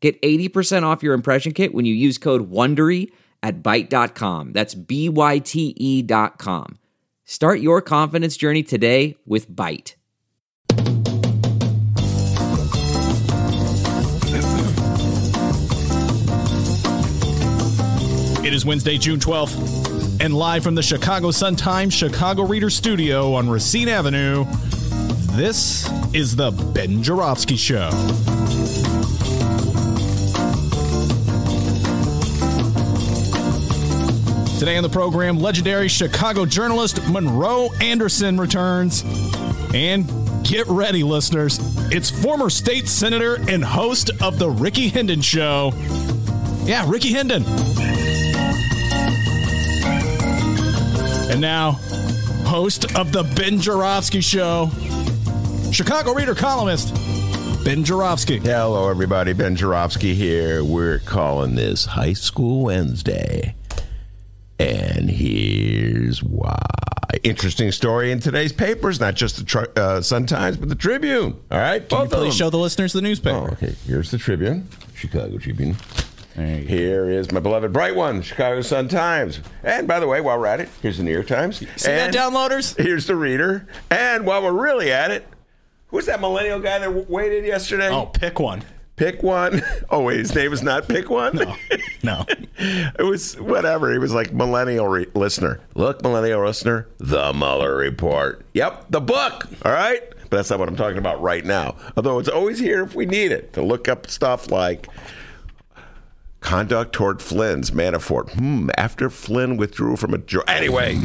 Get 80% off your impression kit when you use code WONDERY at Byte.com. That's B-Y-T-E dot com. Start your confidence journey today with Byte. It is Wednesday, June 12th, and live from the Chicago Sun-Times Chicago Reader Studio on Racine Avenue, this is the Ben Joravsky Show. Today on the program, legendary Chicago journalist Monroe Anderson returns. And get ready, listeners. It's former state senator and host of The Rickey Hendon Show. Yeah, Rickey Hendon. And now, host of The Ben Joravsky Show, Chicago Reader columnist, Ben Joravsky. Hello, everybody. Ben Joravsky here. We're calling this High School Wednesday. And here's why. Interesting story in today's papers, not just the Tr- uh, Sun Times, but the Tribune. All right, Can you both of please them. show the listeners the newspaper? Oh, okay. Here's the Tribune, Chicago Tribune. There you go. Here is my beloved bright one, Chicago Sun Times. And by the way, while we're at it, here's the New York Times. See that, downloaders? Here's the Reader. And while we're really at it, who's that millennial guy that w- waited yesterday? Oh, pick one. Pick one. Oh wait, his name is not Pick One. No, no. it was whatever. He was like millennial re- listener. Look, millennial listener, the Mueller report. Yep, the book. All right, but that's not what I'm talking about right now. Although it's always here if we need it to look up stuff like conduct toward Flynn's Manafort. Hmm. After Flynn withdrew from a jo- anyway,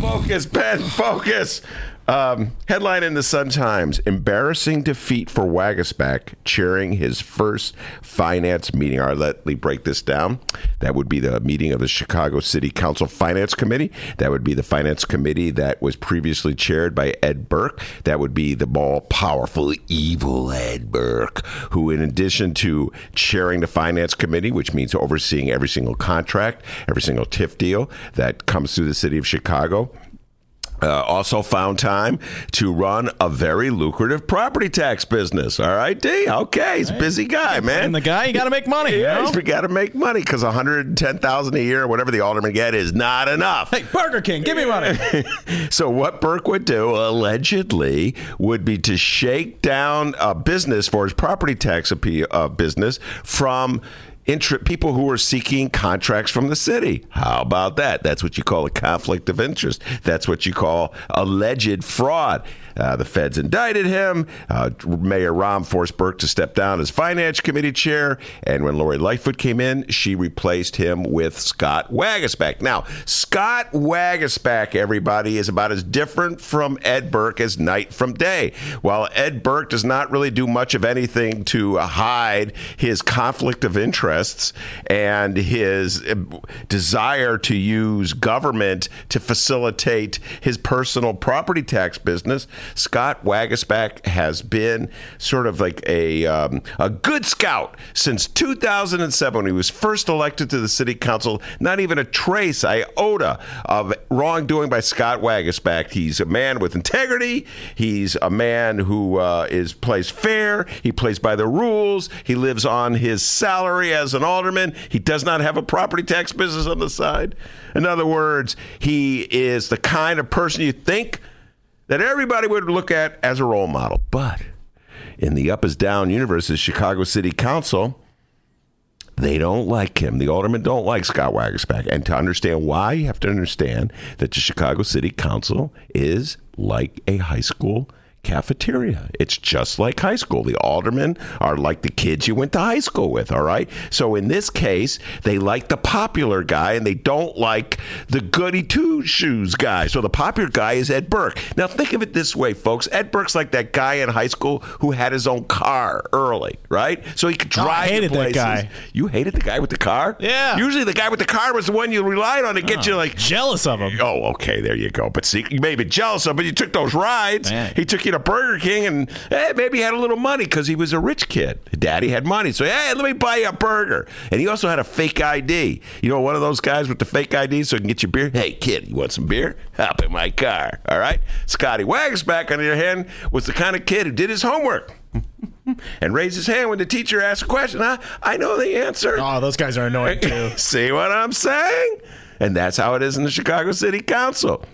focus, Ben, focus. Um, headline in the Sun Times: Embarrassing defeat for Waguespack, chairing his first finance meeting. All right, let me break this down. That would be the meeting of the Chicago City Council Finance Committee. That would be the finance committee that was previously chaired by Ed Burke. That would be the all powerful, evil Ed Burke, who, in addition to chairing the finance committee, which means overseeing every single contract, every single TIF deal that comes through the city of Chicago, uh, also found time to run a very lucrative property tax business. All right, D. Okay, he's a busy guy, man. And the guy, you got to make money. you yeah, know? he's got to make money because one hundred ten thousand a year, whatever the alderman get, is not enough. Hey, Burger King, give me money. So what Burke would do, allegedly, would be to shake down a business for his property tax appeal, uh, business from intra- people who are seeking contracts from the city. How about that? That's what you call a conflict of interest. That's what you call alleged fraud. Uh, the feds indicted him. Uh, Mayor Rahm forced Burke to step down as finance committee chair. And when Lori Lightfoot came in, she replaced him with Scott Waguespack. Now, Scott Waguespack, everybody, is about as different from Ed Burke as night from day. While Ed Burke does not really do much of anything to hide his conflict of interests and his uh, desire to use government to facilitate his personal property tax business, Scott Waguespack has been sort of like a um, a good scout since 2007 when he was first elected to the city council. Not even a trace iota of wrongdoing by Scott Waguespack. He's a man with integrity. He's a man who uh, is plays fair. He plays by the rules. He lives on his salary as an alderman. He does not have a property tax business on the side. In other words, he is the kind of person you think that everybody would look at as a role model. But in the up is down universe of Chicago City Council, they don't like him. The aldermen don't like Scott Waguespack. And to understand why, you have to understand that the Chicago City Council is like a high school cafeteria. It's just like high school. The aldermen are like the kids you went to high school with, all right? So in this case, they like the popular guy and they don't like the goody two shoes guy. So the popular guy is Ed Burke. Now think of it this way, folks. Ed Burke's like that guy in high school who had his own car early, right? So he could drive. Oh, I hated that guy. You hated the guy with the car? Yeah. Usually the guy with the car was the one you relied on to get you like Jealous of him. Oh, okay, there you go. But see, you may be jealous of, but you took those rides. Man. He took you to Burger King, and eh, maybe he had a little money because he was a rich kid. Daddy had money, so hey, let me buy you a burger. And he also had a fake ID. You know, one of those guys with the fake ID, so he can get you beer. Hey, kid, you want some beer? Hop in my car. All right. Scotty Waguespack, on the other hand, was the kind of kid who did his homework. And raised his hand when the teacher asked a question. I, I know the answer. Oh, those guys are annoying too. See what I'm saying? And that's how it is in the Chicago City Council.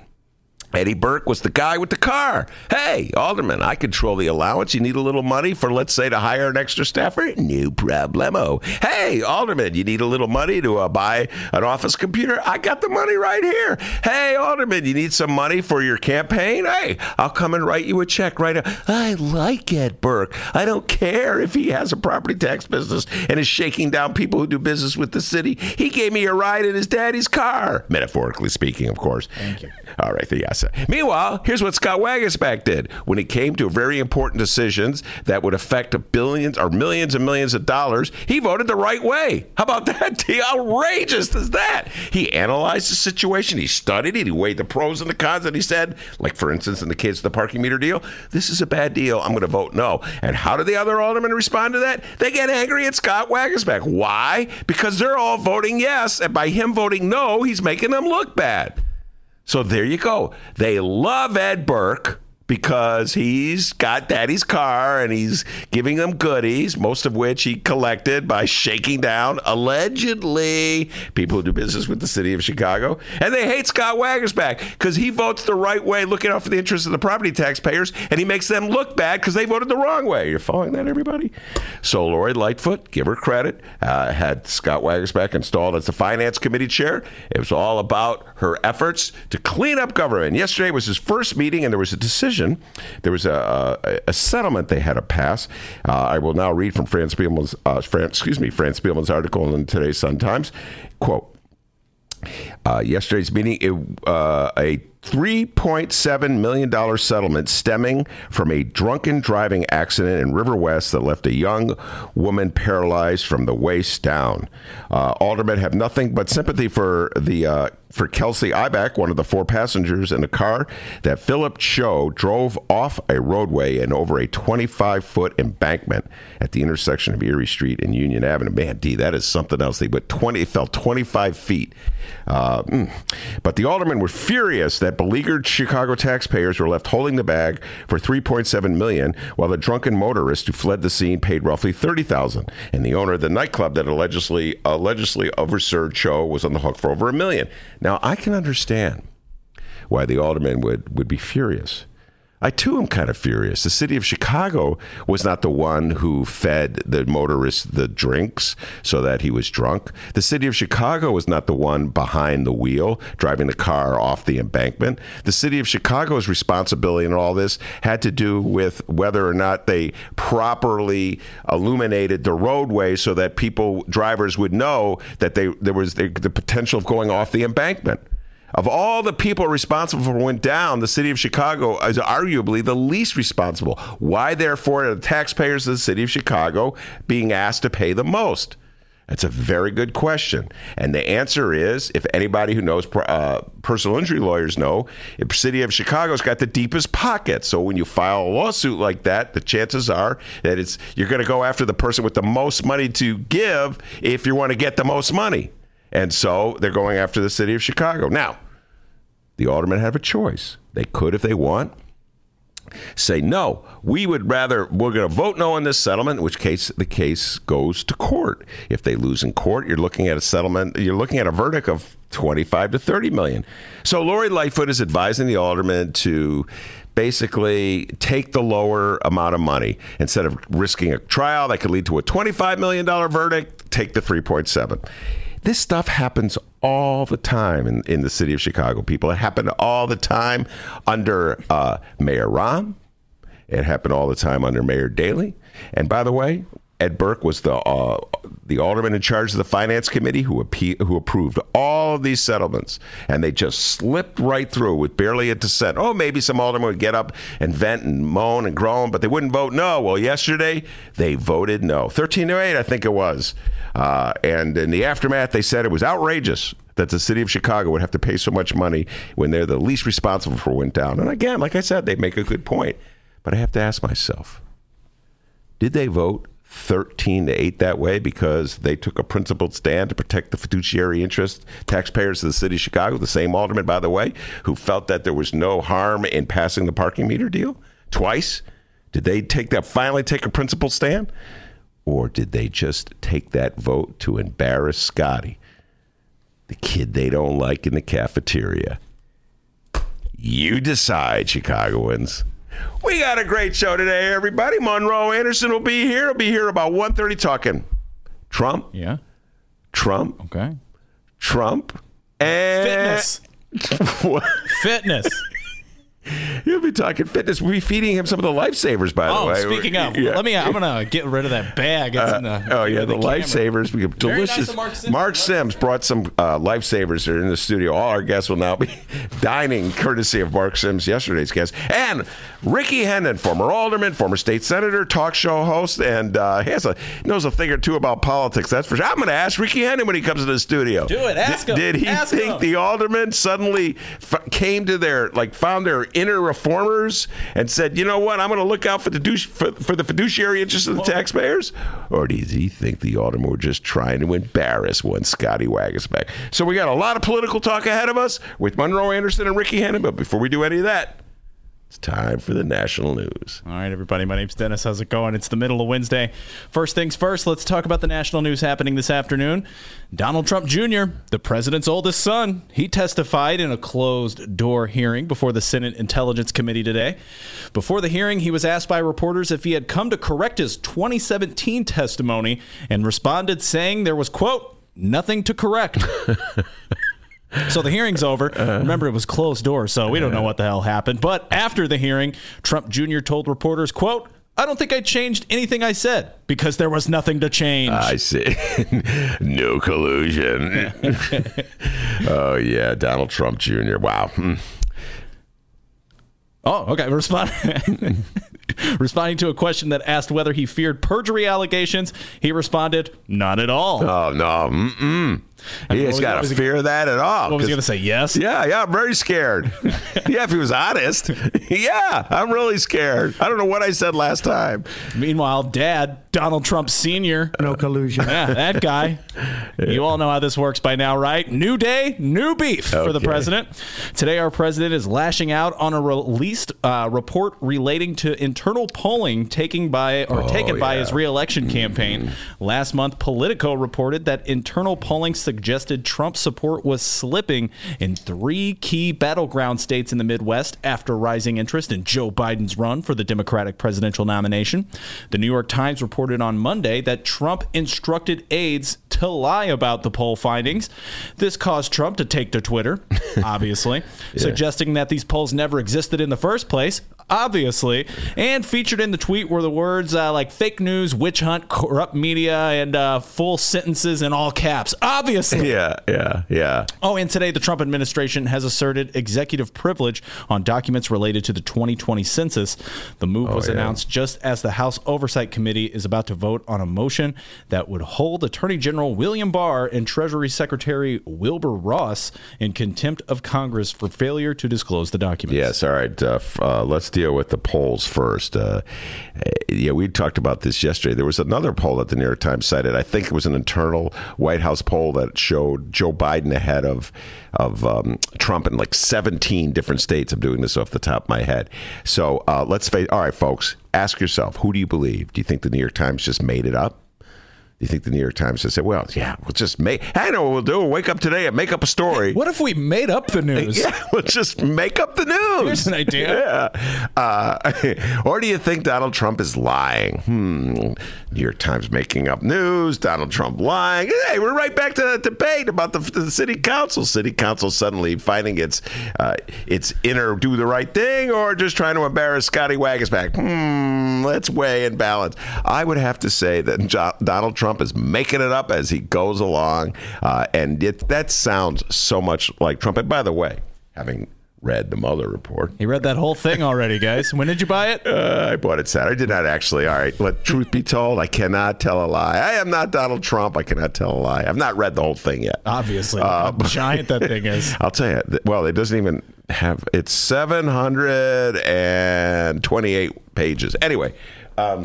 Eddie Burke was the guy with the car. Hey, Alderman, I control the allowance. You need a little money for, let's say, to hire an extra staffer? No problemo. Hey, Alderman, you need a little money to uh, buy an office computer? I got the money right here. Hey, Alderman, you need some money for your campaign? Hey, I'll come and write you a check right now. I like Ed Burke. I don't care if he has a property tax business and is shaking down people who do business with the city. He gave me a ride in his daddy's car, metaphorically speaking, of course. Thank you. All right, yes. Meanwhile, here's what Scott Waguespack did when it came to very important decisions that would affect billions or millions and millions of dollars. He voted the right way. How about that? How outrageous is that? He analyzed the situation, he studied it, he weighed the pros and the cons, and he said, like for instance, in the case of the parking meter deal, this is a bad deal. I'm going to vote no. And how did the other aldermen respond to that? They get angry at Scott Waguespack. Why? Because they're all voting yes, and by him voting no, he's making them look bad. So there you go. They love Ed Burke because he's got daddy's car and he's giving them goodies, most of which he collected by shaking down, allegedly, people who do business with the city of Chicago. And they hate Scott Waguespack because he votes the right way, looking out for the interests of the property taxpayers, and he makes them look bad because they voted the wrong way. You're following that, everybody? So Lori Lightfoot, give her credit, uh, had Scott Waguespack installed as the finance committee chair. It was all about her efforts to clean up government. Yesterday was his first meeting, and there was a decision. There was a, a, a settlement they had to pass. Uh, I will now read from Fran Spielman's, uh, Fran, excuse me, Fran Spielman's article in today's Sun Times. Quote, uh, yesterday's meeting, it, uh, a $3.7 million settlement stemming from a drunken driving accident in River West that left a young woman paralyzed from the waist down. Uh, aldermen have nothing but sympathy for the uh, for Kelsey Iback, one of the four passengers in a car that Philip Cho drove off a roadway and over a 25 foot embankment at the intersection of Erie Street and Union Avenue. Man, D, that is something else. They went 20, fell 25 feet. Uh, mm. But the aldermen were furious that beleaguered Chicago taxpayers were left holding the bag for 3.7 million, while the drunken motorist who fled the scene paid roughly 30,000, and the owner of the nightclub that allegedly allegedly overserved Cho was on the hook for over a million. Now I can understand why the alderman would would be furious. I too am kind of furious. The city of Chicago was not the one who fed the motorist the drinks so that he was drunk. The city of Chicago was not the one behind the wheel driving the car off the embankment. The city of Chicago's responsibility in all this had to do with whether or not they properly illuminated the roadway so that people drivers would know that they there was the, the potential of going off the embankment. Of all the people responsible for what went down, the city of Chicago is arguably the least responsible. Why, therefore, are the taxpayers of the city of Chicago being asked to pay the most? That's a very good question. And the answer is if anybody who knows uh, personal injury lawyers know, the city of Chicago's got the deepest pockets. So when you file a lawsuit like that, the chances are that it's you're going to go after the person with the most money to give if you want to get the most money. And so they're going after the city of Chicago. Now, the aldermen have a choice. They could, if they want, say no. We would rather we're going to vote no on this settlement, in which case the case goes to court. If they lose in court, you're looking at a settlement. You're looking at a verdict of 25 to 30 million. So Lori Lightfoot is advising the aldermen to basically take the lower amount of money instead of risking a trial that could lead to a 25 million dollar verdict. Take the 3.7 this stuff happens all the time in, in the city of Chicago, people. It happened all the time under uh, Mayor Rahm. It happened all the time under Mayor Daley. And by the way, Ed Burke was the uh, the alderman in charge of the finance committee who appe- who approved all of these settlements, and they just slipped right through with barely a dissent. Oh, maybe some alderman would get up and vent and moan and groan, but they wouldn't vote no. Well, yesterday they voted no, thirteen to eight, I think it was. Uh, and in the aftermath, they said it was outrageous that the city of Chicago would have to pay so much money when they're the least responsible for what went down. And again, like I said, they make a good point, but I have to ask myself: Did they vote? 13 to 8 that way because they took a principled stand to protect the fiduciary interest taxpayers of the city of chicago the same alderman by the way who felt that there was no harm in passing the parking meter deal. Twice did they take that finally take a principled stand? Or did they just take that vote to embarrass scotty the kid they don't like in the cafeteria? You decide chicagoans we got a great show today, everybody. Monroe Anderson will be here. He'll be here about 1.30 talking Trump, Yeah. Trump, Okay. Trump, and Fitness. Fitness. He'll be talking fitness. We'll be feeding him some of the lifesavers, by the Oh, way. speaking of, Yeah. let me. I'm gonna get rid of that bag. In the, Oh yeah, the, camera. lifesavers. We have Very nice delicious. of Mark Sims. Mark Sims brought some uh, lifesavers here in the studio. All our guests will now be dining courtesy of Mark Sims, yesterday's guest, and Rickey Hendon, former alderman, former state senator, talk show host, and uh, he has a knows a thing or two about politics. That's for sure. I'm going to ask Rickey Hendon when he comes to the studio. Do it. Ask did, him. Did he Ask think him. the aldermen suddenly f- came to their like found their inner reformers and said, you know what, I'm going to look out for the douche, for, for the fiduciary interests of the taxpayers? Or does he think the aldermen were just trying to embarrass one Scotty Waguespack? So we got a lot of political talk ahead of us with Monroe Anderson and Rickey Hendon. But before we do any of that, it's time for the national news. All right, everybody. My name's Dennis. How's it going? It's the middle of Wednesday. First things first, let's talk about the national news happening this afternoon. Donald Trump Jr., the president's oldest son, he testified in a closed door hearing before the Senate Intelligence Committee today. Before the hearing, he was asked by reporters if he had come to correct his 2017 testimony and responded saying there was, quote, nothing to correct. So the hearing's over. Remember, it was closed doors, so we don't know what the hell happened. But after the hearing, Trump Jr. told reporters, quote, I don't think I changed anything I said because there was nothing to change. I see. no collusion. oh, yeah. Donald Trump Jr. Wow. Hmm. oh, okay. Respond- Responding to a question that asked whether he feared perjury allegations, he responded, Not at all. Oh, no. Mm-mm. He has was- got what was a he- fear of that at all. what was he 'cause- going to say? Yes? Yeah, yeah, I'm very scared. yeah, if he was honest. yeah, I'm really scared. I don't know what I said last time. Meanwhile, dad, Donald Trump Sr., No collusion. Yeah, that guy. You all know how this works by now, right? New day, new beef for the president. Today, our president is lashing out on a released uh, report relating to internal polling taken by or taken by yeah. his reelection campaign. Last month, Politico reported that internal polling suggested Trump support was slipping in three key battleground states in the Midwest after rising interest in Joe Biden's run for the Democratic presidential nomination. The New York Times reported on Monday that Trump instructed aides to lie about the poll findings. This caused Trump to take to Twitter, obviously, suggesting that these polls never existed in the first place. Obviously, and featured in the tweet were the words uh, like fake news, witch hunt, corrupt media, and uh, full sentences in all caps. Obviously. Yeah, yeah, yeah. Oh, and today the Trump administration has asserted executive privilege on documents related to the 2020 census. The move was yeah. announced just as the House Oversight Committee is about to vote on a motion that would hold Attorney General William Barr and Treasury Secretary Wilbur Ross in contempt of Congress for failure to disclose the documents. Yes, all right. Uh, uh, let's deal with the polls first. Uh, yeah, we talked about this yesterday. There was another poll that the New York Times cited. I think it was an internal White House poll that showed Joe Biden ahead of of um, Trump in like 17 different states. I'm doing this off the top of my head. So uh, let's face. All right, folks, ask yourself: Who do you believe? Do you think the New York Times just made it up? Do you think the New York Times just said, "Well, yeah, we'll just make"? I know what we'll do. We'll wake up today and make up a story. What if we made up the news? Yeah, let's just make up the news. Here's an idea. Yeah. Uh, or do you think Donald Trump is lying? Hmm. New York Times making up news, Donald Trump lying. Hey, we're right back to the debate about the, the city council. City council suddenly finding its uh, its inner do the right thing or just trying to embarrass Scotty Waguespack. Hmm, let's weigh and balance. I would have to say that Donald Trump is making it up as he goes along, uh, and it, that sounds so much like Trump. And by the way, having read the Mueller report. He read that whole thing already, guys. When did you buy it? Uh, I bought it Saturday. I did not actually. All right. Let truth be told, I cannot tell a lie. I am not Donald Trump. I cannot tell a lie. I've not read the whole thing yet. Obviously, uh, how giant that thing is. I'll tell you. Well, it doesn't even have. It's seven hundred and twenty-eight pages. Anyway. Um,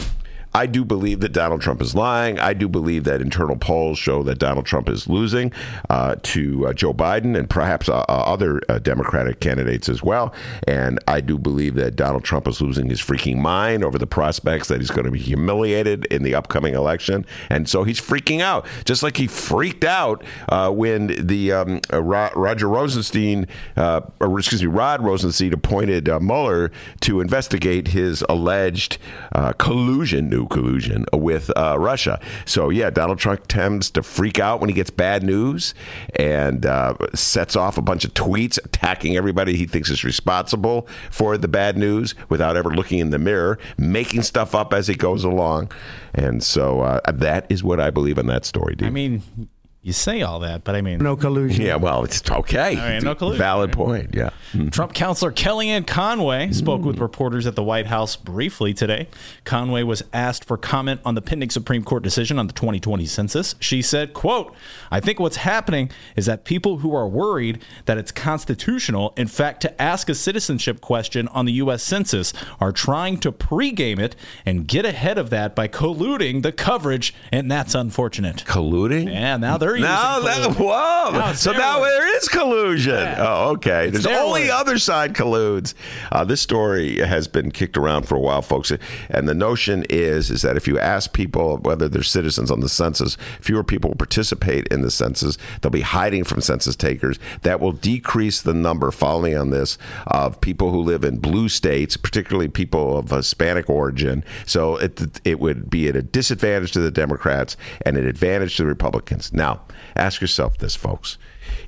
I do believe that Donald Trump is lying. I do believe that internal polls show that Donald Trump is losing uh, to uh, Joe Biden and perhaps uh, uh other uh, Democratic candidates as well. And I do believe that Donald Trump is losing his freaking mind over the prospects that he's going to be humiliated in the upcoming election. And so he's freaking out, just like he freaked out uh, when the um, Roger Rosenstein, or excuse me, Rod Rosenstein appointed Mueller to investigate his alleged collusion collusion with uh, Russia. So, yeah, Donald Trump tends to freak out when he gets bad news and uh, sets off a bunch of tweets attacking everybody he thinks is responsible for the bad news without ever looking in the mirror, making stuff up as he goes along. And so uh, that is what I believe in that story, dude. I mean, you say all that, but I mean, no collusion. Yeah, well, it's okay. I mean, no collusion. Valid point. Yeah. Mm-hmm. Trump counselor Kellyanne Conway spoke mm. with reporters at the White House briefly today. Conway was asked for comment on the pending Supreme Court decision on the 2020 census. She said, "quote I think what's happening is that people who are worried that it's constitutional, in fact, to ask a citizenship question on the U.S. Census, are trying to pregame it and get ahead of that by colluding the coverage, and that's unfortunate." Colluding? Yeah. Now they're now that whoa. Now so now there is collusion. Yeah. Oh, okay. It's There's only other side colludes. Uh, this story has been kicked around for a while, folks, and the notion is is that if you ask people whether they're citizens on the census, fewer people will participate in the census. They'll be hiding from census takers. That will decrease the number. Following on this of people who live in blue states, particularly people of Hispanic origin. So it it would be at a disadvantage to the Democrats and an advantage to the Republicans. Now, ask yourself this, folks.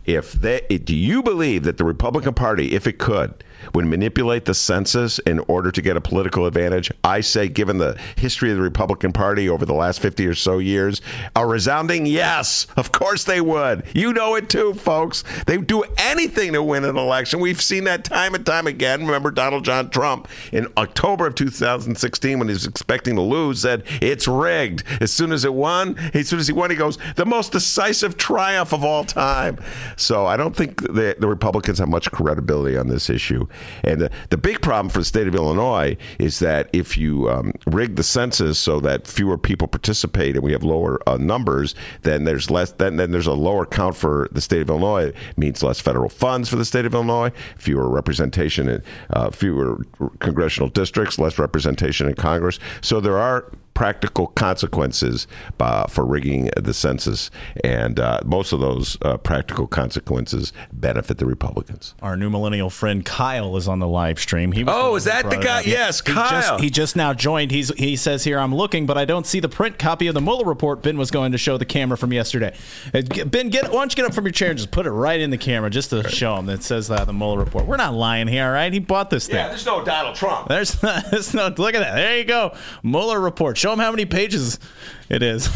If they, do you believe that the Republican Party, if it could, would manipulate the census in order to get a political advantage? I say, given the history of the Republican Party over the last 50 or so years, a resounding yes. Of course they would. You know it too, folks. They do anything to win an election. We've seen that time and time again. Remember Donald John Trump in October of 2016 when he was expecting to lose said, it's rigged. As soon as it won, as soon as he won, he goes, the most decisive triumph of all time. So I don't think the, the Republicans have much credibility on this issue. And the, the big problem for the state of Illinois is that if you um, rig the census so that fewer people participate and we have lower uh, numbers, then there's less. Then, then there's a lower count for the state of Illinois. It means less federal funds for the state of Illinois, fewer representation in uh, fewer congressional districts, less representation in Congress. So there are practical consequences uh, for rigging the census, and uh, most of those uh, practical consequences benefit the Republicans. Our new millennial friend Kyle is on the live stream. He oh, is that the guy? Yes, he Kyle. Just, he just now joined. He's he says here I'm looking, but I don't see the print copy of the Mueller report. Ben was going to show the camera from yesterday. Uh, ben, get why don't you get up from your chair and just put it right in the camera just to show him that says that the Mueller report. We're not lying here, all right? He bought this thing. Yeah, there's no Donald Trump. There's, there's no. Look at that. There you go. Mueller report. Show him how many pages it is.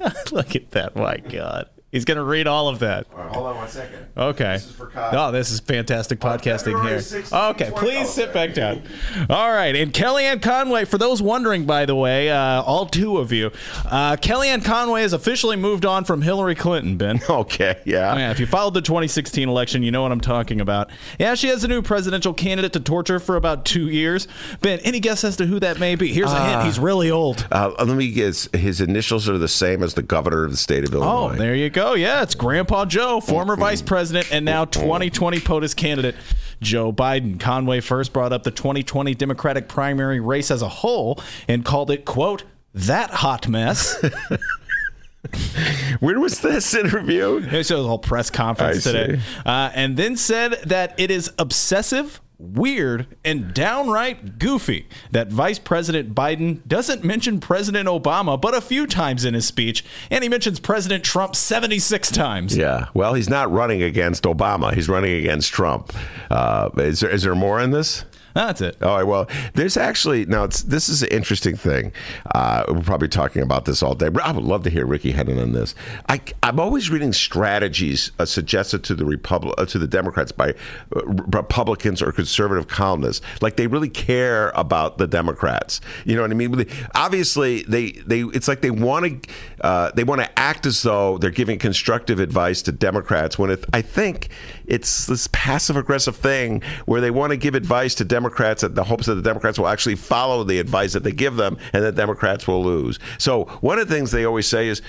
Look at that. My God. He's going to read all of that. All right, hold on one second. Okay. This is for Kyle. Oh, this is fantastic podcasting here. 16, okay, please sit back down. All right. And Kellyanne Conway, for those wondering, by the way, uh, all two of you, uh, Kellyanne Conway has officially moved on from Hillary Clinton, Ben. Okay, yeah. yeah. If you followed the 2016 election, you know what I'm talking about. Yeah, she has a new presidential candidate to torture for about two years. Ben, any guess as to who that may be? Here's a hint. He's really old. Uh, let me guess. His initials are the same as the governor of the state of Illinois. Oh, there you go. Oh yeah, it's Grandpa Joe, former vice president and now 2020 POTUS candidate Joe Biden. Conway first brought up the 2020 Democratic primary race as a whole and called it, quote, that hot mess. Where was this interview? It was a whole press conference I today. Uh, and then said that it is obsessive, weird and downright goofy that Vice President Biden doesn't mention President Obama but a few times in his speech, and he mentions President Trump 76 times. Yeah. Well, he's not running against Obama. He's running against Trump. Uh, is, there, is there more in this? That's it. All right. Well, there's actually now. It's, this is an interesting thing. Uh, we're probably talking about this all day. I would love to hear Rickey Hendon on this. I, am always reading strategies uh, suggested to the Republic uh, to the Democrats by uh, Republicans or conservative columnists. Like they really care about the Democrats. You know what I mean? Obviously, they they it's like they want to uh, they want to act as though they're giving constructive advice to Democrats when it, I think it's this passive aggressive thing where they want to give advice to Democrats in the hopes that the Democrats will actually follow the advice that they give them and that Democrats will lose. So one of the things they always say is,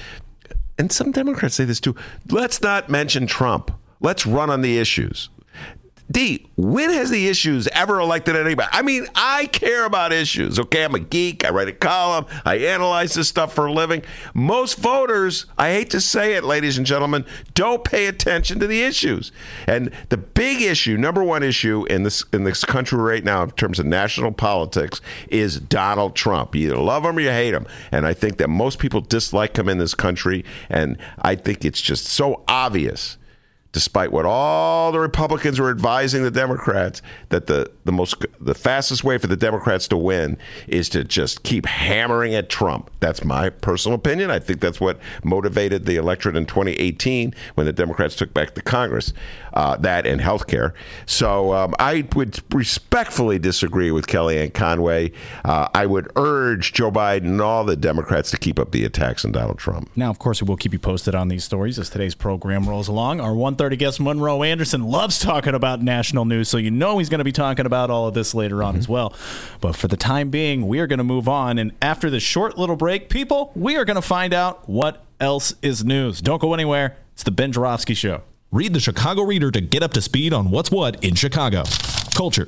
and some Democrats say this too, let's not mention Trump. Let's run on the issues. D, when has the issues ever elected anybody? I mean, I care about issues. Okay, I'm a geek. I write a column. I analyze this stuff for a living. Most voters, I hate to say it, ladies and gentlemen, don't pay attention to the issues. And the big issue, number one issue in this in this country right now, in terms of national politics, is Donald Trump. You either love him or you hate him. And I think that most people dislike him in this country. And I think it's just so obvious despite what all the Republicans were advising the Democrats, that the, the most the fastest way for the Democrats to win is to just keep hammering at Trump. That's my personal opinion. I think that's what motivated the electorate in 2018 when the Democrats took back the Congress. Uh, that and health care. So um, I would respectfully disagree with Kellyanne Conway. Uh, I would urge Joe Biden and all the Democrats to keep up the attacks on Donald Trump. Now, of course, we will keep you posted on these stories as today's program rolls along. Our 1:30 guest Monroe Anderson loves talking about national news, so you know he's going to be talking about all of this later on mm-hmm. as well. But for the time being, we are going to move on, and after this short little break, people, we are going to find out what else is news. Don't go anywhere. It's the Ben Joravsky Show. Read the Chicago Reader to get up to speed on what's what in Chicago. Culture,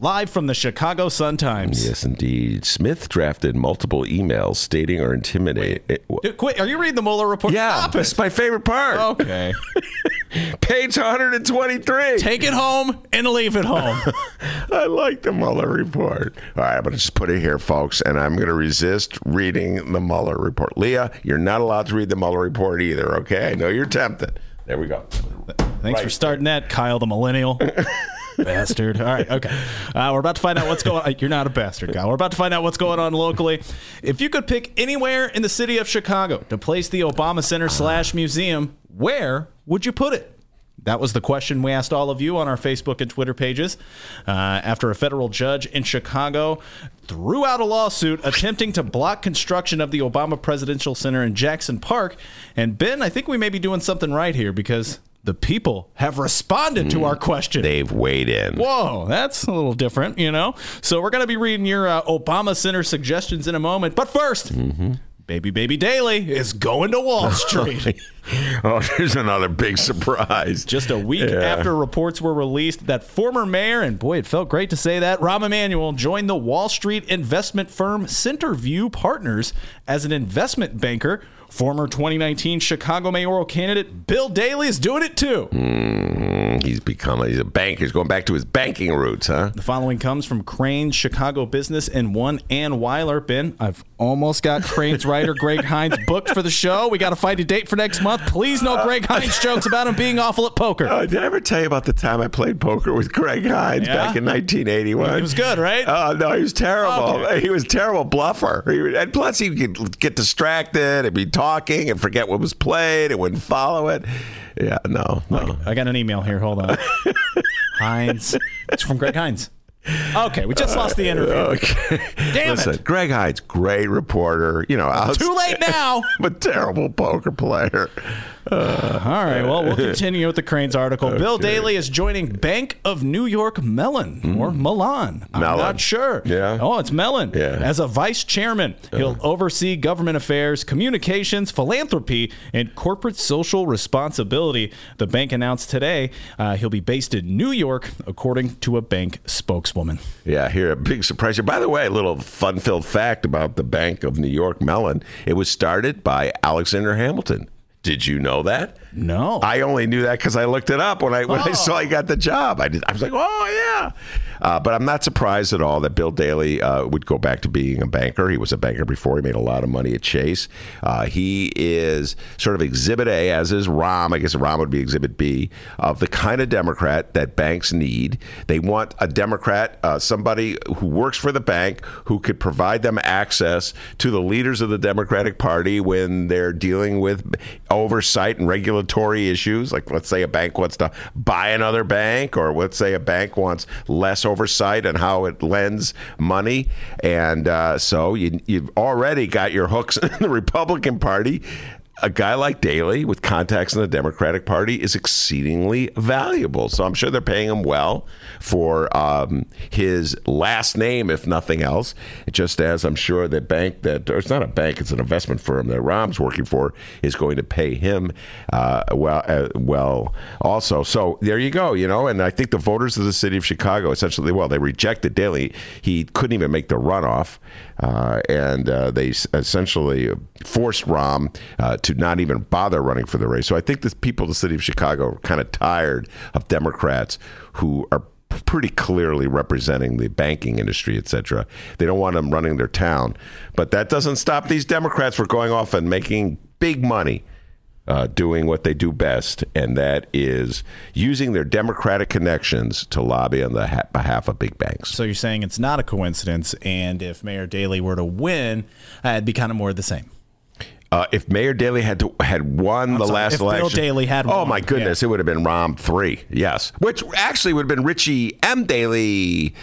live from the Chicago Sun Times. Yes, indeed. Smith drafted multiple emails stating or intimidating. Wait, quit. Are you reading the Mueller report? Yeah, Stop that's it. my favorite part. Okay. Page 123. Take it home and leave it home. I like the Mueller report. All right, I'm going to just put it here, folks, and I'm going to resist reading the Mueller report. Leah, you're not allowed to read the Mueller report either, okay? I know you're tempted. There we go. Thanks right. for starting that, Kyle the Millennial. bastard. All right, okay. Uh, we're about to find out what's going on. You're not a bastard, guy. We're about to find out what's going on locally. If you could pick anywhere in the city of Chicago to place the Obama Center slash museum, where would you put it? That was the question we asked all of you on our Facebook and Twitter pages uh, after a federal judge in Chicago threw out a lawsuit attempting to block construction of the Obama Presidential Center in Jackson Park. And Ben, I think we may be doing something right here because the people have responded to our question. They've weighed in. Whoa, that's a little different, you know? So we're going to be reading your uh, Obama Center suggestions in a moment. But 1st mm-hmm. Baby Baby Daley is going to Wall Street. oh, there's another big surprise. Just a week yeah. after reports were released that former mayor, and boy, it felt great to say that, Rahm Emanuel joined the Wall Street investment firm Centerview Partners as an investment banker Former 2019 Chicago mayoral candidate Bill Daley is doing it too. Mm, he's become a, he's a banker. He's going back to his banking roots, huh? The following comes from Crain's Chicago Business and one Ann Weiler. Ben, I've almost got Crain's writer Greg Hinz booked for the show. We got to find a date for next month. Please no Greg Hinz jokes about him being awful at poker. Uh, did I ever tell you about the time I played poker with Greg Hinz yeah? back in 1981? He was good, right? Oh, no, he was terrible. Okay. He was terrible bluffer. He, and plus, he'd get distracted and be talking and forget what was played and wouldn't follow it. Yeah, no, no. I got an email here. Hold on. Hinz. It's from Greg Hinz. Okay, we just lost the uh, interview. Okay. Damn Listen, it. Greg Hinz, great reporter. You know, too late now. but terrible poker player. Uh, all right. Well, we'll continue with the Crain's article. Okay. Bill Daley is joining Bank of New York Mellon mm. or Milan. I'm Mellon. not sure. Yeah. Oh, it's Mellon. Yeah. As a vice chairman, he'll uh. oversee government affairs, communications, philanthropy, and corporate social responsibility. The bank announced today uh, he'll be based in New York, according to a bank spokeswoman. Yeah, here a big surprise here. By the way, a little fun-filled fact about the Bank of New York Mellon: it was started by Alexander Hamilton. Did you know that? No. I only knew that because I looked it up when I when oh. I saw he got the job. I did, I was like, oh yeah. Uh, but I'm not surprised at all that Bill Daley uh, would go back to being a banker. He was a banker before. He made a lot of money at Chase. Uh, he is sort of Exhibit A, as is Rahm. I guess Rahm would be Exhibit B of the kind of Democrat that banks need. They want a Democrat, uh, somebody who works for the bank, who could provide them access to the leaders of the Democratic Party when they're dealing with oversight and regulatory issues. Like, let's say a bank wants to buy another bank, or let's say a bank wants less oversight on how it lends money. And uh, so you, you've already got your hooks in the Republican Party a guy like Daley with contacts in the Democratic Party is exceedingly valuable. So I'm sure they're paying him well for um, his last name, if nothing else. Just as I'm sure the bank that, or it's not a bank, it's an investment firm that Rahm's working for, is going to pay him uh, well, uh, well also. So there you go, you know. And I think the voters of the city of Chicago essentially, well, they rejected Daley. He couldn't even make the runoff. Uh, and uh, they essentially forced Rahm uh, to not even bother running for the race. So I think the people of the city of Chicago are kind of tired of Democrats who are pretty clearly representing the banking industry, et cetera. They don't want them running their town. But that doesn't stop these Democrats from going off and making big money uh, doing what they do best, and that is using their democratic connections to lobby on the ha- behalf of big banks. So you're saying it's not a coincidence, and if Mayor Daley were to win, uh, it'd be kind of more of the same. Uh, if Mayor Daley had to, had won I'm the sorry, last if election, Bill Daley had oh my goodness, yeah. it would have been Rahm three, yes, which actually would have been Richie M. Daley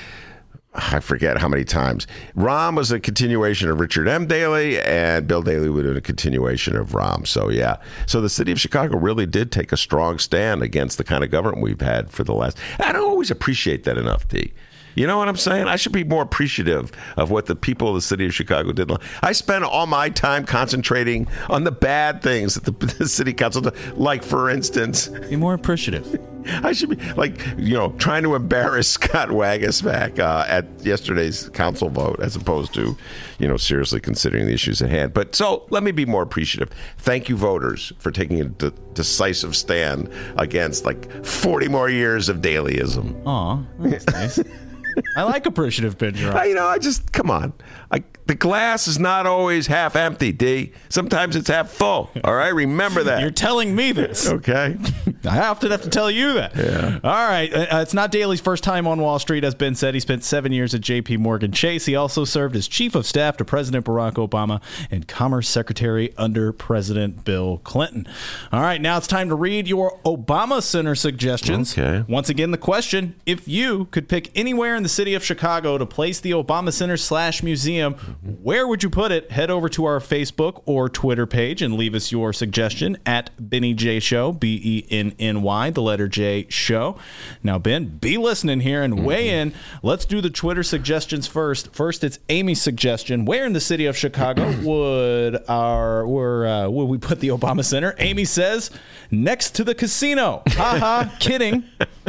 I forget how many times. Rahm was a continuation of Richard M. Daley, and Bill Daley was a continuation of Rahm. So, yeah. So, the city of Chicago really did take a strong stand against the kind of government we've had for the last. I don't always appreciate that enough, T. You know what I'm saying? I should be more appreciative of what the people of the city of Chicago did. I spend all my time concentrating on the bad things that the, the city council does. Like, for instance, be more appreciative. I should be like, you know, trying to embarrass Scott Waguespack uh, at yesterday's council vote as opposed to, you know, seriously considering the issues at hand. But so let me be more appreciative. Thank you, voters, for taking a de- decisive stand against like 40 more years of dailyism. Aw, that's nice. I like appreciative picture. You know, I just come on. I, the glass is not always half empty, D. Sometimes it's half full. All right, remember that. You're telling me this. okay. I often have to tell you that. Yeah. All right. Uh, it's not Daley's first time on Wall Street, as Ben said. He spent seven years at J.P. Morgan Chase. He also served as chief of staff to President Barack Obama and Commerce Secretary under President Bill Clinton. All right. Now it's time to read your Obama Center suggestions. Okay. Once again, the question: If you could pick anywhere in the city of Chicago to place the Obama Center slash museum, where would you put it? Head over to our Facebook or Twitter page and leave us your suggestion at Benny J Show, B E N N Y, the letter J Show. Now, Ben, be listening here and mm-hmm. weigh in. Let's do the Twitter suggestions first. First, it's Amy's suggestion. Where in the city of Chicago would our where uh, would we put the Obama Center? Amy says next to the casino. Ha ha, kidding.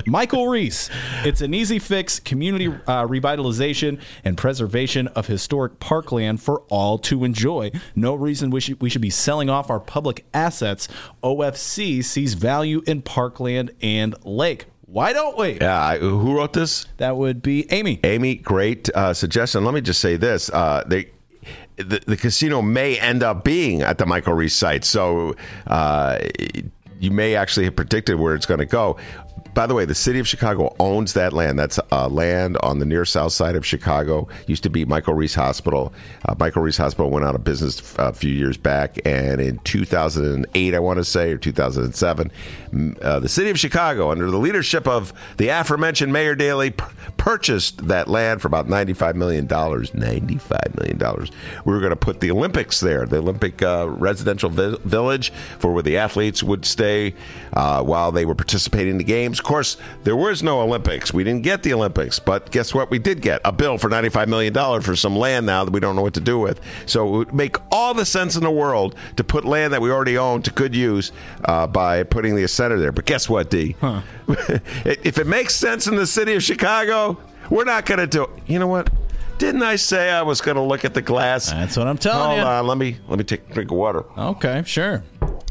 Michael Reese. It's an easy fix, community uh, revitalization and preservation of historic parkland for all to enjoy. No reason we should, we should be selling off our public assets. OFC sees value in parkland and lake. Why don't we? Yeah, who wrote this? That would be Amy. Amy, great uh, suggestion. Let me just say this: uh, they the, the, casino may end up being at the Michael Reese site. So uh, you may actually have predicted where it's going to go. By the way, the city of Chicago owns that land. That's uh, land on the near south side of Chicago. Used to be Michael Reese Hospital. Uh, Michael Reese Hospital went out of business a few years back, and in 2008, I want to say, or 2007, uh, the city of Chicago, under the leadership of the aforementioned Mayor Daley, p- purchased that land for about 95 million dollars. 95 million dollars. We were going to put the Olympics there, the Olympic uh, residential vi- village, for where the athletes would stay uh, while they were participating in the games. Of course, there was no Olympics. We didn't get the Olympics, but guess what? We did get a bill for 95 million dollars for some land now that we don't know what to do with. So it would make all the sense in the world to put land that we already own to good use uh, by putting the center there. But guess what, D? if it makes sense in the city of Chicago, we're not going to do it. You know what? Didn't I say I was going to look at the glass? That's what I'm telling Hold you. Hold on, let me let me take a drink of water. Okay, sure.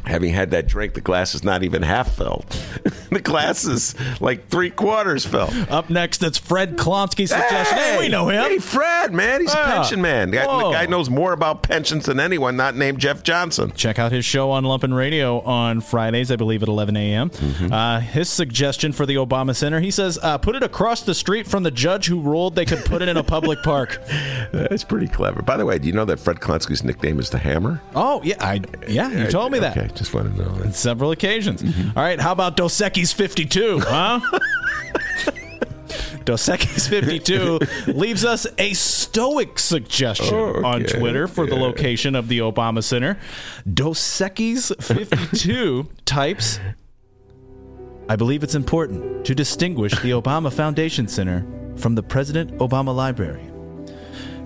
Having had that drink, the glass is not even half filled. the glass is like three quarters filled. Up next, it's Fred Klonsky's suggestion. Hey, we know him. Hey, Fred, man, he's Yeah. a pension man. The guy, the guy knows more about pensions than anyone, not named Jeff Johnson. Check out his show on Lumpen Radio on Fridays, I believe, at 11 a.m. Mm-hmm. Uh, his suggestion for the Obama Center, he says, uh, put it across the street from the judge who ruled they could put it in a public park. That's pretty clever. By the way, do you know that Fred Klonsky's nickname is the Hammer? Oh, yeah, I yeah, you told me that. Okay, just want to know that. several occasions. Mm-hmm. All right, how about Dos Equis 52, huh? Dos Equis 52 leaves us a stoic suggestion Oh, on Twitter for the location of the Obama Center. Dos Equis 52 types I believe it's important to distinguish the Obama Foundation Center from the President Obama Library.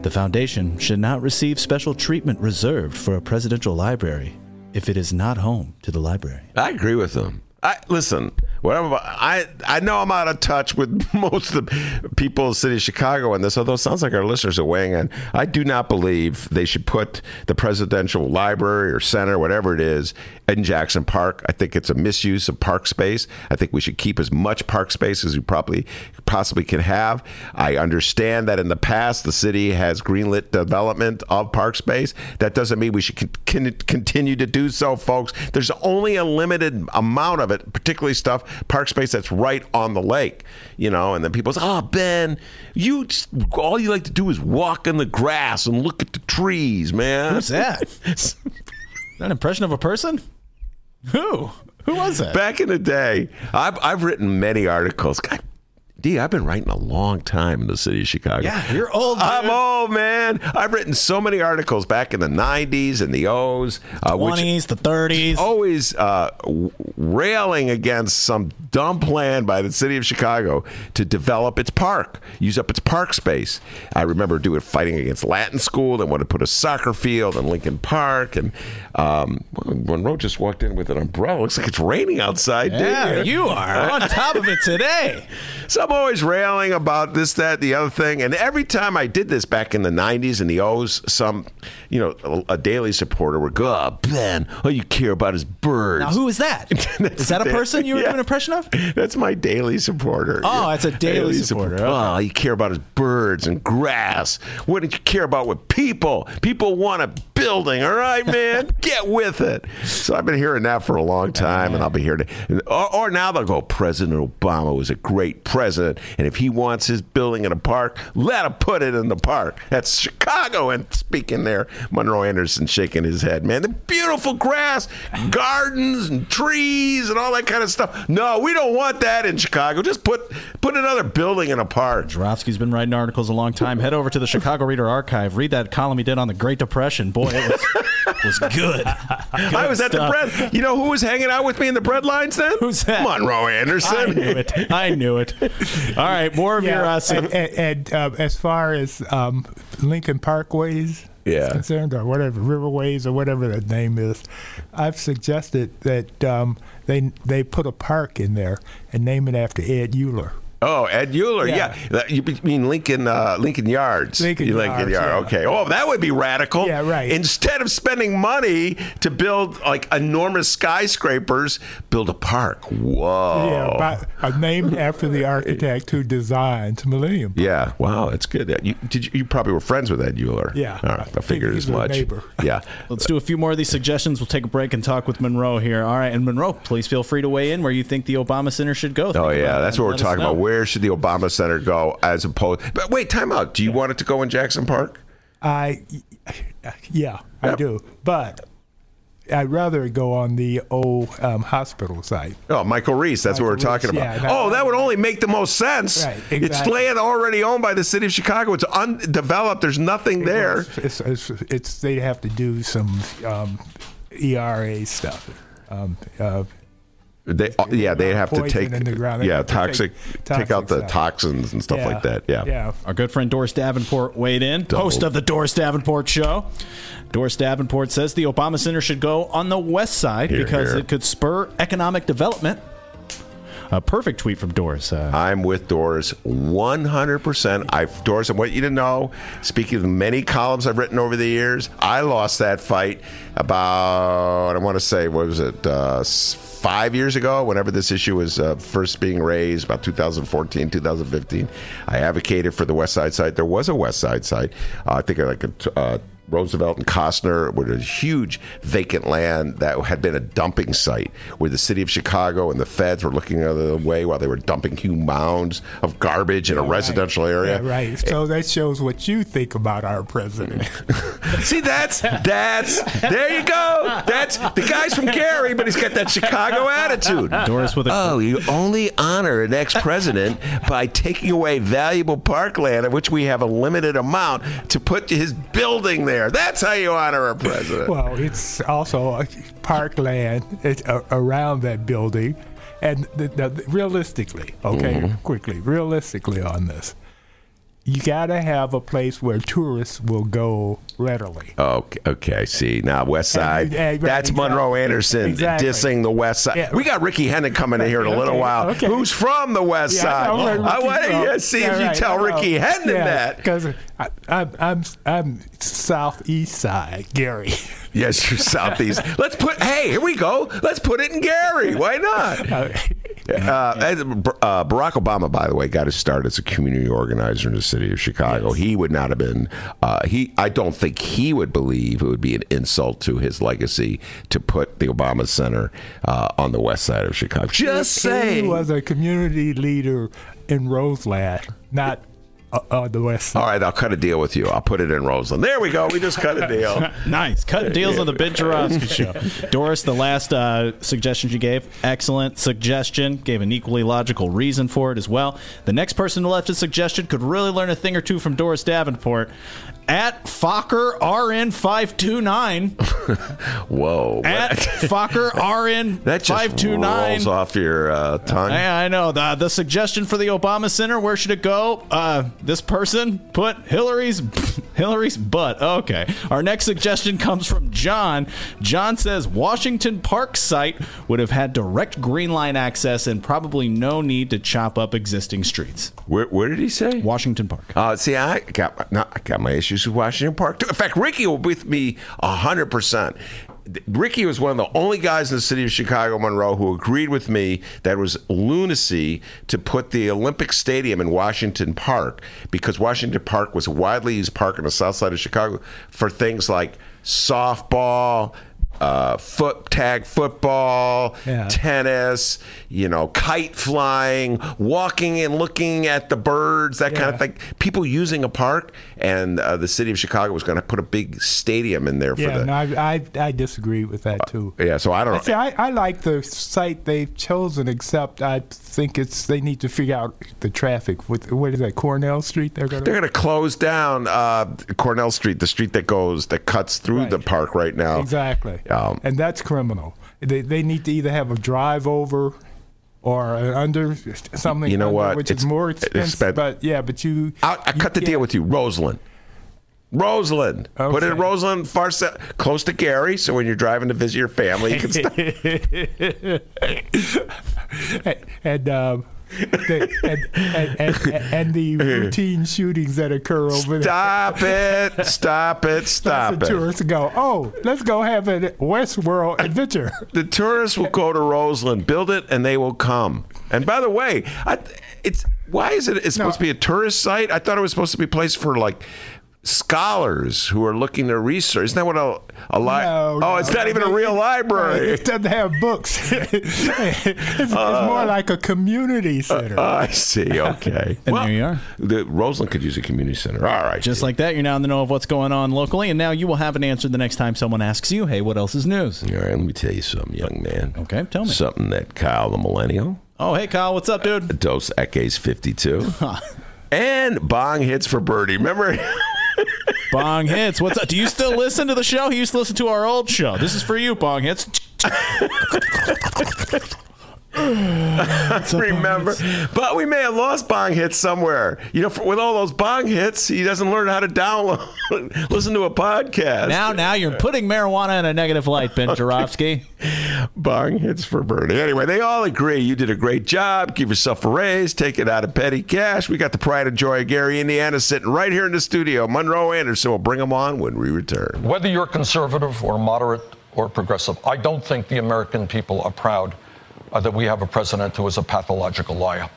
The foundation should not receive special treatment reserved for a presidential library if it is not home to the library. I agree with them. I listen. What I'm about, I I know I'm out of touch with most of the people in the city of Chicago on this, although it sounds like our listeners are weighing in. I do not believe they should put the presidential library or center, whatever it is, in Jackson Park. I think it's a misuse of park space. I think we should keep as much park space as we probably possibly can have. I understand that in the past the city has greenlit development of park space. That doesn't mean we should con- continue to do so, folks. There's only a limited amount of it, particularly stuff park space that's right on the lake, you know. And then people say, "Oh, Ben, you just, all you like to do is walk in the grass and look at the trees, man." Who's that? That an impression of a person? Who? Who was that? Back in the day, I've, I've written many articles. God, D, I've been writing a long time in the city of Chicago. Yeah, you're old, I'm old, man. I've written so many articles back in the 90s and the O's, uh, which 20s, the 30s. always uh, railing against some dumb plan by the city of Chicago to develop its park, use up its park space. I remember doing fighting against Latin School. They wanted to put a soccer field in Lincoln Park, and um, Monroe just walked in with an umbrella. Looks like it's raining outside. yeah, didn't you are on top of it today. so I'm always railing about this, that, the other thing. And every time I did this back in the 90s and the O's, some, you know, a, a Daley supporter would go, oh, Ben, all you care about is birds. Now, who is that? is that a person you were Yeah. doing an impression of? That's my Daley supporter. Oh, it's a Daley supporter. support- Oh, all you care about is birds and grass. What did you care about with people? People want a building. All right, man, get with it. So I've been hearing that for a long time, and I'll be hearing it. Or, or now they'll go, President Obama was a great president, and if he wants his building in a park, let him put it in the park. That's Chicago. And speaking there, Monroe Anderson shaking his head, man. The beautiful grass, gardens, and trees, and all that kind of stuff. No, we don't want that in Chicago. Just put put another building in a park. Joravsky's been writing articles a long time. Head over to the Chicago Reader Archive. Read that column he did on the Great Depression. Boy, it was, was good. I was at the bread. You know who was hanging out with me in the bread lines then? Who's that? Monroe I Anderson. knew it. I knew it. All right, more of your. Uh, and, and, and, uh, as far as um, Lincoln Parkways Yeah. is concerned, or whatever Riverways or whatever the name is, I've suggested that um, they they put a park in there and name it after Ed Uhlir. Oh, Ed Uhlir. Yeah, Yeah. You mean Lincoln? Uh, Lincoln Yards. Lincoln You Yards, Yard. yeah. Okay. Oh, that would be radical. Yeah, right. Instead of spending money to build like enormous skyscrapers, build a park. Whoa. Yeah, by, uh, named after the architect who designed Millennium. Park. Yeah, wow, that's good. You, did you, you probably were friends with Ed Uhlir. Yeah. All right, I I think figured he's as a much. neighbor. Yeah. Let's do a few more of these suggestions. We'll take a break and talk with Monroe here. All right, and Monroe, please feel free to weigh in where you think the Obama Center should go. Think Oh yeah, that's what we're talking about. know. Where should the Obama Center go as opposed? But wait, time out. Do you want it to go in Jackson Park? I, yeah, I Yep. do. But I'd rather go on the old um, hospital site. Oh, Michael Reese. That's what we're talking Reese, about. yeah, oh, that would only make the most sense. Right, It's land already owned by the city of Chicago. It's undeveloped. There's nothing there. It's, it's, it's they have to do some um, ERA stuff. Um, uh, They, uh, yeah, they have to take, in the ground. They yeah, have to take toxic, take, out toxic the stuff. toxins and stuff yeah, like that. Yeah. yeah. Our good friend Doris Davenport weighed in, host of the Doris Davenport Show. Doris Davenport says the Obama Center should go on the west side Here, because here. it could spur economic development. A perfect tweet from Doris. Uh, I'm with Doris 100%. I Doris, I want you to know, speaking of many columns I've written over the years, I lost that fight about, I want to say, what was it, uh, s- five years ago, whenever this issue was uh, first being raised, about 2014, 2015. I advocated for the West Side site. There was a West Side site. Uh, I think like a. t- Roosevelt and Kostner were a huge vacant land that had been a dumping site where the city of Chicago and the feds were looking the other way while they were dumping huge mounds of garbage in a residential area. Yeah, right. So that shows what you think about our president. See, that's that's there you go. That's the guy's from Gary, but he's got that Chicago attitude. Doris with a Oh, you only honor an ex-president by taking away valuable parkland, of which we have a limited amount, to put his building there. That's how you honor a president. well, it's also a parkland it's a, around that building, and the, the, realistically, okay, Mm-hmm. quickly, realistically on this, you got to have a place where tourists will go readily. Okay, okay. See now, West Side. Yeah, right, that's exactly. Monroe Anderson Exactly. dissing the West Side. Yeah. We got Rickey Hendon coming in here in a little Okay, while. okay. Who's from the West Yeah, Side? I I want to see Yeah, if you right, tell Rickey yeah, that. because I'm I'm I'm southeast side, Gary. Yes, you're southeast. Let's put. Hey, here we go. Let's put it in Gary. Why not? Uh, and, uh, Barack Obama, by the way, got his start as a community organizer in the city of Chicago. He would not have been. Uh, he, I don't think he would believe it would be an insult to his legacy to put the Obama Center uh, on the west side of Chicago. Just saying. He was a community leader in Roseland, not uh, on the west side. All right, I'll cut a deal with you. I'll put it in Roseland. There we go. We just cut a deal. Nice. Cutting deals on the Ben Joravsky show. Doris, the last uh, suggestion you gave, excellent suggestion. Gave an equally logical reason for it as well. The next person who left a suggestion could really learn a thing or two from Doris Davenport. At Fokker RN529. Whoa. At Fokker that just RN529. rolls off your uh, tongue. Yeah, I know. The, the suggestion for the Obama Center, where should it go? Uh, this person put Hillary's Hillary's butt. Okay. Our next suggestion comes from John. John says Washington Park site would have had direct green line access and probably no need to chop up existing streets. Where, where did he say? Washington Park. Uh, see, I got my, no, I got my issues with Washington Park too. In fact, Rickey will be with me hundred percent. Rickey was one of the only guys in the city of Chicago, Monroe, who agreed with me that it was lunacy to put the Olympic Stadium in Washington Park because Washington Park was a widely used park on the south side of Chicago for things like softball, uh, foot tag football, Yeah. tennis, you know, kite flying, walking and looking at the birds, that kind of thing. People using a park, and uh, the city of Chicago was going to put a big stadium in there for Yeah, the. no, I, I I disagree with that too. yeah, so I don't know. See, I, I like the site they've chosen, except I think it's they need to figure out the traffic. With what is that, Cornell Street? They're gonna. They're going to close down uh, Cornell Street, the street that goes that cuts through Right. the park right now. Exactly. Um, and that's criminal. They, they need to either have a drive over or an under something. You know under, what? Which It's- is more expensive. but yeah, but you. I, I you cut the deal with you, Roseland. Roseland. Put it in Okay. Roseland, far south, close to Gary, so when you're driving to visit your family, you can stop. and um, the, and, and, and, and the routine shootings that occur over there. Stop it! Stop it! Stop it. tourists go, oh, let's go have a Westworld adventure. The tourists will go to Roseland, build it, and they will come. And by the way, I, it's why is it? It's supposed to be a tourist site. I thought it was supposed to be a place for like scholars who are looking to research. Isn't that what a, a li- No, Oh, it's not even a real library. It doesn't have books. it's, it's uh, more like a community uh, center. I see. Okay. And there you are. The Roseland could use a community center. All right. Just like that, you're now in the know of what's going on locally, and now you will have an answer the next time someone asks you, hey, what else is news? All right. Let me tell you something, young man. Okay, tell me. Something that Kyle the Millennial, Oh, hey, Kyle, what's up, dude? Dos Equis 52, and Bong hits for Birdie. Remember? Bong Hits, what's up? Do you still listen to the show? He used to listen to our old show. This is for you, Bong Hits. remember. But we may have lost bong hits somewhere. You know, for, with all those bong hits, he doesn't learn how to download, listen to a podcast. Now, now you're putting marijuana in a negative light, Ben Joravsky. bong hits for Bernie. Anyway, they all agree you did a great job. Give yourself a raise. Take it out of petty cash. We got the pride and joy of Gary, Indiana, sitting right here in the studio. Monroe Anderson will bring them on when we return. Whether you're conservative or moderate or progressive, I don't think the American people are proud uh, that we have a president who is a pathological liar.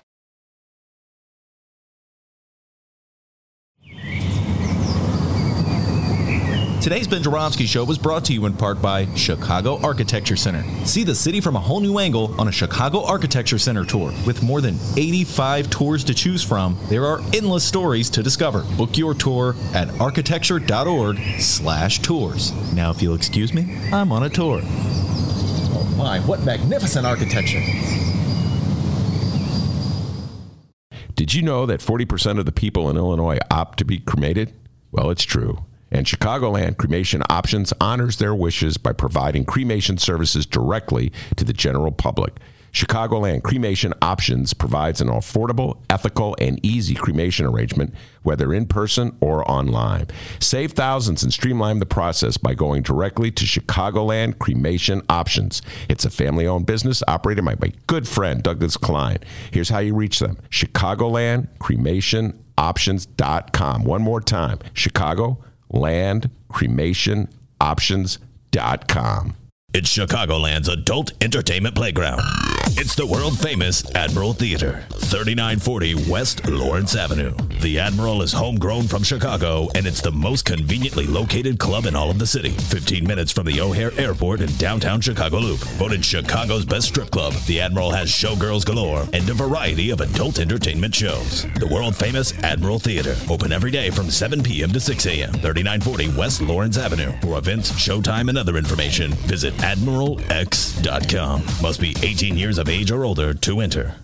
Today's Ben Joravsky Show was brought to you in part by Chicago Architecture Center. See the city from a whole new angle on a Chicago Architecture Center tour. With more than 85 tours to choose from, there are endless stories to discover. Book your tour at architecture.org slash tours. Now, if you'll excuse me, I'm on a tour. Oh my, what magnificent architecture! Did you know that 40% of the people in Illinois opt to be cremated? Well, it's true. And Chicagoland Cremation Options honors their wishes by providing cremation services directly to the general public. Chicagoland Cremation Options provides an affordable, ethical, and easy cremation arrangement, whether in person or online. Save thousands and streamline the process by going directly to Chicagoland Cremation Options. It's a family owned business operated by my good friend Douglas Klein. Here's how you reach them Chicagoland Cremation Options.com. One more time Chicago Land Cremation Options.com. It's Chicagoland's adult entertainment playground. It's the world famous Admiral Theater, 3940 West Lawrence Avenue. The Admiral is homegrown from Chicago, and it's the most conveniently located club in all of the city. 15 minutes from the O'Hare Airport in downtown Chicago Loop. Voted Chicago's best strip club, the Admiral has showgirls galore and a variety of adult entertainment shows. The world famous Admiral Theater, open every day from 7 p.m. to 6 a.m. 3940 West Lawrence Avenue. For events, showtime, and other information, visit admiralx.com. Must be 18 years of age or older to enter.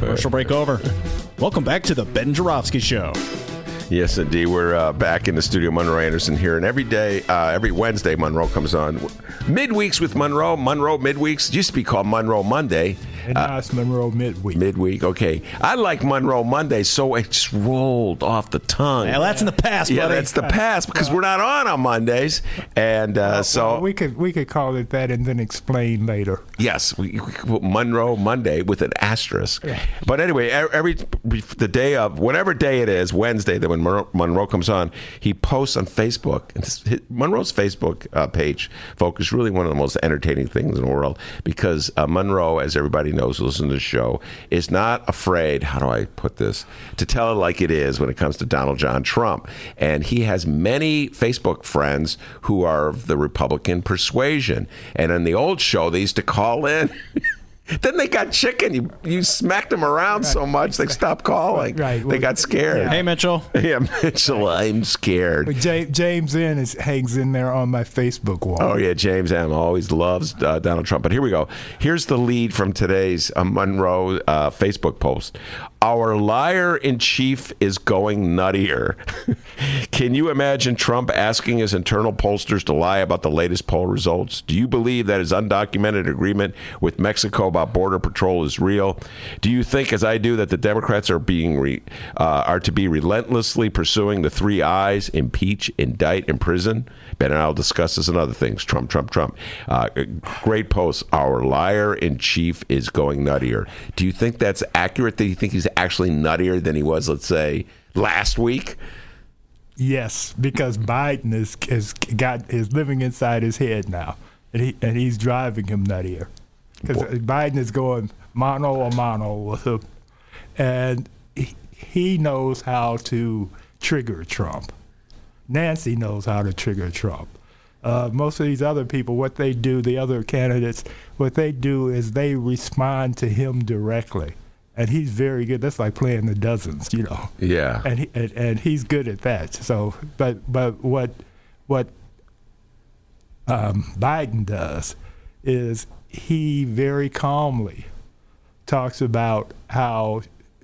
Commercial break over. Welcome back to the Ben Joravsky Show. Yes, indeed. We're uh, back in the studio. Monroe Anderson here, and every day, uh, every Wednesday, Monroe comes on. Midweeks with Monroe. Monroe midweeks it used to be called Monroe Monday. And now it's Monroe midweek. Midweek, okay. I like Monroe Monday, so it just rolled off the tongue. Well, that's in the past, yeah, buddy. that's the past because we're not on on Mondays, and uh, so Well, we could we could call it that and then explain later. Yes, we, we could put Monroe Monday with an asterisk. But anyway, every the day of whatever day it is, Wednesday, that when Monroe, Monroe comes on, he posts on Facebook. And his- Monroe's Facebook uh, page, folks, is really one of the most entertaining things in the world because uh, Monroe, as everybody knows, who listens to the show, is not afraid. How do I put this? To tell it like it is when it comes to Donald John Trump, and he has many Facebook friends who are of the Republican persuasion. And in the old show, they used to call in. then they got chicken. You you smacked them around so much they stopped calling. Right. They got scared. Hey, Mitchell. Yeah, Mitchell, I'm scared. But James in is hangs in there on my Facebook wall. Oh yeah, James M always loves uh, Donald Trump. But here we go. Here's the lead from today's uh, Monroe uh, Facebook post. Our liar in chief is going nuttier. Can you imagine Trump asking his internal pollsters to lie about the latest poll results? Do you believe that his undocumented agreement with Mexico about border patrol is real. Do you think, as I do, that the Democrats are being re, uh, are to be relentlessly pursuing the three I's: impeach, indict, imprison? Ben and I'll discuss this and other things. Trump, Trump, Trump. Uh, great post. Our liar in chief is going nuttier. Do you think that's accurate? Do you think he's actually nuttier than he was, let's say, last week? Yes, because Biden is is got is living inside his head now, and he and he's driving him nuttier. Because Biden is going mono a mono with him, and he, he knows how to trigger Trump. Nancy knows how to trigger Trump. Uh, most of these other people, what they do, the other candidates, what they do is they respond to him directly, and he's very good. That's like playing the dozens, you know. Yeah. And he, and, and he's good at that. So, but but what what um, Biden does is he very calmly talks about how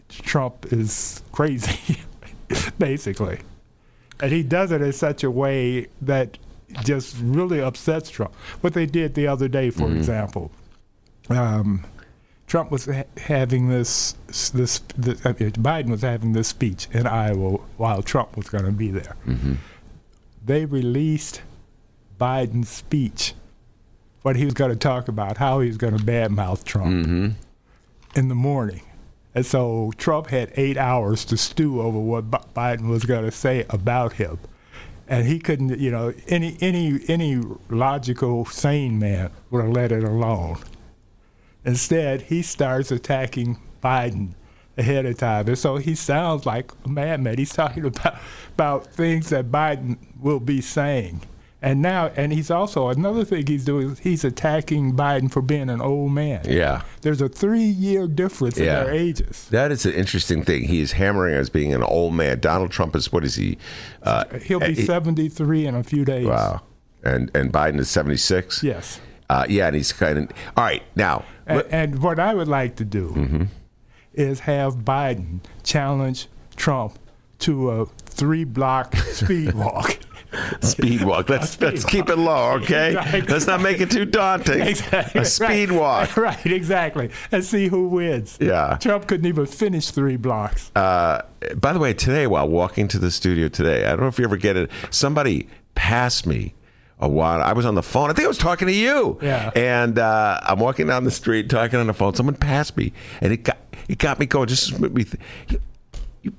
Trump is crazy, basically. And he does it in such a way that just really upsets Trump. What they did the other day, for example, um, Trump was ha- having this, this, this uh, Biden was having this speech in Iowa while Trump was going to be there. They released Biden's speech, what he was going to talk about, how he was going to badmouth Trump mm-hmm. in the morning. And so Trump had eight hours to stew over what Biden was going to say about him. And he couldn't, you know, any any any logical, sane man would have let it alone. Instead, he starts attacking Biden ahead of time. And so he sounds like a madman. He's talking about about things that Biden will be saying. And now, and he's also another thing he's doing. is He's attacking Biden for being an old man. Yeah. There's a three-year difference Yeah. in their ages. That is an interesting thing. He is hammering as being an old man. Donald Trump is what is he? Uh, He'll be he- 73 in a few days. Wow. And and Biden is seventy six. Yes. Uh, yeah, and he's kind of all right now. And, let- and what I would like to do Mm-hmm. is have Biden challenge Trump to a three-block speed walk. speed walk. Let's speed let's keep it low, okay? Let's not make it too daunting. Exactly. A speed right. walk. Right, exactly. And see who wins. Yeah. Trump couldn't even finish three blocks. Uh, by the way, today while walking to the studio today, I don't know if you ever get it. Somebody passed me a while. I was on the phone. I think I was talking to you. Yeah. And uh, I'm walking down the street talking on the phone. Someone passed me, and it got it got me going. Just made me. Th- you,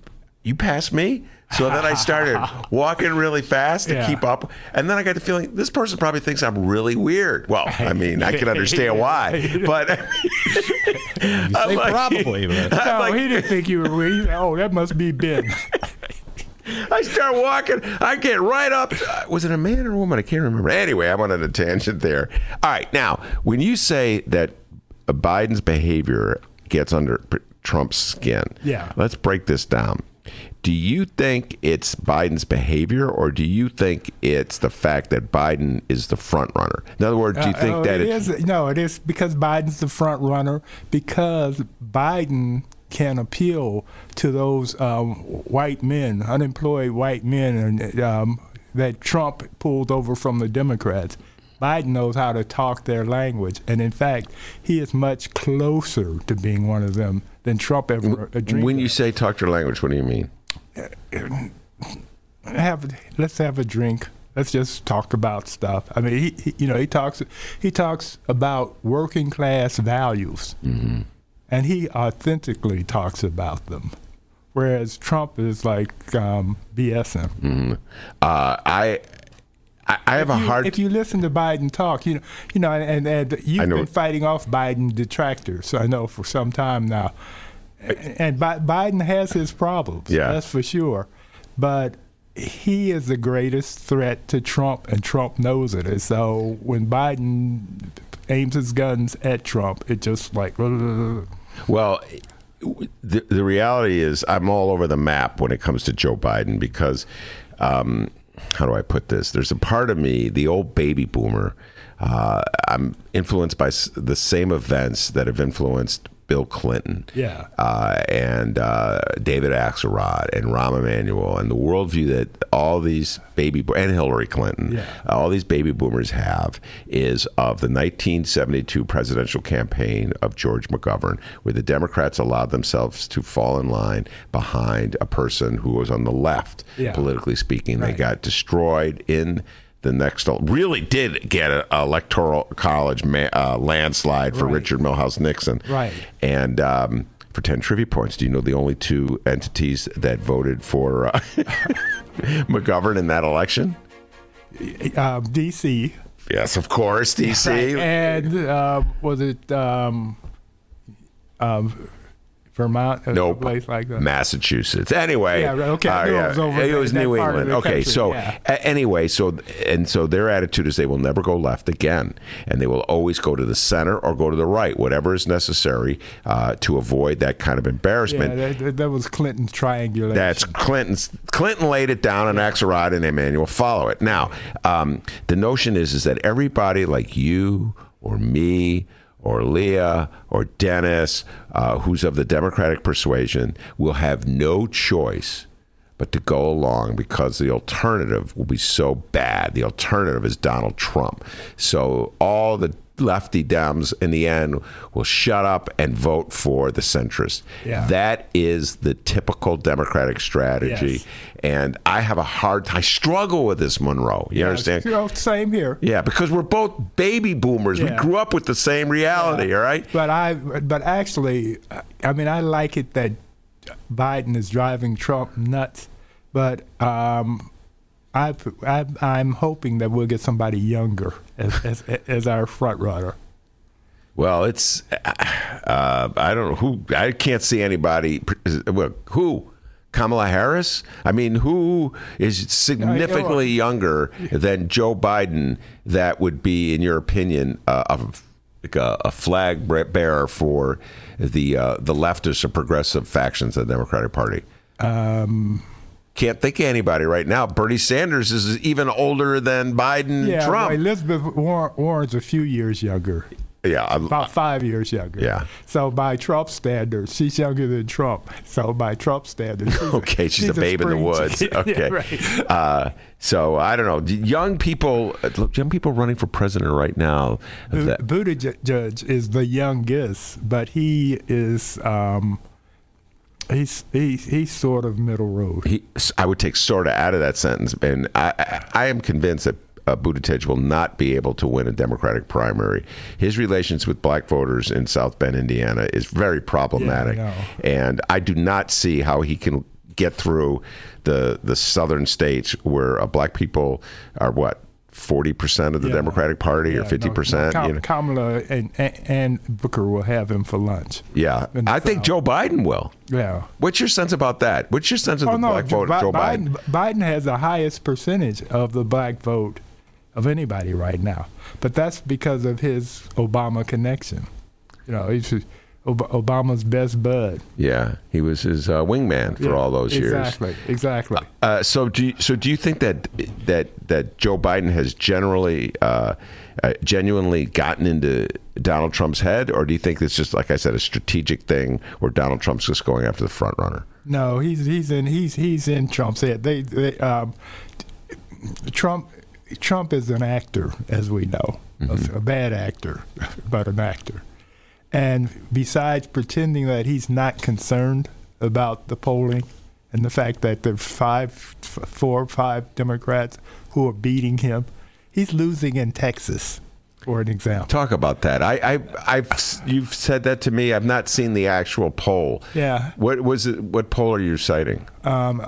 you passed me. So then I started walking really fast to Yeah. keep up, and then I got the feeling this person probably thinks I'm really weird. Well, I mean, I can understand why, but I'm Say like- probably, but no, I'm like- he didn't think you were weird. Oh, that must be Ben. I start walking. I get right up. uh, Was it a man or a woman? I can't remember. Anyway, I'm on a tangent there. All right. Now, when you say that uh, Biden's behavior gets under Trump's skin, Yeah. let's break this down. Do you think it's Biden's behavior, or do you think it's the fact that Biden is the front runner? In other words, do you Uh, think oh, that it is? No, it is because Biden's the front runner. Because Biden can appeal to those um, white men, unemployed white men, and um, that Trump pulled over from the Democrats. Biden knows how to talk their language, and in fact, he is much closer to being one of them than Trump ever dreamed. when you of. say talk your language? What do you mean? Have let's have a drink. Let's just talk about stuff. I mean, he, he you know he talks he talks about working class values, and he authentically talks about them, whereas Trump is like um, BSing. Uh, I, I, I have a you- hard. If you listen to Biden talk, you know, you know, and, and you've know. been fighting off Biden detractors. I know for some time now, and Bi- Biden has his problems. Yeah. that's for sure. But he is the greatest threat to Trump, and Trump knows it. And so when Biden aims his guns at Trump, it just like. Well, the, the reality is, I'm all over the map when it comes to Joe Biden because, um, how do I put this? There's a part of me, the old baby boomer. Uh, I'm influenced by the same events that have influenced Bill Clinton, Yeah. uh, and uh, David Axelrod and Rahm Emanuel, and the worldview that all these baby bo- and Hillary Clinton, Yeah. uh, all these baby boomers have is of the 1972 presidential campaign of George McGovern, where the Democrats allowed themselves to fall in line behind a person who was on the left, Yeah. politically speaking. They got destroyed in the next really did get an electoral college ma- uh, landslide for Right. Richard Milhous Nixon. Right. And um, for 10 trivia points, do you know the only two entities that voted for uh, McGovern in that election? Um, D.C. Yes, of course, DC. and uh, was it um, um, Vermont? A Nope. place like that. Massachusetts. Anyway, Yeah, right, okay, uh, knew it was over it was New England. Okay, country, so yeah. a- anyway, so and so their attitude is they will never go left again, and they will always go to the center or go to the right, whatever is necessary uh, to avoid that kind of embarrassment. that, that- that was Clinton's triangulation. That's Clinton's. Clinton laid it down, and Axelrod and Emanuel follow it. Now, um, the notion is is that everybody like you or me or Leah or Dennis, uh, who's of the Democratic persuasion, will have no choice but to go along because the alternative will be so bad. The alternative is Donald Trump. So all the lefty Dems in the end will shut up and vote for the centrist. Yeah. That is the typical Democratic strategy. Yes. And I have a hard time, I struggle with this, Monroe. You Yeah, understand? You know, same here. Yeah, because we're both baby boomers. We grew up with the same reality, all right? But I, but actually, I mean, I like it that Biden is driving Trump nuts. But um, I, I, I'm hoping that we'll get somebody younger as, as, as our front runner. Well, it's uh, I don't know who I can't see anybody well, who Kamala Harris? I mean, who is significantly younger than Joe Biden that would be, in your opinion, uh, a, a, a flag bearer for the uh, the leftist or progressive factions of the Democratic Party? Um, Can't think of anybody right now. Bernie Sanders is even older than Biden, yeah, Trump. well, Elizabeth Warren, Warren's a few years younger, yeah, I'm- about five years younger. Yeah. So by Trump standards, she's younger than Trump. So by Trump standards, she's Okay, she's, a babe in the woods. Okay, Yeah, right. uh, so I don't know. Young people, look, young people running for president right now. that- Buttigieg is the youngest, but he is um, he's he's he's sort of middle road. he, I would take sort of out of that sentence, and I, I, am convinced that uh, Buttigieg will not be able to win a Democratic primary. His relations with black voters in South Bend, Indiana, is very problematic, know. and I do not see how he can get through the the southern states where uh, black people are what. Forty percent of the Yeah. Democratic Party, or Yeah, fifty no, percent. Kam- you know. Kamala and, and Booker will have him for lunch. Yeah, I think Joe Biden will. Yeah. What's your sense about that? What's your sense of oh, the black vote, Bi- Joe Biden? Biden has the highest percentage of the black vote of anybody right now, but that's because of his Obama connection. You know, he's Ob- Obama's best bud. Yeah, he was his uh, wingman for Yeah, all those years. Exactly. Exactly. Uh, so, do you, so do you think that that that Joe Biden has generally, uh, uh, genuinely gotten into Donald Trump's head, or do you think it's just like I said, a strategic thing where Donald Trump's just going after the front runner? No, he's he's in he's he's in Trump's head. They, they um, Trump Trump is an actor, as we know, a, a bad actor, but an actor. And besides pretending that he's not concerned about the polling and the fact that there are five, four or five Democrats who are beating him, he's losing in Texas, for an example. Talk about that. I, I, I've you've said that to me. I've not seen the actual poll. Yeah. What was it? What poll are you citing? um,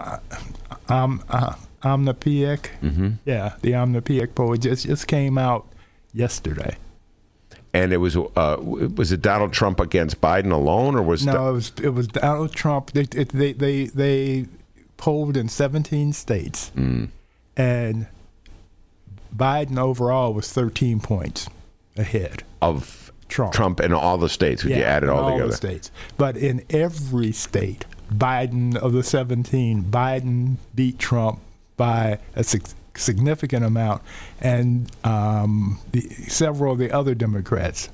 um, uh, Omnipiec. Mm-hmm. Yeah, the Omnipiec poll it just just came out yesterday. And it was uh, was it Donald Trump against Biden alone, or was No, it was it was Donald Trump. They it, they they, they polled in 17 states, and Biden overall was 13 points ahead. of Trump. Trump in all the states when you add it all, all together? the states. But in every state, Biden of the 17, Biden beat Trump by a significant amount, and um, the, several of the other Democrats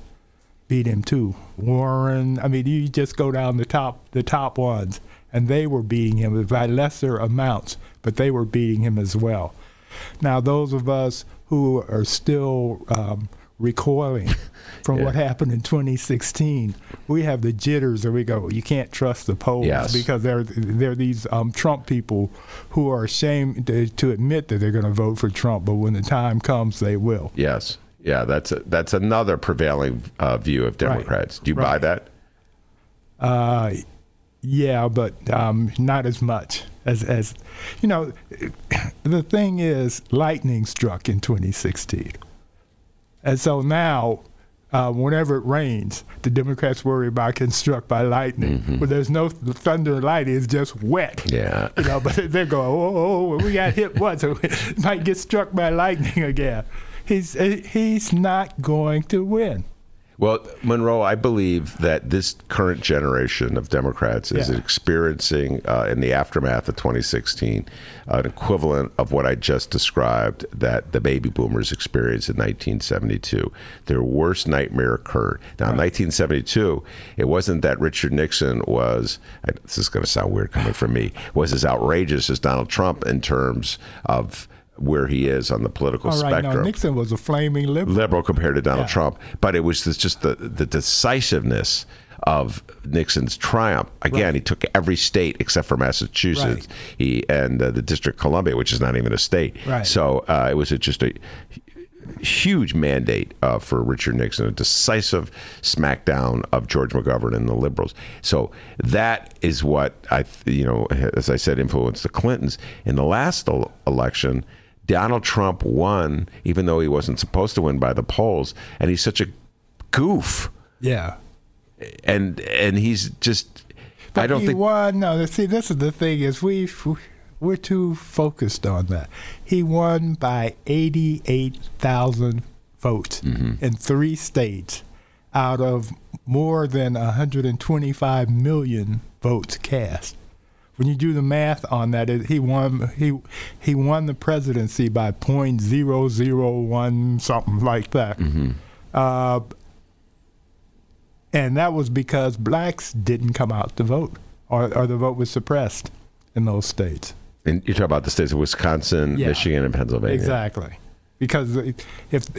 beat him too. Warren, I mean, you just go down the top the top ones, and they were beating him by lesser amounts, but they were beating him as well. Now, those of us who are still um, recoiling from Yeah. what happened in 2016, we have the jitters, and we go, you can't trust the polls Yes. because they're they're these um, Trump people who are ashamed to, to admit that they're going to vote for Trump, but when the time comes, they will. Yes. Yeah, that's a, that's another prevailing uh, view of Democrats. Do you buy that? Uh, yeah, but um, not as much as as you know. The thing is, lightning struck in 2016, and so now. Uh, whenever it rains, the Democrats worry about getting struck by lightning. But there's no thunder and lightning; it's just wet. Yeah. You know, but they're going, oh, we got hit once, so we might get struck by lightning again. He's he's not going to win. Well, Monroe, I believe that this current generation of Democrats is Yeah. experiencing, uh, in the aftermath of 2016, an equivalent of what I just described that the baby boomers experienced in 1972. Their worst nightmare occurred. Now, in 1972, it wasn't that Richard Nixon was, I- this is going to sound weird coming from me, was as outrageous as Donald Trump in terms of where he is on the political All right, spectrum now Nixon was a flaming liberal. liberal compared to Donald Yeah. Trump, but it was just the, the decisiveness of Nixon's triumph. Again, he took every state except for Massachusetts. Right. He and uh, the District of Columbia, which is not even a state. Right. So uh, it was a, just a huge mandate uh, for Richard Nixon, a decisive smackdown of George McGovern and the liberals. So that is what I, you know, as I said, influenced the Clintons. In the last el- election, Donald Trump won, even though he wasn't supposed to win by the polls, and he's such a goof, Yeah. and and he's just. I don't he think. won. No, see, this is the thing is we we're too focused on that. He won by eighty-eight thousand votes Mm-hmm. in three states, out of more than hundred and twenty-five million votes cast. When you do the math on that, it, he won. He he won the presidency by point zero zero one something like that. Uh, and that was because blacks didn't come out to vote, or, or the vote was suppressed in those states. And you talk about the states of Wisconsin, Yeah. Michigan, and Pennsylvania. Exactly, because if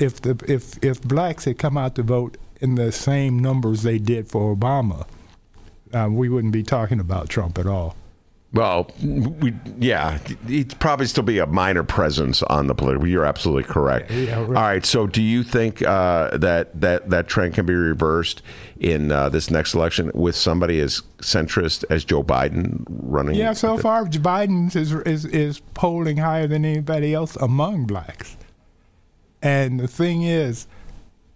if the if if blacks had come out to vote in the same numbers they did for Obama, uh, we wouldn't be talking about Trump at all. Well, we, yeah, he'd probably still be a minor presence on the political. You're absolutely correct. Yeah, right. All right. So, do you think uh, that that that trend can be reversed in uh, this next election with somebody as centrist as Joe Biden running? Yeah, so far Biden is is is polling higher than anybody else among blacks. And the thing is,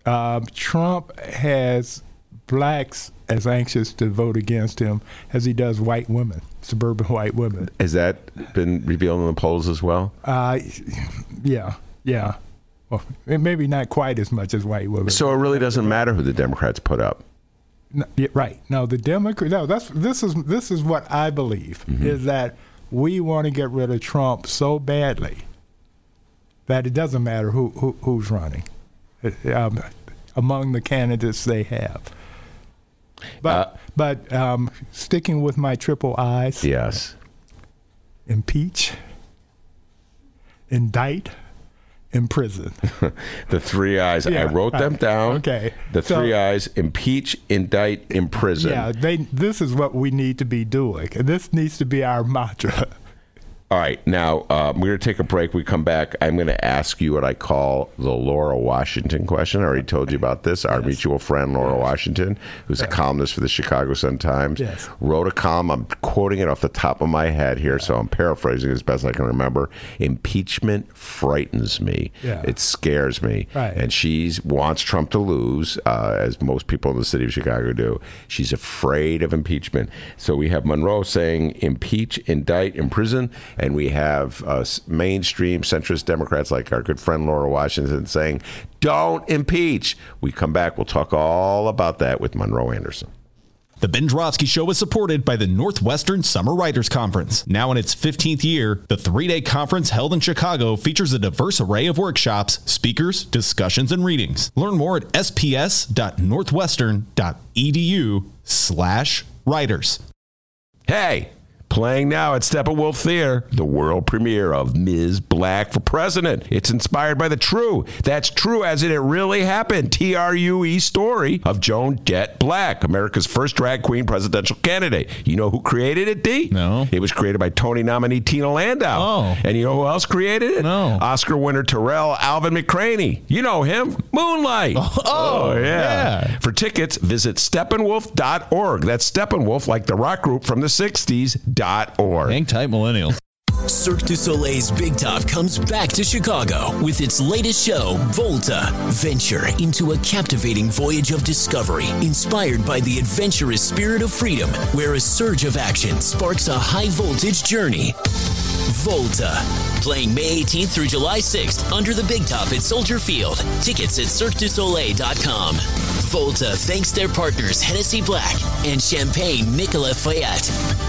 um, Trump has blacks as anxious to vote against him as he does white women, suburban white women. Has that been revealed in the polls as well? Uh, yeah, yeah. Well, maybe not quite as much as white women. So it really doesn't matter who the Democrats put up. No, yeah, right. No, the Democrat. No, that's this is this is what I believe is that we want to get rid of Trump so badly that it doesn't matter who, who who's running uh, um, among the candidates they have. But but um, sticking with my triple I's, Yes. impeach, indict, imprison. The three eyes. I wrote them right. down. Okay. The So- three eyes: impeach, indict, imprison. Yeah, they. This is what we need to be doing, and this needs to be our mantra. All right, now uh, we're going to take a break. We come back. I'm going to ask you what I call the Laura Washington question. I already told you about this. Our mutual friend Laura Washington, who's a columnist for the Chicago Sun Times, Yes. wrote a column. I'm quoting it off the top of my head here, so I'm paraphrasing as best I can remember. Impeachment frightens me. Yeah. It scares me. Right. And she wants Trump to lose, uh, as most people in the city of Chicago do. She's afraid of impeachment. So we have Monroe saying impeach, indict, imprison, and we have uh, mainstream centrist Democrats like our good friend Laura Washington saying don't impeach. We come back. We'll talk all about that with Monroe Anderson. The Ben Joravsky Show is supported by the Northwestern Summer Writers Conference. Now in its 15th year, the three day conference held in Chicago features a diverse array of workshops, speakers, discussions, and readings. Learn more at sps.northwestern.edu slash writers. Hey, playing now at Steppenwolf Theater, the world premiere of Ms. Blakk for President. It's inspired by the true, that's true as in it really happened, T R U E story of Joan Jett Blakk, America's first drag queen presidential candidate. You know who created it, D? No. It was created by Tony nominee Tina Landau. Oh. And you know who else created it? No. Oscar winner Tarell Alvin McCraney. You know him, Moonlight. Oh, oh, oh yeah. For tickets, visit steppenwolf.org. That's Steppenwolf, like the rock group from the 60s, dot org. Hang tight, millennials. Cirque du Soleil's Big Top comes back to Chicago with its latest show, Volta. Venture into a captivating voyage of discovery inspired by the adventurous spirit of freedom, where a surge of action sparks a high voltage journey. Volta. Playing May 18th through July 6th under the Big Top at Soldier Field. Tickets at CirqueDuSoleil.com. Volta thanks their partners Hennessy Black and Champagne Nicolas Feuillatte.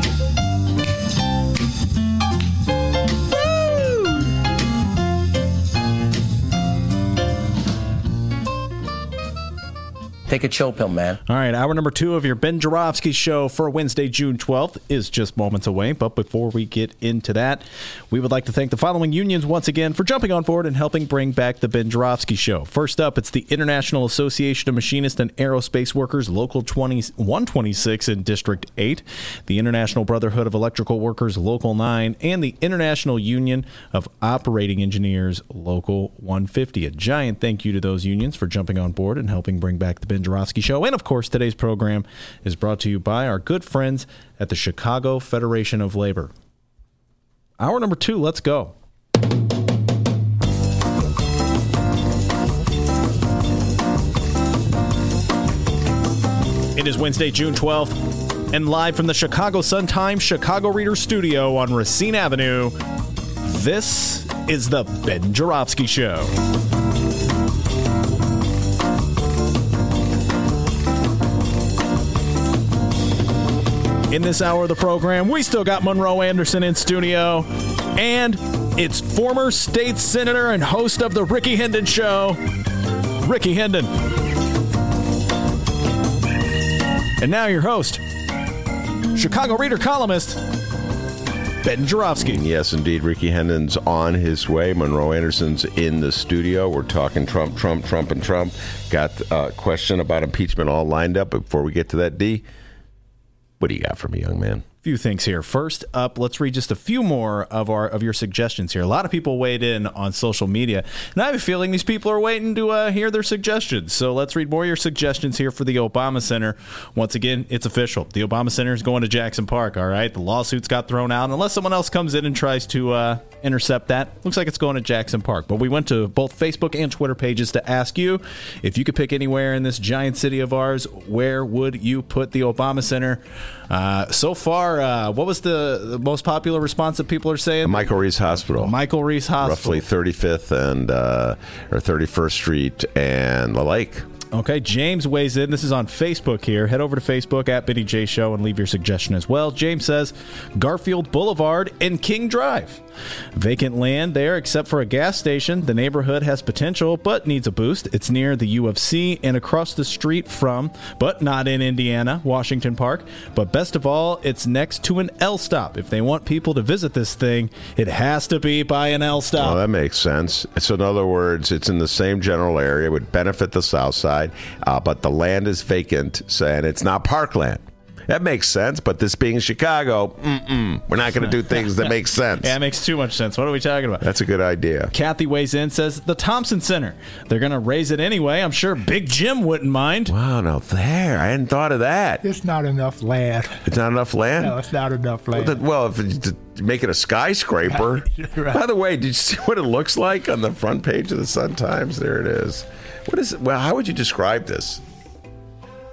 Take a chill pill, man. All right, hour number two of your Ben Joravsky show for Wednesday, June 12th is just moments away. But before we get into that, we would like to thank the following unions once again for jumping on board and helping bring back the Ben Joravsky show. First up, it's the International Association of Machinists and Aerospace Workers, Local 20, 126 in District 8, the International Brotherhood of Electrical Workers, Local 9, and the International Union of Operating Engineers, Local 150. A giant thank you to those unions for jumping on board and helping bring back the Ben Joravsky Show. And of course, today's program is brought to you by our good friends at the Chicago Federation of Labor. Hour number two, let's go. It is Wednesday, June 12th, and live from the Chicago Sun-Times Chicago Reader Studio on Racine Avenue, this is the Ben Joravsky Show. In this hour of the program, we still got Monroe Anderson in studio, and it's former state senator and host of the Rickey Hendon Show, Rickey Hendon. And now your host, Chicago Reader columnist, Ben Joravsky. Yes, indeed. Rickey Hendon's on his way. Monroe Anderson's in the studio. We're talking Trump, Trump, Trump, and Trump. Got a question about impeachment all lined up. Before we get to that, D, what do you got for me, young man? Few things here. First up, let's read just a few more of our of your suggestions here. A lot of people weighed in on social media, and I have a feeling these people are waiting to uh, hear their suggestions. So let's read more of your suggestions here for the Obama Center. Once again, it's official. The Obama Center is going to Jackson Park. All right, the lawsuits got thrown out, unless someone else comes in and tries to uh, intercept that. Looks like it's going to Jackson Park. But we went to both Facebook and Twitter pages to ask you if you could pick anywhere in this giant city of ours, where would you put the Obama Center? Uh, so far, uh, what was the, the most popular response that people are saying? Michael Reese Hospital. Michael Reese Hospital. Roughly 35th and uh, or 31st Street and the Lake. Okay, James weighs in. This is on Facebook here. Head over to Facebook at Benny J Show and leave your suggestion as well. James says Garfield Boulevard and King Drive. Vacant land there except for a gas station. The neighborhood has potential but needs a boost. It's near the UFC and across the street from, but not in Indiana, Washington Park. But best of all, it's next to an L stop. If they want people to visit this thing, it has to be by an L stop. Oh, that makes sense. So, in other words, it's in the same general area, it would benefit the south side, uh, but the land is vacant, so, and it's not parkland. That makes sense, but this being Chicago, mm-mm, we're not going to do things that make sense. yeah, it makes too much sense. What are we talking about? That's a good idea. Kathy weighs in, says the Thompson Center. They're going to raise it anyway. I'm sure Big Jim wouldn't mind. Wow, no, there. I hadn't thought of that. It's not enough land. It's not enough land? No, it's not enough land. Well, well if it's to make it a skyscraper. Right. By the way, did you see what it looks like on the front page of the Sun Times? There it is. What is it? Well, how would you describe this?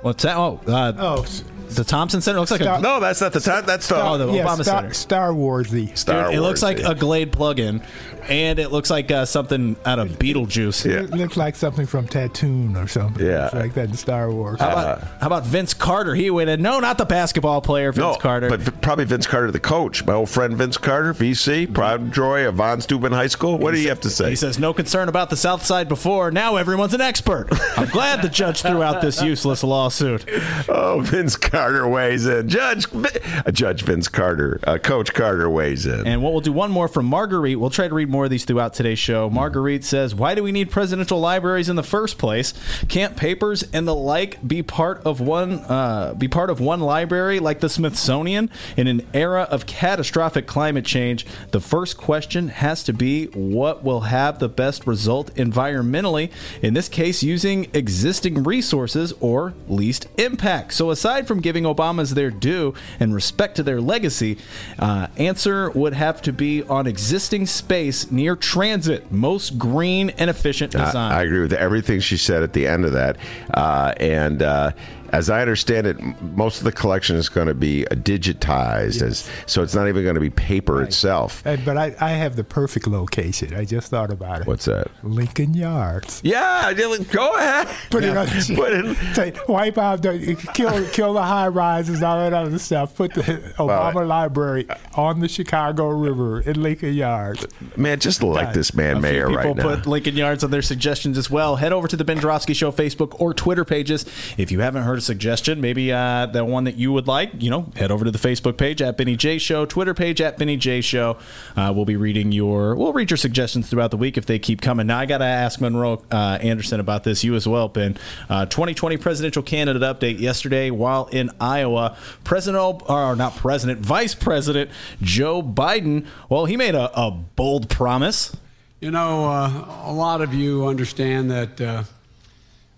What's that? Oh, uh, oh, s- the Thompson Center looks like a. No, that's not the time. That's the, Oh, the yeah, Obama Star, Center. Star Warsy. Star Dude, it looks like a Glade plug-in, and it looks like uh, something out of Beetlejuice. Yeah. It looks like something from Tatooine or something. Yeah. It's like that in Star Wars. How about, how about Vince Carter? He went in. No, not the basketball player, Vince no, Carter. but v- probably Vince Carter, the coach. My old friend Vince Carter, VC, proud joy of Von Steuben High School. What do you have to say? He says, no concern about the South Side before. Now everyone's an expert. I'm glad the judge threw out this useless lawsuit. Oh, Vince Carter weighs in. Judge, uh, Judge Vince Carter, uh, Coach Carter weighs in. And what we'll do one more from Marguerite. We'll try to read more of these throughout today's show. Marguerite says, Why do we need presidential libraries in the first place? Can't papers and the like be part of one uh, be part of one library like the Smithsonian? In an era of catastrophic climate change, the first question has to be what will have the best result environmentally, in this case using existing resources or least impact. So aside from giving Obama's their due and respect to their legacy, uh, answer would have to be on existing space near transit, most green and efficient design. I, I agree with everything she said at the end of that. Uh, and uh, as I understand it, most of the collection is going to be uh, digitized, as, so it's not even going to be paper itself. Uh, but I, I have the perfect location. I just thought about it. What's that? Lincoln Yards. Yeah, go ahead. Put it on. Put it- Say, wipe out the kill kill the high rises, all that other stuff. Put the Obama Library on the Chicago River in Lincoln Yards. Man, just like this man mayor people right now. put Lincoln Yards on their suggestions as well. Head over to the Ben Joravsky Show Facebook or Twitter pages. If you haven't heard a suggestion, maybe uh, the one that you would like, you know, head over to the Facebook page at Benny J Show, Twitter page at Benny J Show. Uh, we'll be reading your, we'll read your suggestions throughout the week if they keep coming. Now I got to ask Monroe uh, Anderson about this. You as well, Ben. Uh, 2020 presidential candidate update yesterday while in Iowa. President, or not President, Vice President Joe Biden. Well, he made a, a bold promise. You know, uh, a lot of you understand that uh,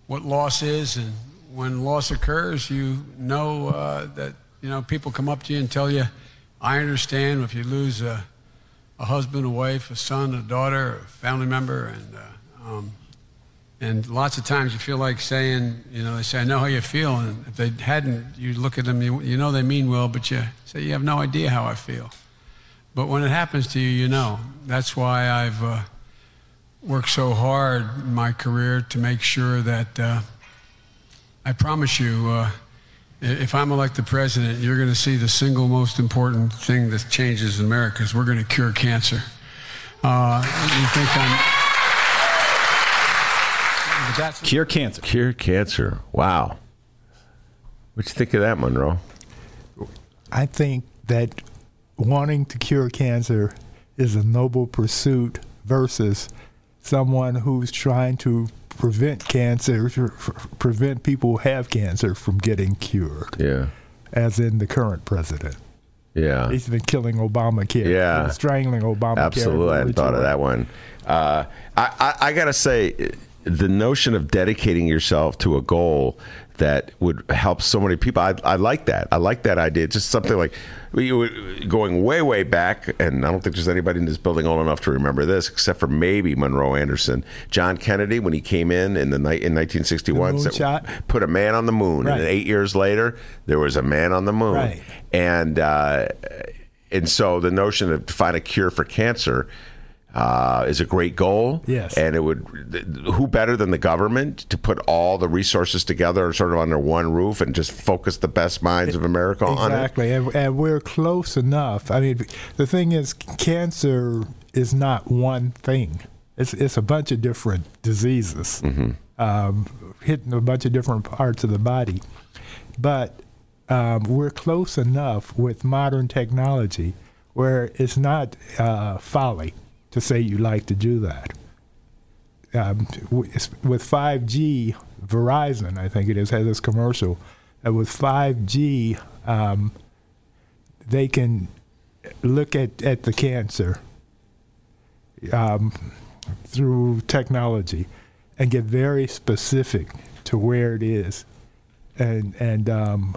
what loss is, and when loss occurs, you know uh, that you know people come up to you and tell you, "I understand if you lose a, a husband, a wife, a son, a daughter, a family member," and uh, um, and lots of times you feel like saying, you know, they say, "I know how you feel," and if they hadn't, you look at them, you, you know they mean well, but you say, "You have no idea how I feel." But when it happens to you, you know. That's why I've uh, worked so hard in my career to make sure that uh, I promise you, uh, if I'm elected president, you're going to see the single most important thing that changes in America is we're going to cure cancer. Uh, you think I'm. That's Cure cancer. Cure cancer. Wow. What you think of that, Monroe? I think that wanting to cure cancer is a noble pursuit versus someone who's trying to prevent cancer, prevent people who have cancer from getting cured, Yeah. as in the current president. Yeah. He's been killing Obamacare, Yeah. strangling Obamacare. Absolutely, I hadn't thought of that one. Uh, I, I, I got to say, the notion of dedicating yourself to a goal that would help so many people. I, I like that. I like that idea. Just something like going way, way back, and I don't think there's anybody in this building old enough to remember this, except for maybe Monroe Anderson. John Kennedy, when he came in in the night in 1961, The said, put a man on the moon, Right. and eight years later, there was a man on the moon, Right. and uh, and so the notion of to find a cure for cancer. Uh, is a great goal. Yes. And it would, who better than the government to put all the resources together sort of under one roof and just focus the best minds of America on it? Exactly, and, and we're close enough. I mean, the thing is, cancer is not one thing. It's it's a bunch of different diseases um, hitting a bunch of different parts of the body, but um, we're close enough with modern technology where it's not uh, folly to say you like to do that. Um, with 5G, Verizon, I think it is, has this commercial. that with 5G, um, they can look at, at the cancer um, through technology and get very specific to where it is and, and um,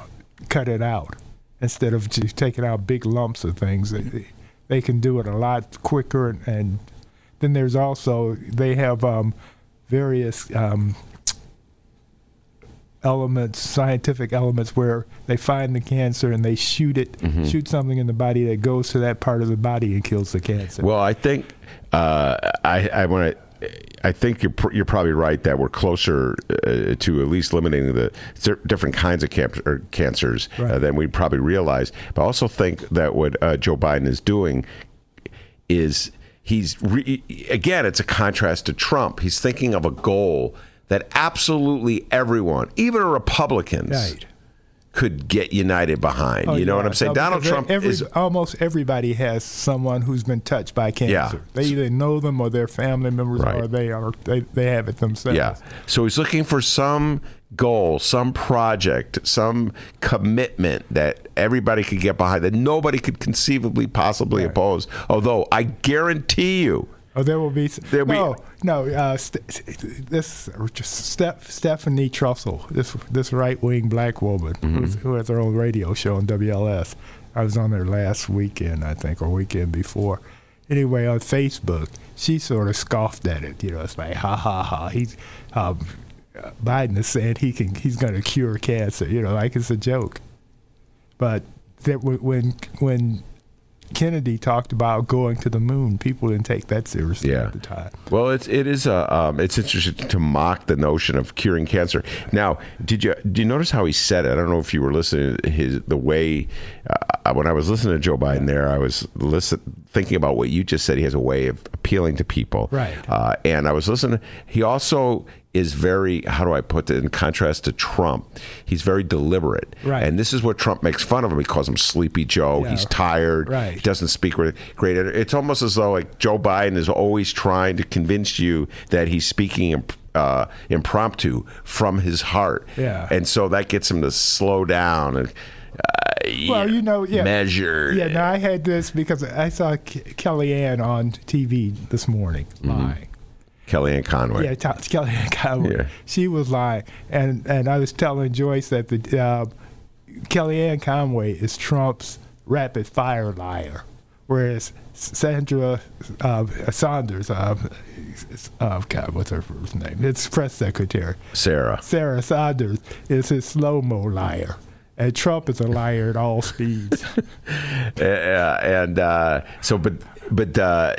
cut it out instead of just taking out big lumps of things. They can do it a lot quicker. And, and then there's also, they have um, various um, elements, scientific elements, where they find the cancer and they shoot it, Mm-hmm. shoot something in the body that goes to that part of the body and kills the cancer. Well, I think uh, I, I want to. I think you're pr- you're probably right that we're closer uh, to at least limiting the different kinds of camp- or cancers uh, than we probably realize. But I also think that what uh, Joe Biden is doing is he's re- again it's a contrast to Trump. He's thinking of a goal that absolutely everyone, even a Republicans, Right. Could get united behind. Oh, you know what. I'm saying? No, Donald Trump every, is almost everybody has someone who's been touched by cancer. Yeah. They either know them or their family members Right. or they are they, they have it themselves. Yeah. So he's looking for some goal, some project, some commitment that everybody could get behind, that nobody could conceivably possibly oppose. Although I guarantee you, Oh, there will be. There'll be- no, no. Uh, st- this just Steph, Stephanie Trussell, this this right wing black woman Mm-hmm. who has her own radio show on WLS. I was on there last weekend, I think, or weekend before. Anyway, on Facebook, she sort of scoffed at it. You know, it's like, ha ha ha. He's um, uh, Biden is saying he can, he's going to cure cancer. You know, like it's a joke. But that w- when when Kennedy talked about going to the moon, people didn't take that seriously Yeah. at the time. well, it's it is a um, it's interesting to mock the notion of curing cancer. Now, did you do you notice how he said it? I don't know if you were listening to his the way uh, when I was listening to Joe Biden there, I was listen thinking about what you just said. He has a way of appealing to people, Right. Uh, and I was listening. He also is very how do I put it in contrast to Trump? He's very deliberate, Right. And this is what Trump makes fun of him. He calls him Sleepy Joe. Yeah. He's tired. Right. He doesn't speak with great. It's almost as though like Joe Biden is always trying to convince you that he's speaking imp- uh, impromptu from his heart. Yeah. and so that gets him to slow down and. Uh, Well, you know, yeah, measure. Yeah, no, I had this because I saw K- Kellyanne on TV this morning lying. Kellyanne Conway. Yeah, t- Kellyanne Conway. Yeah. She was lying, and and I was telling Joyce that the uh, Kellyanne Conway is Trump's rapid fire liar, whereas Sandra uh, Saunders, uh, uh, God, what's her first name? It's press secretary. Sarah. Sarah Saunders is his slow mo liar. And Trump is a liar at all speeds. Uh, and uh, so, but but uh,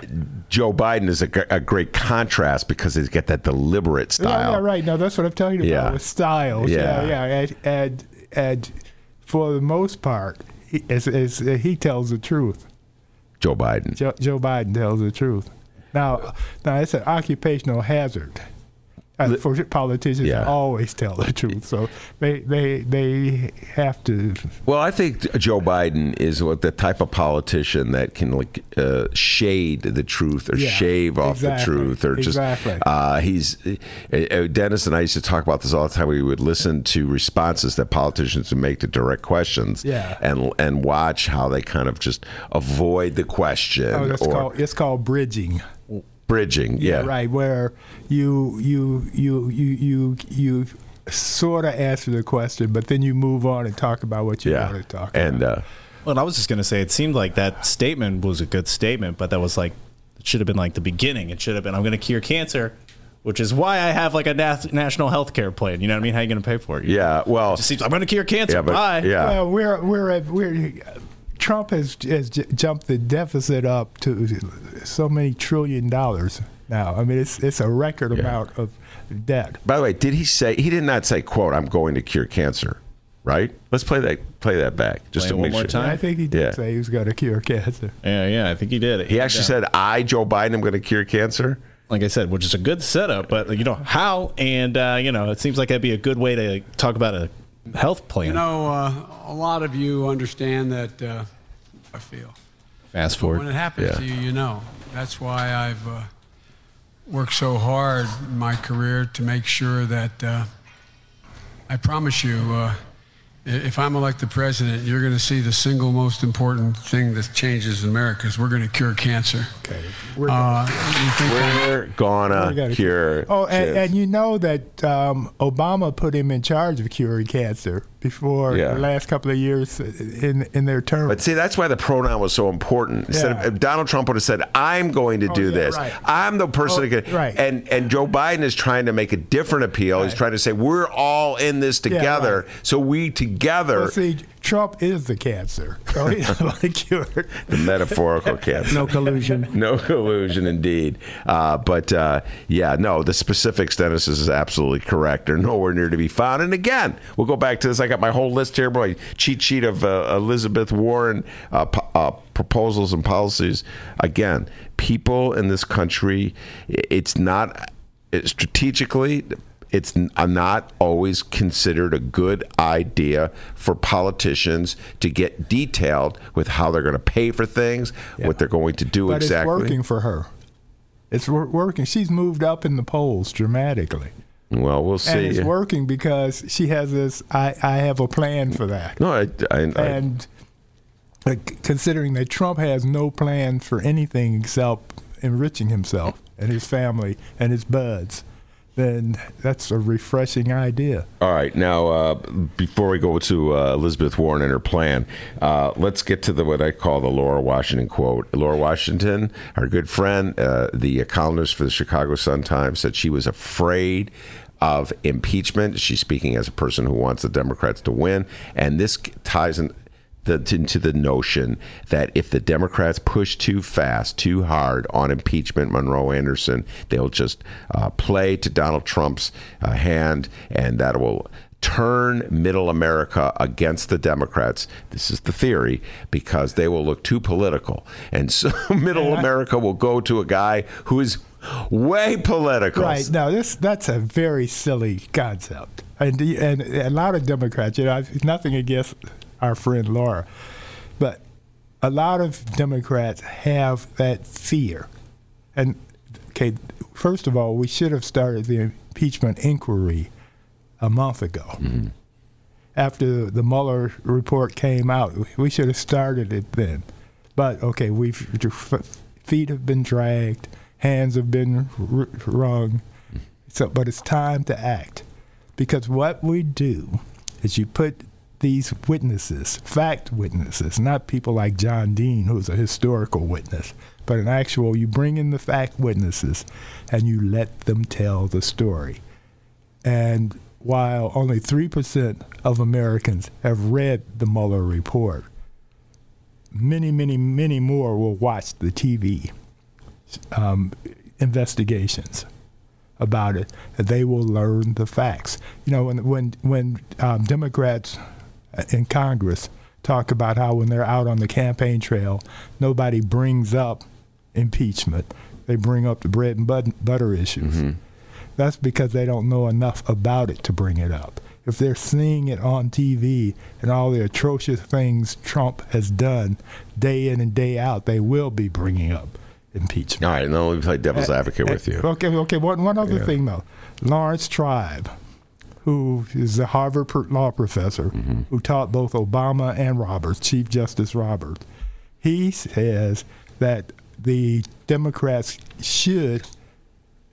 Joe Biden is a, a great contrast because he's got that deliberate Yeah, style. yeah, right. No, that's what I'm talking about Yeah. with styles. Yeah. Yeah, yeah. And, and, and for the most part, he, as, as, he tells the truth. Joe Biden. Joe, Joe Biden tells the truth. Now, now it's an occupational hazard. Uh, for politicians Yeah. always tell the truth, so they they they have to. Well, I think Joe Biden is what the type of politician that can like uh, shade the truth or Yeah, shave off the truth or just. exactly. Uh, he's uh, uh, Dennis and I used to talk about this all the time. We would listen to responses that politicians would make to direct questions, Yeah. and and watch how they kind of just avoid the question. Oh, that's or, called it's called bridging. Bridging, yeah. right. Where you you you you you you sort of answer the question, but then you move on and talk about what you Yeah. want to talk And about. And uh, Well, I was just gonna say it seemed like that statement was a good statement, but that was like it should have been like the beginning. It should have been I'm gonna cure cancer, which is why I have like a nas- national health care plan. You know what I mean? How are you gonna pay for it? yeah, well, It just seems I'm gonna cure cancer. yeah, but Bye. yeah, Well, we're we're at we're Trump has has j- jumped the deficit up to so many trillion dollars now. I mean, it's it's a record amount of debt. By the way, did he say he did not say quote I'm going to cure cancer, right? Let's play that play that back just Play to it one make more sure. time. I think he did Yeah. say he was going to cure cancer. Yeah, yeah, I think he did. He actually said I Joe Biden am going to cure cancer. like I said, which is a good setup, but you know how, and uh, you know it seems like that'd be a good way to talk about a health plan. You know, uh, a lot of you understand that uh, I feel. Fast forward. When it happens Yeah. to you, you know. That's why I've uh, worked so hard in my career to make sure that uh, I promise you, uh, if I'm elected president, you're going to see the single most important thing that changes in America is we're going to cure cancer. Okay, we're Uh, you think that- We're gonna We gotta- cure. Oh, and, and you know that um, Obama put him in charge of curing cancer before Yeah. the last couple of years in in their term. But see, that's why the pronoun was so important. Instead Yeah. of Donald Trump would have said, "I'm going to Oh, do yeah, this. right. I'm the person Oh, that can," right. and and Joe Biden is trying to make a different appeal. He's trying to say, "We're all in this together, right. so we together." Well, see, Trump is the cancer, so he's going cure the metaphorical cancer. No collusion. No collusion, indeed. Uh, but uh, yeah, no, the specifics, Dennis, is absolutely correct. They're nowhere near to be found. And again, we'll go back to this. I got my whole list here, my cheat sheet of uh, Elizabeth Warren uh, uh, proposals and policies. Again, people in this country, it's not it, strategically. It's not always considered a good idea for politicians to get detailed with how they're going to pay for things, what they're going to do But exactly. it's working for her. It's wor- working. She's moved up in the polls dramatically. Well, we'll see. And it's working because she has this. I, I have a plan for that. No, I, I, I, and c- considering that Trump has no plan for anything except enriching himself and his family and his buds, then that's a refreshing idea. all right. Now, uh, before we go to uh, Elizabeth Warren and her plan, uh, let's get to the what I call the Laura Washington quote. Laura Washington, our good friend, uh, the columnist for the Chicago Sun Times, said she was afraid of impeachment. She's speaking as a person who wants the Democrats to win, and this ties in. The, into the notion that if the Democrats push too fast, too hard on impeachment, Monroe Anderson, they'll just uh, play to Donald Trump's uh, hand, and that will turn middle America against the Democrats. This is the theory because they will look too political. And so middle America will go to a guy who is way political. Right now, this that's a very silly concept, and and a lot of Democrats. You know, I've- nothing against our friend Laura, but a lot of Democrats have that fear. And okay, first of all, we should have started the impeachment inquiry a month ago. Mm-hmm. After the Mueller report came out, we should have started it then. But okay, we've feet have been dragged, hands have been r- wrung. Mm-hmm. So, but it's time to act, because what we do is you put these witnesses, fact witnesses, not people like John Dean, who's a historical witness, but an actual. You bring in the fact witnesses, and you let them tell the story. And while only 3% of Americans have read the Mueller report, many, many, many more will watch the TV um, investigations about it. They will learn the facts. You know, when when when um, Democrats in Congress talk about how when they're out on the campaign trail, nobody brings up impeachment. They bring up the bread and butter issues. Mm-hmm. That's because they don't know enough about it to bring it up. If they're seeing it on TV and all the atrocious things Trump has done day in and day out, they will be bringing up impeachment. All right, now let me play devil's eh, advocate eh, with you. Okay, okay. One, one other Yeah. thing though, Laurence Tribe, who is a Harvard law professor Mm-hmm. who taught both Obama and Roberts, Chief Justice Roberts, he says that the Democrats should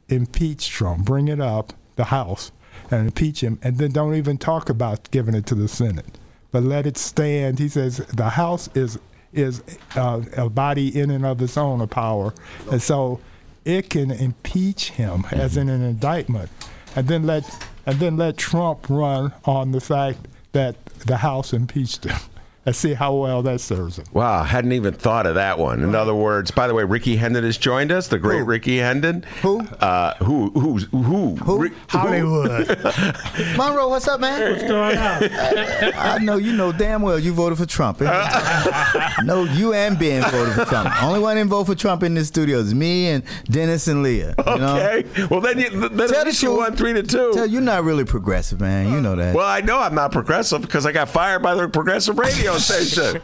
impeach Trump, bring it up the House, and impeach him, and then don't even talk about giving it to the Senate, but let it stand. He says the House is is uh, a body in and of its own a power, and so it can impeach him as in an indictment, and then let and then let Trump run on the fact that the House impeached him and see how well that serves him. Wow, hadn't even thought of that one. In other words, by the way, Rickey Hendon has joined us. The great Who? Rickey Hendon. Who? Uh, who? Who's who? Who? Ri- Hollywood. Monroe, what's up, man? What's going on? I know you know damn well you voted for Trump. no, you and Ben voted for Trump. Only one didn't vote for Trump in this studio is me and Dennis and Leah. You know? Okay. Well, then you then Tell the you truth. won three to two. Tell you're not really progressive, man. You know that. Well, I know I'm not progressive because I got fired by the progressive radio station.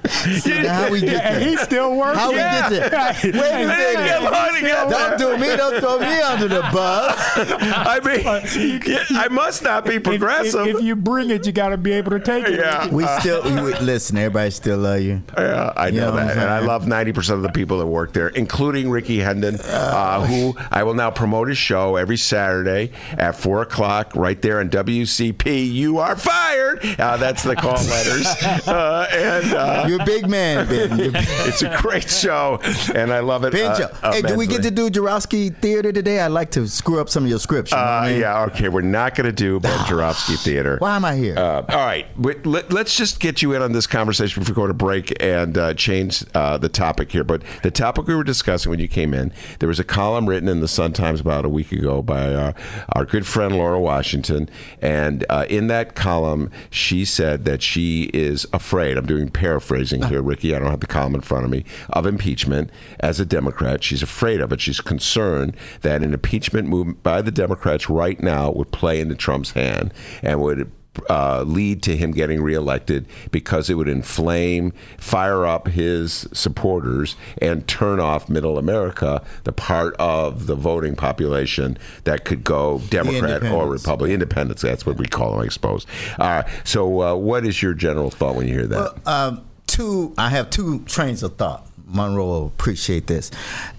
Now how we get and there? he's still working. How we get there? Wait a I didn't get minute. get there. Don't do me. Don't throw me under the bus. I mean, I must not be progressive. If, if you bring it, you got to be able to take it. yeah, We still we, listen. Everybody still love you. Yeah, I You know know what I'm that, and I love ninety percent of the people that work there, including Rickey Hendon, uh, who I will now promote his show every Saturday at four o'clock, right there on WCP. You are fired. Uh, that's the call letters, uh, and uh, You're a big man, Ben. It's a great show, and I love it. Ben, uh, hey, do we get to do Joravsky Theater today? I'd like to screw up some of your scripts. You know I Uh, mean? yeah, okay. We're not going to do Ben Joravsky Theater. Why am I here? Uh, all right, let, us just get you in on this conversation before we go to break and uh, change uh, the topic here. But the topic we were discussing when you came in, there was a column written in the Sun Times about a week ago by uh, our good friend Laura Washington, and uh, in that column, she said that she is afraid. I'm doing paraphrasing uh-huh. here, Rickey. I don't have the column in front of me of impeachment as a Democrat. She's afraid of it. She's concerned that an impeachment move by the Democrats right now would play into Trump's hand and would uh, lead to him getting reelected because it would inflame, fire up his supporters, and turn off middle America, the part of the voting population that could go Democrat or. Republican. Independents, that's what we call them, I suppose. Uh, so, uh, what is your general thought when you hear that? Well, um, two. I have two trains of thought. Monroe will appreciate this.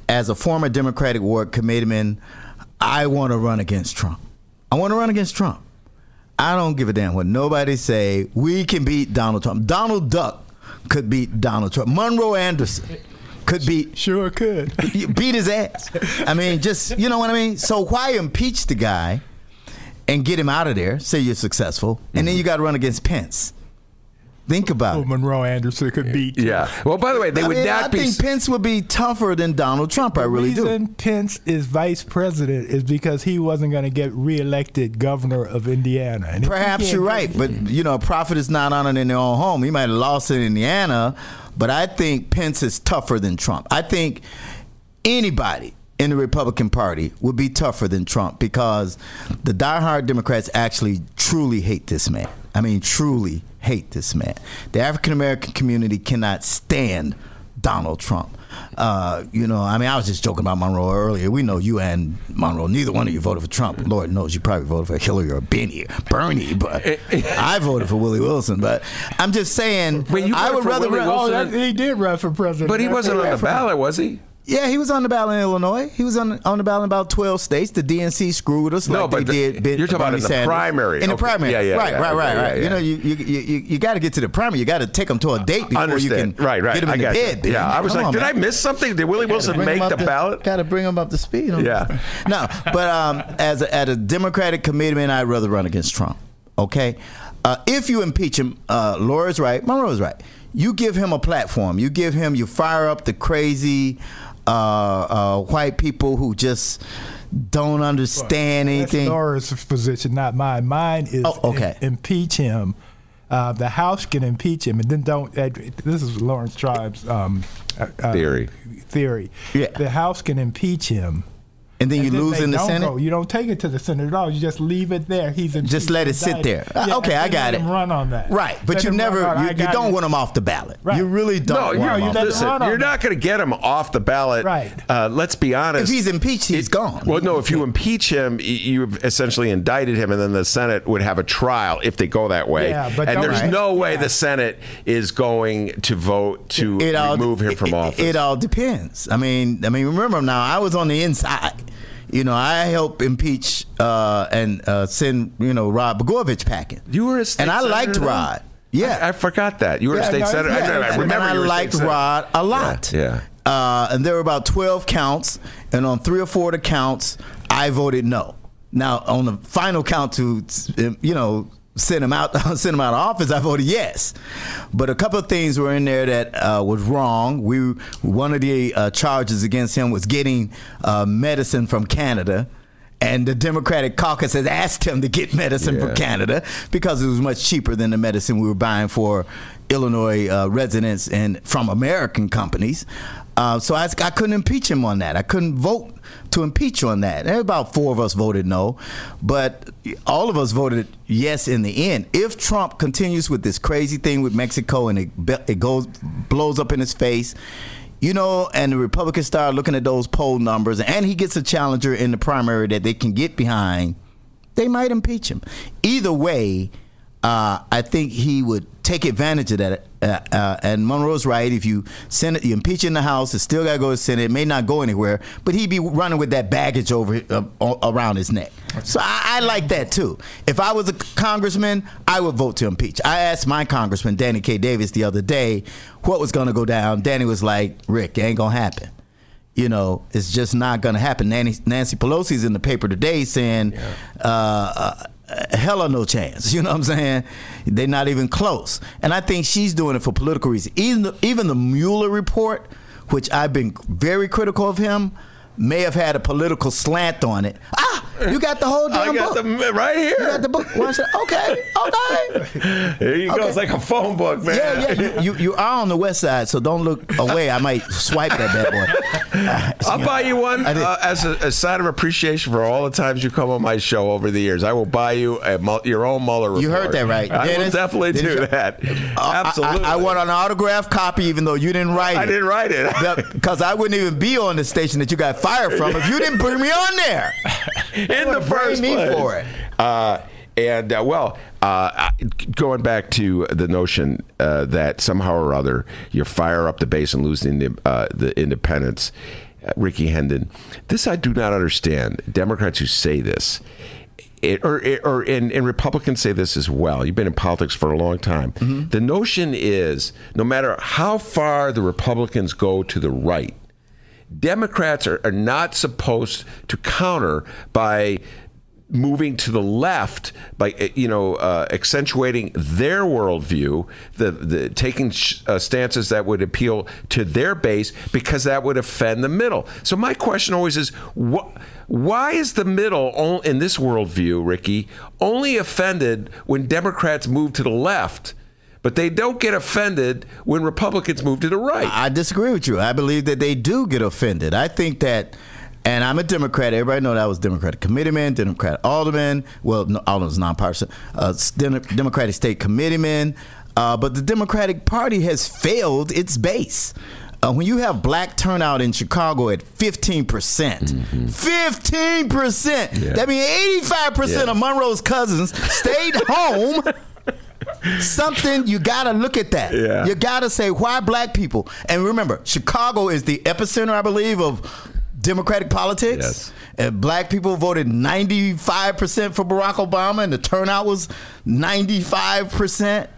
As a former Democratic ward committeeman, I want to run against Trump. I want to run against Trump. I don't give a damn what nobody say. We can beat Donald Trump. Donald Duck could beat Donald Trump. Monroe Anderson could beat Sure could. beat his ass. I mean, just you know what I mean. So why impeach the guy and get him out of there? Say you're successful, and then mm-hmm. you got to run against Pence. Think about Oh, it. Monroe Anderson could beat. yeah. Well, by the way, they I, would mean, not I be. think Pence would be tougher than Donald Trump. I really do. the do. reason Pence is vice president is because he wasn't going to get reelected governor of Indiana. And Perhaps you're right, but you know, a prophet is not honored in their own home. He might have lost in Indiana, but I think Pence is tougher than Trump. I think anybody in the Republican Party would be tougher than Trump because the diehard Democrats actually truly hate this man. I mean, truly hate this man. The African American community cannot stand Donald Trump. Uh, you know, I mean, I was just joking about Monroe earlier. We know you and Monroe, neither one of you voted for Trump. Lord knows you probably voted for Hillary or Benny Bernie, but I voted for Willie Wilson. But I'm just saying, Wait, you I would rather. Willie run- Oh, that, he did run for president. but he wasn't on right. the ballot, was he? Yeah, he was on the ballot in Illinois. He was on on the ballot in about twelve states. The DNC screwed us No, like but they the- did. Ben- you're talking about in the Sanders. primary. In the Okay. primary, Yeah, yeah, right, yeah. right, right, Okay, right. yeah, You know, you you you, you got to get to the primary. You got to take them to a date before Understand. you can right, right. get them I in the bed. Yeah, I was Come like, on, did man. I miss something? Did Willie Wilson make 'em the ballot? Got to bring them up to speed. on Yeah. No, but um, as a, as a Democratic committeeman, I'd rather run against Trump. Okay, uh, if you impeach him, uh, Laura's right, Monroe's right. You give him a platform. You give him. You fire up the crazy uh, uh, white people who just don't understand That's anything. Laura's position, not mine. Mine is Oh, okay. im- impeach him. Uh, the House can impeach him, and then don't. Uh, this is Laurence Tribe's um, uh, uh, Theory. Theory. Yeah. The House can impeach him, And then you lose they in the don't Senate? Go. You don't take it to the Senate at all. You just leave it there. He's in Just let it sit there. Uh, okay, I got it. Run on that. Right, but Let you never, on, you, you don't it. want him off the ballot. Right. You really don't. No, want you, them you off let the it listen. run on You're that. not going to get him off the ballot. Right. Uh, let's be honest. If he's impeached, he's gone. Well, no. If you impeach him, you've essentially indicted him, and then the Senate would have a trial if they go that way. Yeah, but and there's Right. no way Yeah. the Senate is going to vote to remove him from office. It all depends. I mean, I mean, remember now, I was on the inside. You know, I helped impeach uh, and uh, send you know Rod Blagojevich packing. you were a state and I senator liked then? Rod. Yeah, I, I forgot that you were a state no, senator. I, yeah, I remember and I you were a liked. Rod a lot. Yeah. Uh, and there were about 12 counts, and on three or four of the counts, I voted no. Now, on the final count to, you know, send him out, send him out of office, I voted yes. But a couple of things were in there that uh, was wrong. We one of the uh, charges against him was getting uh, medicine from Canada. And the Democratic caucus has asked him to get medicine Yeah. from Canada because it was much cheaper than the medicine we were buying for Illinois uh, residents and from American companies. Uh, so I, I couldn't impeach him on that. I couldn't vote to impeach on that. And about four of us voted no, but all of us voted yes in the end. If Trump continues with this crazy thing with Mexico and it, it goes blows up in his face, you know, and the Republicans start looking at those poll numbers, and he gets a challenger in the primary that they can get behind, they might impeach him. Either way, uh, I think he would take advantage of that. Uh, uh, and Monroe's right. If you send it, you impeach in the House, it still got to go to the Senate. It may not go anywhere, but he'd be running with that baggage over uh, around his neck. So I, I like that too. If I was a congressman, I would vote to impeach. I asked my congressman Danny K. Davis the other day what was going to go down. Danny was like, "Rick, it ain't gonna happen." you know, it's just not going to happen. Nancy, Nancy Pelosi's in the paper today saying, uh, uh, hella no chance. You know what I'm saying? They're not even close. And I think she's doing it for political reasons. Even the, even the Mueller report, which I've been very critical of him, may have had a political slant on it. You got the whole damn I got book. the right here. You got the book. I said, okay, okay. Here you go. It's like a phone book, man. Yeah, yeah. You, you, you are on the west side, so don't look away. I might swipe that bad boy. I'll buy you one uh, as a, a sign of appreciation for all the times you come on my show over the years. I will buy you a, your own Mueller report. You heard that right, I will definitely Did do that. I- Absolutely. I, I want an autographed copy, even though you didn't write it. I didn't write it. Because I wouldn't even be on the station that you got fired from if you didn't bring me on there. in the first me place. for it. Uh, and uh, well, uh, going back to the notion uh, that somehow or other you fire up the base and lose the, uh, the independence, uh, Rickey Hendon, this I do not understand. Democrats who say this. It, or, it, or and, and Republicans say this as well. You've been in politics for a long time. The notion is no matter how far the Republicans go to the right, Democrats are, are not supposed to counter by moving to the left by uh, you know uh, accentuating their worldview, the, the taking sh- uh, stances that would appeal to their base because that would offend the middle. So my question always is, wh- why is the middle in this worldview, Rickey, only offended when Democrats move to the left? But they don't get offended when Republicans move to the right. I disagree with you. I believe that they do get offended. I think that, and I'm a Democrat. Everybody know that I was Democratic committeeman, Democrat alderman. Well, no, alderman's nonpartisan. Uh, Democratic state committeeman. Uh, but the Democratic Party has failed its base. Uh, when you have black turnout in Chicago at 15%, 15%, that means 85% Yeah. of Monroe's cousins stayed home. Something you gotta look at that. Yeah. You gotta say why black people. And remember, Chicago is the epicenter, I believe, of Democratic politics. Yes. And black people voted 95% for Barack Obama, and the turnout was 95%.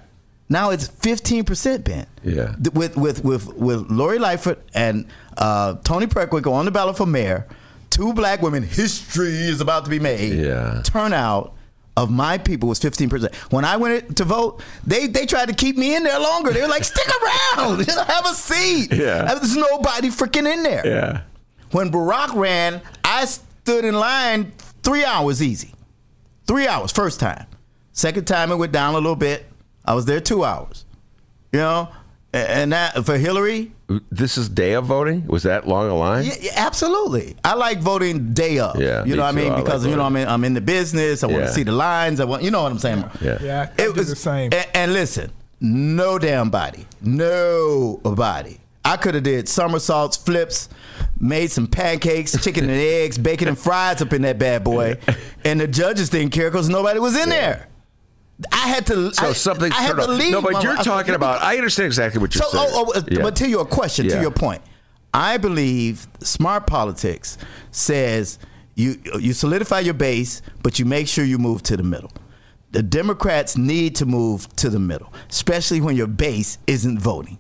Now it's 15%, Ben. Yeah. With with with with Lori Lightfoot and uh, Toni Preckwinkle on the ballot for mayor, two black women. History is about to be made. Yeah. Turnout of my people was 15%. When I went to vote, they they tried to keep me in there longer. They were like, "Stick around, have a seat." Yeah. There's nobody freaking in there. yeah. When Barack ran, I stood in line three hours easy. Three hours, first time. Second time it went down a little bit. I was there two hours. You know? And that for Hillary, This is day of voting. Was that long a line? yeah, yeah, absolutely. I like voting day of. Yeah, you know what I mean I like because you know what I mean I'm in the business. I want to see the lines. I want you know what I'm saying. Yeah. Yeah, I It was the same. And, and listen, no damn body, nobody. I could have did somersaults, flips, made some pancakes, chicken and eggs, bacon and fries up in that bad boy, and the judges didn't care because nobody was in there. I had to. So I, something. I had to leave. No, but my- you're I- talking about. I understand exactly what you're so, oh, saying. oh, oh, Yeah. but to your question, Yeah. to your point, I believe smart politics says you you solidify your base, but you make sure you move to the middle. The Democrats need to move to the middle, especially when your base isn't voting.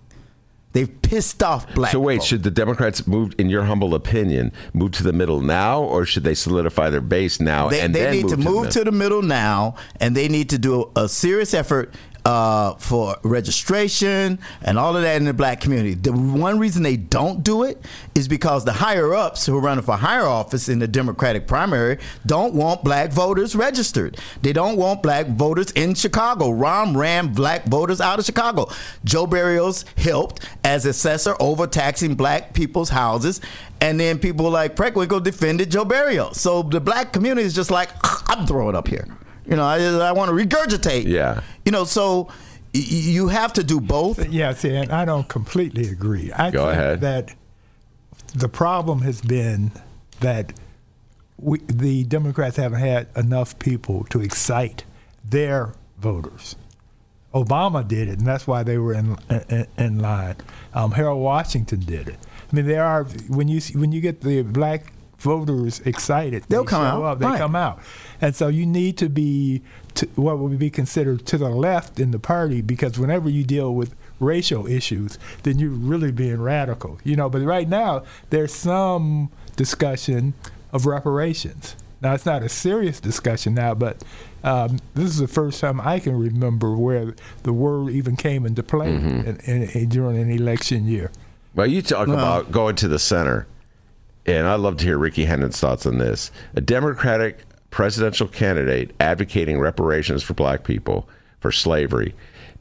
They've pissed off black. So wait, folk. should the Democrats move, in your humble opinion, move to the middle now, or should they solidify their base now they, and they then need move to the move middle? to the middle now, and they need to do a serious effort uh, for registration and all of that in the black community. The one reason they don't do it is because the higher ups who are running for higher office in the Democratic primary don't want black voters registered. They don't want black voters in Chicago. Rahm ran black voters out of Chicago. Joe Berrios helped as assessor overtaxing black people's houses. And then people like Preckwinkle defended Joe Berrios. So the black community is just like, I'm throwing up here. You know, I, I want to regurgitate. Yeah. You know, so y- y- you have to do both. Yeah, see, and I don't completely agree. I Go think ahead. that the problem has been that we, the Democrats haven't had enough people to excite their voters. Obama did it, and that's why they were in in, in line. Um, Harold Washington did it. I mean, there are when you see- when you get the black voters excited, They'll they come show out, up, They right. come out, and so you need to be to, what would be considered to the left in the party because whenever you deal with racial issues, then you're really being radical, you know. But right now, there's some discussion of reparations. Now, it's not a serious discussion now, but um, this is the first time I can remember where the word even came into play Mm-hmm. in, in, in, during an election year. Well, you talk about going to the center, and I'd love to hear Rickey Hendon's thoughts on this. A Democratic presidential candidate advocating reparations for black people for slavery.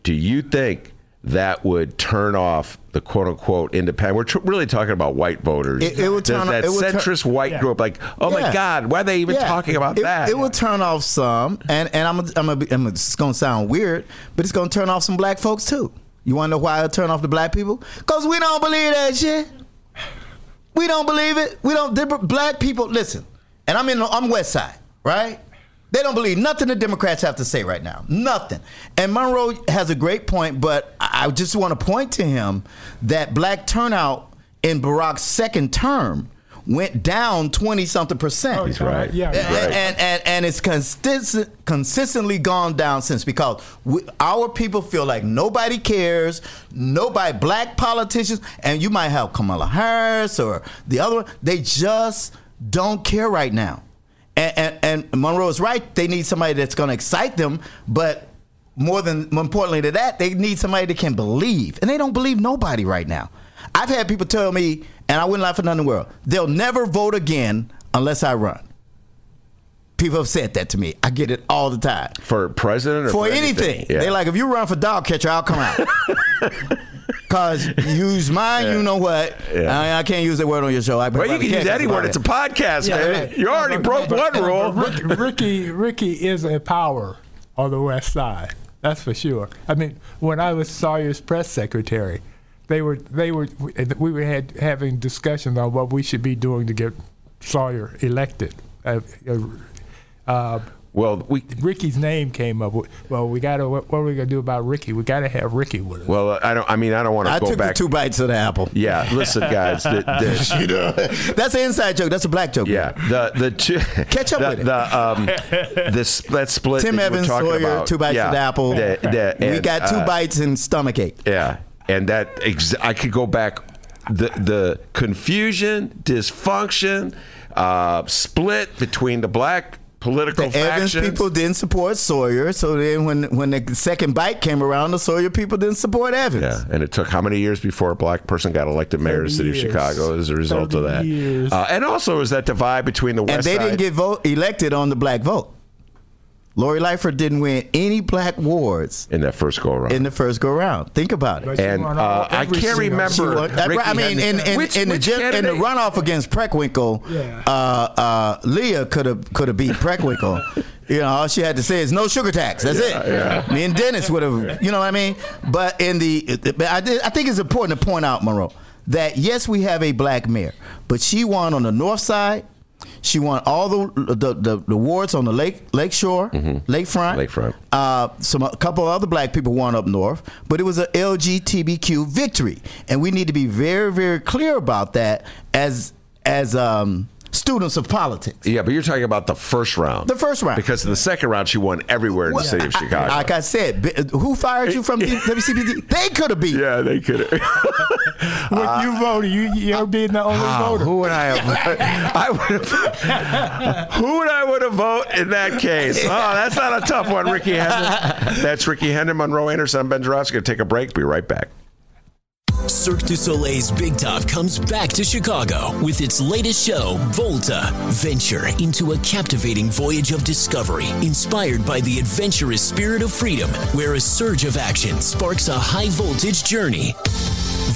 Do you think that would turn off the quote unquote independent? We're tr- really talking about white voters. It- it would That- turn- that it would turn- centrist white Yeah. group, like, oh my God, why are they even Yeah. talking about it, that? It will turn off some, and and I'm I'm, I'm, I'm it's going to sound weird, but it's going to turn off some black folks too. You want to know why it'll turn off the black people? Cause we don't believe that shit. We don't believe it. We don't. Black people, listen, and I'm in. I'm West Side, right? They don't believe nothing the Democrats have to say right now. Nothing. And Monroe has a great point, but I just want to point to him that black turnout in Barack's second term went down 20 something percent. Oh, He's right. Yeah, And, Right. and, and, and it's consistent, consistently gone down since because we, our people feel like nobody cares, nobody, black politicians, and you might have Kamala Harris or the other one, they just don't care right now. And, and, and Monroe is right, they need somebody that's going to excite them, but more than more importantly to that, they need somebody that can believe. And they don't believe nobody right now. I've had people tell me, and I wouldn't lie for nothing in the world, they'll never vote again unless I run. People have said that to me. I get it all the time. for president or For for, anything. Yeah. They're like, if you run for dog catcher, I'll come out. Cause use mine, you know what? Yeah. I, I can't use that word on your show. I well, you can use any word. It's a podcast, man. You already broke one rule. Rickey, Rickey, Rickey is a power on the West Side. That's for sure. I mean, when I was Sawyer's press secretary, they were they were we were had having discussions on what we should be doing to get Sawyer elected. Uh, uh, uh, Well, we Rickey's name came up. Well, we got to. What, what are we gonna do about Rickey? We got to have Rickey with us. well, I don't. I mean, I don't want to I go took back. the two bites of the apple. yeah, listen, guys. The, the, You know, that's an inside joke. That's a black joke. yeah, the the two. Catch up the, with it. The um, this that split. Tim that Evans, Sawyer, about, two bites yeah, of the apple. the- the- we got two uh, bites and stomach ache. Yeah, and that ex- I could go back. The the confusion, dysfunction, uh, split between the black political The Evans factions. people didn't support Sawyer, so then when when the second bite came around, the Sawyer people didn't support Evans. Yeah, and it took how many years before a black person got elected mayor of the 30 city of. Chicago as a result of that? years. Uh, and also, is that divide between the and they Side? didn't get vote elected on the black vote. Lori Lightfoot didn't win any black wards in that first go around. in the first go round. Think about it. and uh, I can't remember. Won- I- I mean, in, in, Which- in, the, which gen- in the runoff against Preckwinkle, Yeah. uh, uh, Leah could have could have beat Preckwinkle. you know, all she had to say is no sugar tax. That's it. Me and Dennis would have. You know what I mean? But in the, but I, did- I think it's important to point out, Monroe, that yes, we have a black mayor, but she won on the north side. She won all the the, the, the wards on the lake lakeshore, lakefront. Lakefront. Uh, some a couple of other black people won up north, but it was a LGBTQ victory, and we need to be very very clear about that as as um, students of politics. Yeah, but you're talking about the first round. The first round. Because in the second round, she won everywhere in the city of I- Chicago. like I said, who fired you from the WCPT? They could have beat. yeah, they could. When uh, you voted, you you're uh, being the only Wow, voter. who would I have? I would have. Who would I would have voted in that case? Oh, that's not a tough one, Rickey Hendon. That's Rickey Hendon, Monroe Anderson. I'm Ben Joravsky. Gonna Take a break. Be right back. Cirque du Soleil's Big Top comes back to Chicago with its latest show, Volta. Venture into a captivating voyage of discovery inspired by the adventurous spirit of freedom, where a surge of action sparks a high voltage journey.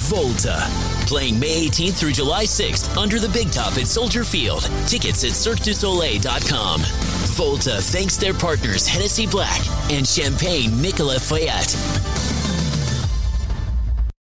Volta. Playing May 18th through July 6th under the Big Top at Soldier Field. Tickets at CirqueDuSoleil.com. Volta thanks their partners Hennessy Black and Champagne Nicolas Feuillatte.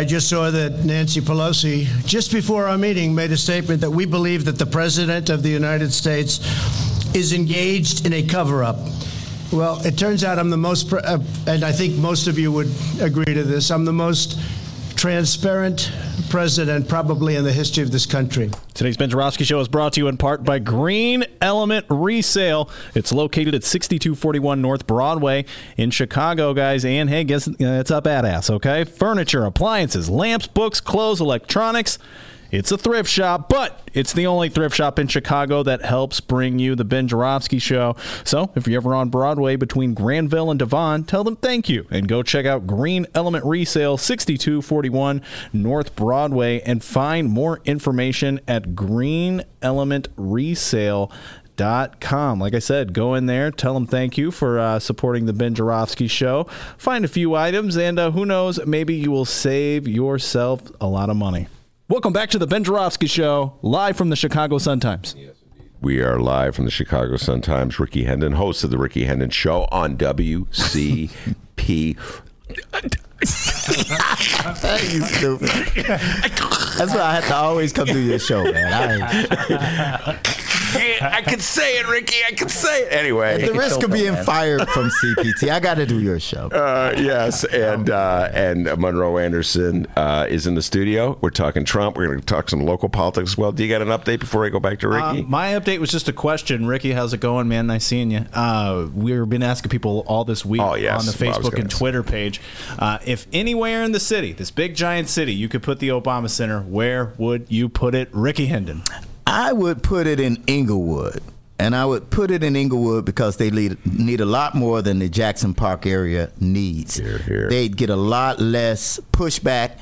I just saw that Nancy Pelosi, just before our meeting, made a statement that we believe that the President of the United States is engaged in a cover up. Well, it turns out I'm the most, uh, and I think most of you would agree to this, I'm the most transparent president probably in the history of this country. Today's Ben Joravsky Show is brought to you in part by Green Element Resale. It's located at 6241 North Broadway in Chicago, guys. And hey, guess uh, it's a badass, okay? Furniture, appliances, lamps, books, clothes, electronics. It's a thrift shop, but it's the only thrift shop in Chicago that helps bring you the Ben Joravsky Show. So if you're ever on Broadway between Granville and Devon, tell them thank you and go check out Green Element Resale, 6241 North Broadway, and find more information at Green Element Resale. Like I said, go in there, tell them thank you for uh, supporting the Ben Joravsky Show. Find a few items, and uh, who knows, maybe you will save yourself a lot of money. Welcome back to the Ben Joravsky Show, live from the Chicago Sun-Times. We are live from the Chicago Sun Times. Rickey Hendon, host of the Rickey Hendon Show on WCP. you stupid. That's why I have to always come do your show, man. I, I can say it, Rickey. I can say it. Anyway, at the risk of being fired from CPT, I got to do your show. Uh, yes, and uh, and Monroe Anderson uh, is in the studio. We're talking Trump. We're going to talk some local politics as well. Do you got an update before I go back to Rickey? Uh, my update was just a question. Rickey, how's it going, man? Nice seeing you. Uh, we've been asking people all this week Oh, yes, on the what I was Facebook gonna and. Twitter page. Uh, if anywhere in the city, this big giant city, you could put the Obama Center, where would you put it? Rickey Hendon. I would put it in Englewood. And I would put it in Englewood because they need, need a lot more than the Jackson Park area needs. They'd get a lot less pushback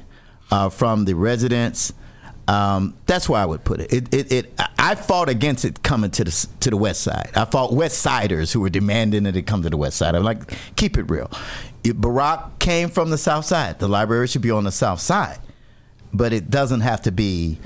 uh, from the residents. Um, that's where I would put it. It, it, it. I fought against it coming to the to the west side. I fought West Siders who were demanding that it come to the west side. I'm like, keep it real. If Barack came from the south side. The library should be on the south side, but it doesn't have to be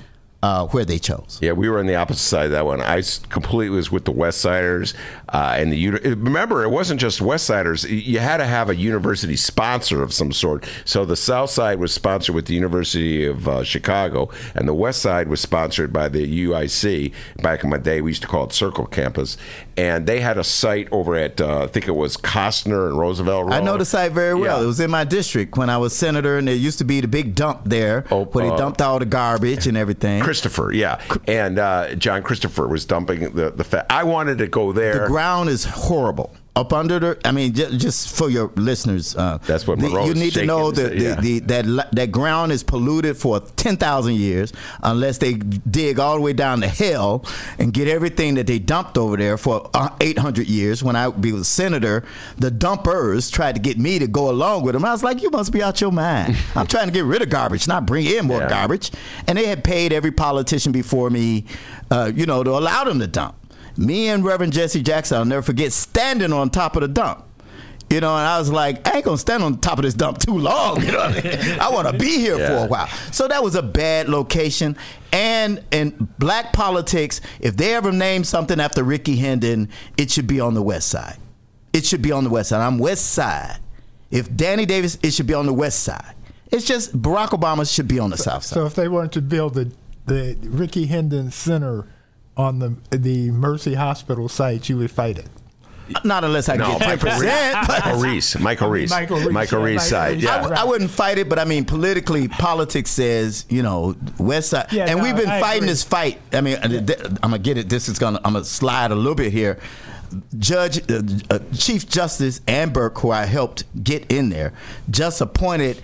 uh, where they chose. Yeah, we were on the opposite side of that one. I completely was with the West Siders uh, and the remember it wasn't just West Siders. You had to have a university sponsor of some sort. So the South Side was sponsored with the University of uh, Chicago, and the West Side was sponsored by the UIC. Back in my day, we used to call it Circle Campus, and they had a site over at uh, I think it was Kostner and Roosevelt Road. I know the site very well. Yeah. It was in my district when I was senator, and there used to be the big dump there where uh, they dumped all the garbage and everything. Christopher, yeah, and uh, John Christopher was dumping the the fat. I wanted to go there. The ground is horrible. Up under the. I mean, just, just for your listeners, uh, That's what the- you need to know that the, yeah. the, that that ground is polluted for ten thousand years, unless they dig all the way down to hell and get everything that they dumped over there for uh, eight hundred years. When I was a senator, the dumpers tried to get me to go along with them. I was like, "You must be out your mind. I'm trying to get rid of garbage, not bring in more Yeah. garbage." And they had paid every politician before me, uh, you know, to allow them to dump. Me and Reverend Jesse Jackson, I'll never forget, standing on top of the dump. You know, and I was like, I ain't gonna stand on top of this dump too long. You know, what I, mean? I want to be here for a while. So that was a bad location. And in black politics, if they ever name something after Rickey Hendon, it should be on the west side. It should be on the west side. I'm west side. If Danny Davis, it should be on the west side. It's just Barack Obama should be on the south side. So if they wanted to build the the Rickey Hendon Center on the the Mercy Hospital site, you would fight it. Not unless I No, get ten Michael Reese. percent. Michael Reese. Michael Reese. Michael Reese, Michael yeah, Reese Michael side. Yeah. I, w- I wouldn't fight it, but I mean, politically, politics says you know West Side, Yeah, and no, we've been I fighting agree. this fight. I mean, uh, th- I'm gonna get it. This is gonna. I'm gonna slide a little bit here. Judge, uh, uh, Chief Justice Ann Burke, who I helped get in there, just appointed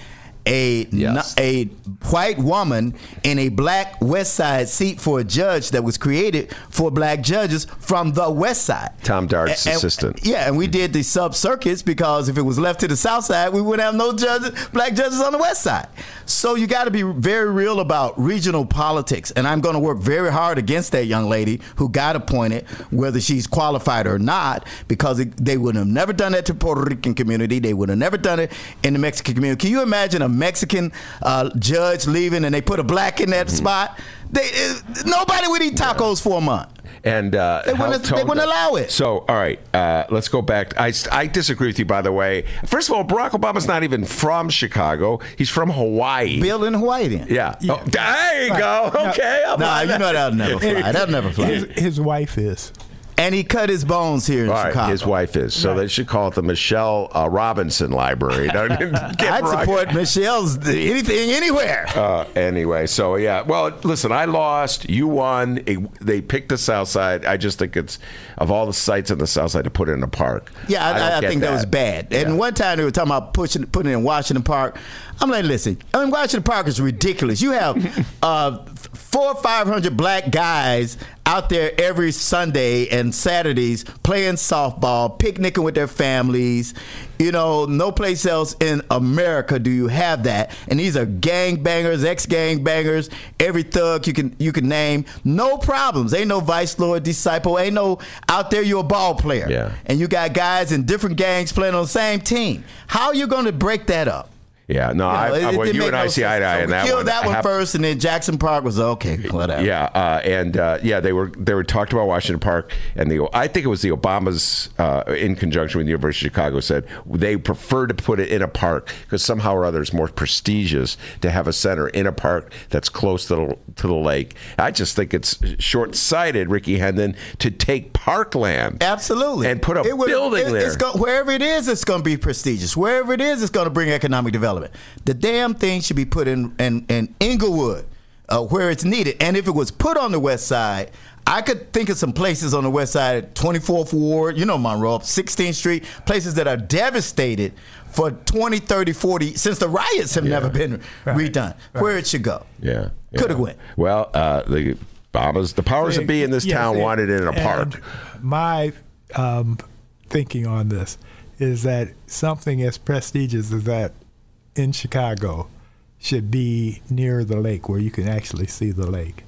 a Yes. a white woman in a black West Side seat for a judge that was created for black judges from the West Side. Tom Dart's And- and- assistant. yeah, and we mm-hmm. did the sub circuits because if it was left to the south side, we wouldn't have no judges, black judges on the west side. So you got to be very real about regional politics, and I'm going to work very hard against that young lady who got appointed, whether she's qualified or not, because it, they would have never done that to Puerto Rican community. They would have never done it in the Mexican community. Can you imagine a Mexican uh, judge leaving and they put a black in that spot? They, uh, nobody would eat tacos for a month. and uh, They wouldn't- they wouldn't allow it. So, all right, uh, let's go back. I, I disagree with you, by the way. First of all, Barack Obama's not even from Chicago. He's from Hawaii. Bill in Hawaii then. yeah. Oh, there you go. Okay. I'll Nah, you that. know that'll never fly. That'll never fly. His, his wife is. And he cut his bones here in right, Chicago. his wife is. So they should call it the Michelle uh, Robinson Library. Don't get I'd support Michelle's anything anywhere. Uh, anyway, so yeah. Well, listen, I lost. You won. It- they picked the South Side. I just think it's of all the sites in the South Side to put it in a park. Yeah, don't I, I, think that. was bad. Yeah. And one time they were talking about pushing, putting it in Washington Park. I'm like, listen, I mean, Washington Park is ridiculous. You have uh, four or five hundred black guys out there every Sunday and Saturdays playing softball, picnicking with their families. You know, no place else in America do you have that. And these are gang bangers, ex gang bangers, every thug you can you can name. No problems. Ain't no vice lord disciple. Ain't no out there you're a ball player. Yeah. And you got guys in different gangs playing on the same team. How are you going to break that up? Yeah, no, I, know, I, well, you and I no see eye to eye So in that killed one. that I one have- first, and then Jackson Park was okay, whatever. Yeah, uh, and uh, yeah, they were they were talked about Washington Park, and the I think it was the Obamas uh, in conjunction with the University of Chicago said they prefer to put it in a park because somehow or other it's more prestigious to have a center in a park that's close to the to the lake. I just think it's short sighted, Rickey Hendon, to take parkland Absolutely. and put a It would- building it- there. It's go, wherever it is, it's going to be prestigious. Wherever it is, it's going to bring economic development. The damn thing should be put in in, in Englewood, uh, where it's needed. And if it was put on the west side, I could think of some places on the west side, 24th Ward, you know Monroe, 16th Street, places that are devastated for 20, 30, 40, since the riots have never been redone, where it should go. yeah, yeah. Coulda went. Well, uh, the Obamas, the powers that be in this Yeah, town see, wanted it in a park. My um, thinking on this is that something as prestigious as that in Chicago should be near the lake where you can actually see the lake,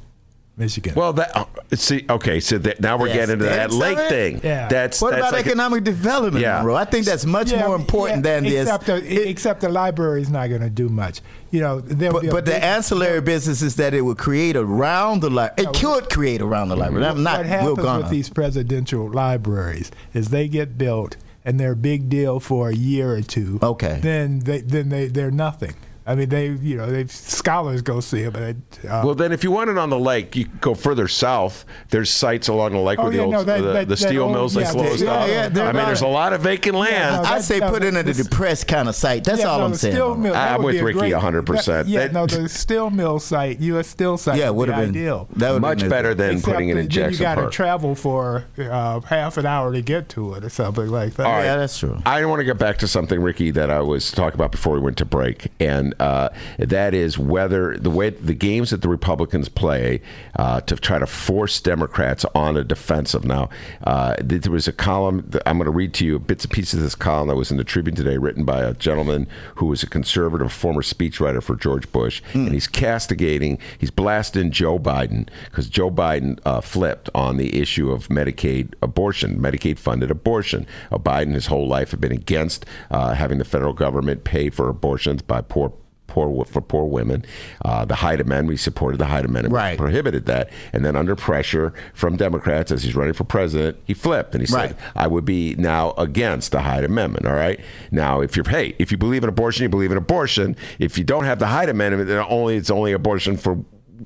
Michigan. Well, that uh, see, okay, so that, now we're Yes, getting into that lake it. thing. Yeah. That's What that's about like a- economic development, Yeah. Monroe? I think that's much Yeah, more important yeah, than this. except the, except the library is not going to do much. You know, there'll But, be a but the big- ancillary businesses that it would create around the library, it could create around the library. I'm not what Will happens with these presidential libraries is they get built and they're a big deal for a year or two. Okay. Then they then they they're nothing. I mean, they you know they scholars go see it, but uh, Well, then, if you want it on the lake, you go further south. There's sites along the lake Oh, where the old no, that- the, that- the that steel old- mills they yeah, closed yeah, up. yeah, I mean, there's a lot lot of vacant land. no, I that- say no, put it in a depressed kind of site. That's yeah, all no, I'm saying. Mill, that I'm with Rickey great- 100%. that- yeah, That- no, the steel mill site, U.S. Steel site, Yeah, would would be have been ideal. that would Much better than Except putting it in that then you got to travel for uh, half an hour to get to it or something like that. All right. Yeah, that's true. I want to get back to something, Rickey, that I was talking about before we went to break, and uh, that is whether the way the games that the Republicans play uh, to try to force Democrats on a defensive. Now, uh, there was a column that I'm going to read to you bits and pieces of this column that was in the Tribune today, written by a gentleman who was a conservative former speechwriter for George Bush, and he's castigating, he's blasting Joe Biden because Joe Biden uh, flipped on the issue of Medicaid abortion, Medicaid funded abortion. Uh, Biden, his whole life, had been against uh, having the federal government pay for abortions by poor. Poor for poor women, uh, the Hyde Amendment. we supported the Hyde Amendment, Right. prohibited that, and then under pressure from Democrats as he's running for president, he flipped and he Right. said, "I would be now against the Hyde Amendment." All right, now if you're hey, if you believe in abortion, you believe in abortion. If you don't have the Hyde Amendment, then only it's only abortion for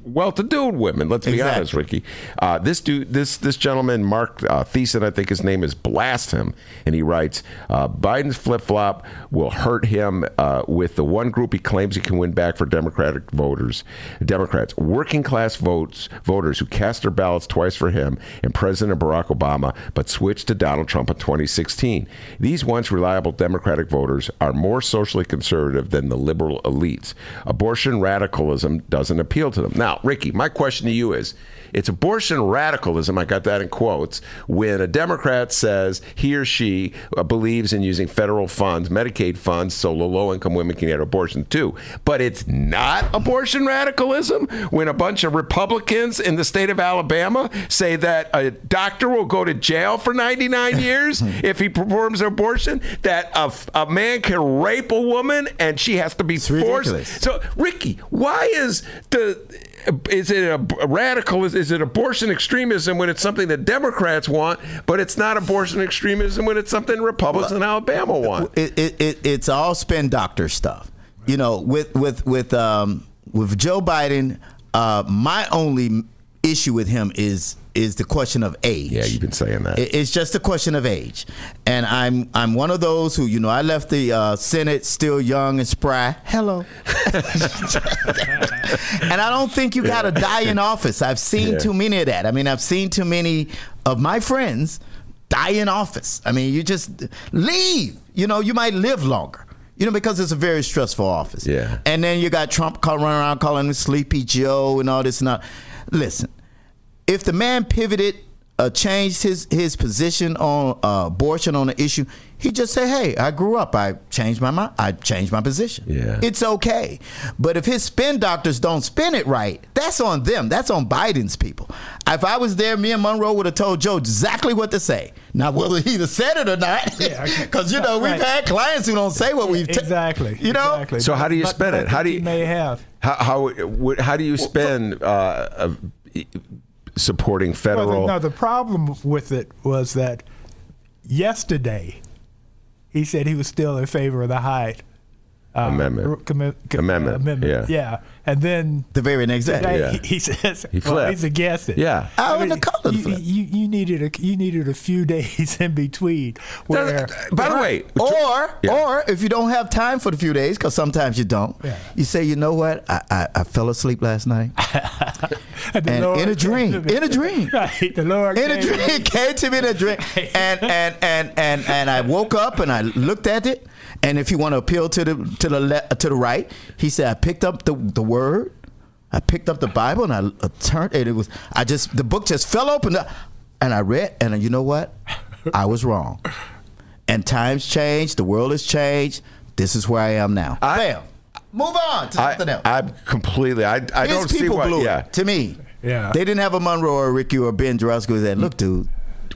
well-to-do women. Let's be Exactly. honest, Rickey. Uh, this dude, this this gentleman, Mark uh, Thiessen, I think his name is, blast him, and he writes, uh, "Biden's flip-flop will hurt him uh, with the one group he claims he can win back for Democratic voters, Democrats, working-class votes voters who cast their ballots twice for him and President Barack Obama, but switched to Donald Trump in 2016. These once reliable Democratic voters are more socially conservative than the liberal elites. Abortion radicalism doesn't appeal to them." Now, Rickey, my question to you is it's abortion radicalism, I got that in quotes, when a Democrat says he or she uh, believes in using federal funds, Medicaid funds, so low income women can get abortion too. But it's not abortion radicalism when a bunch of Republicans in the state of Alabama say that a doctor will go to jail for 99 years if he performs an abortion, that a, a man can rape a woman and she has to be forced. ridiculous. So, Rickey, why is the is it a, radical? Is, is it abortion extremism when it's something that Democrats want, but it's not abortion extremism when it's something Republicans in Alabama want? It, it, it, it's all spin doctor stuff. You know, with with with um, with Joe Biden, uh, my only issue with him is is the question of age. Yeah, you've been saying that. It's just a question of age, and I'm I'm one of those who you know I left the uh, Senate still young and spry. Hello, and I don't think you got to die in office. I've seen Yeah. too many of that. I mean, I've seen too many of my friends die in office. I mean, you just leave. You know, you might live longer. You know, because it's a very stressful office. Yeah. And then you got Trump call, running around calling him Sleepy Joe and all this and that. Listen, if the man pivoted, uh, changed his his position on uh, abortion on the issue, he just say, "Hey, I grew up. I changed my mind. I changed my position. Yeah. it's okay." But if his spin doctors don't spin it right, that's on them. That's on Biden's people. If I was there, me and Monroe would have told Joe exactly what to say. Now, whether he either said it or not, because you know we've Right. had clients who don't say what we've t- exactly. You know, exactly. So how do you But- spin but it? How do he you- may have? How how how do you spend uh, uh, supporting Well, federal? the, no, the problem with it was that yesterday he said he was still in favor of the Hyde uh, Amendment. r- commi- co- Amendment, amendment. yeah. and then the very next day. today Yeah. he, he says He well, he's against it. Yeah. I wouldn't have called it a you, flip. you, you needed a you needed a few days in between where. By the way, Or, Yeah. or if you don't have time for the few days, because sometimes you don't, Yeah. you say, you know what, I, I, I fell asleep last night, the and in a dream, in a dream, Right, the Lord in a came to dream, came to me in a dream, and and and and and I woke up and I looked at it, and if you want to appeal to the to the le- to the right, he said, I picked up the the word, I picked up the Bible, and I uh, turned, and it was, I just the book just fell open, and I read, and you know what, I was wrong. And times change, the world has changed. This is where I am now. I- Bam. Move on to I, something else. I'm completely. I, I His don't see people what. blew Yeah. it. To me, Yeah. they didn't have a Monroe or a Rickey or Ben Joravsky who said, "Look, dude,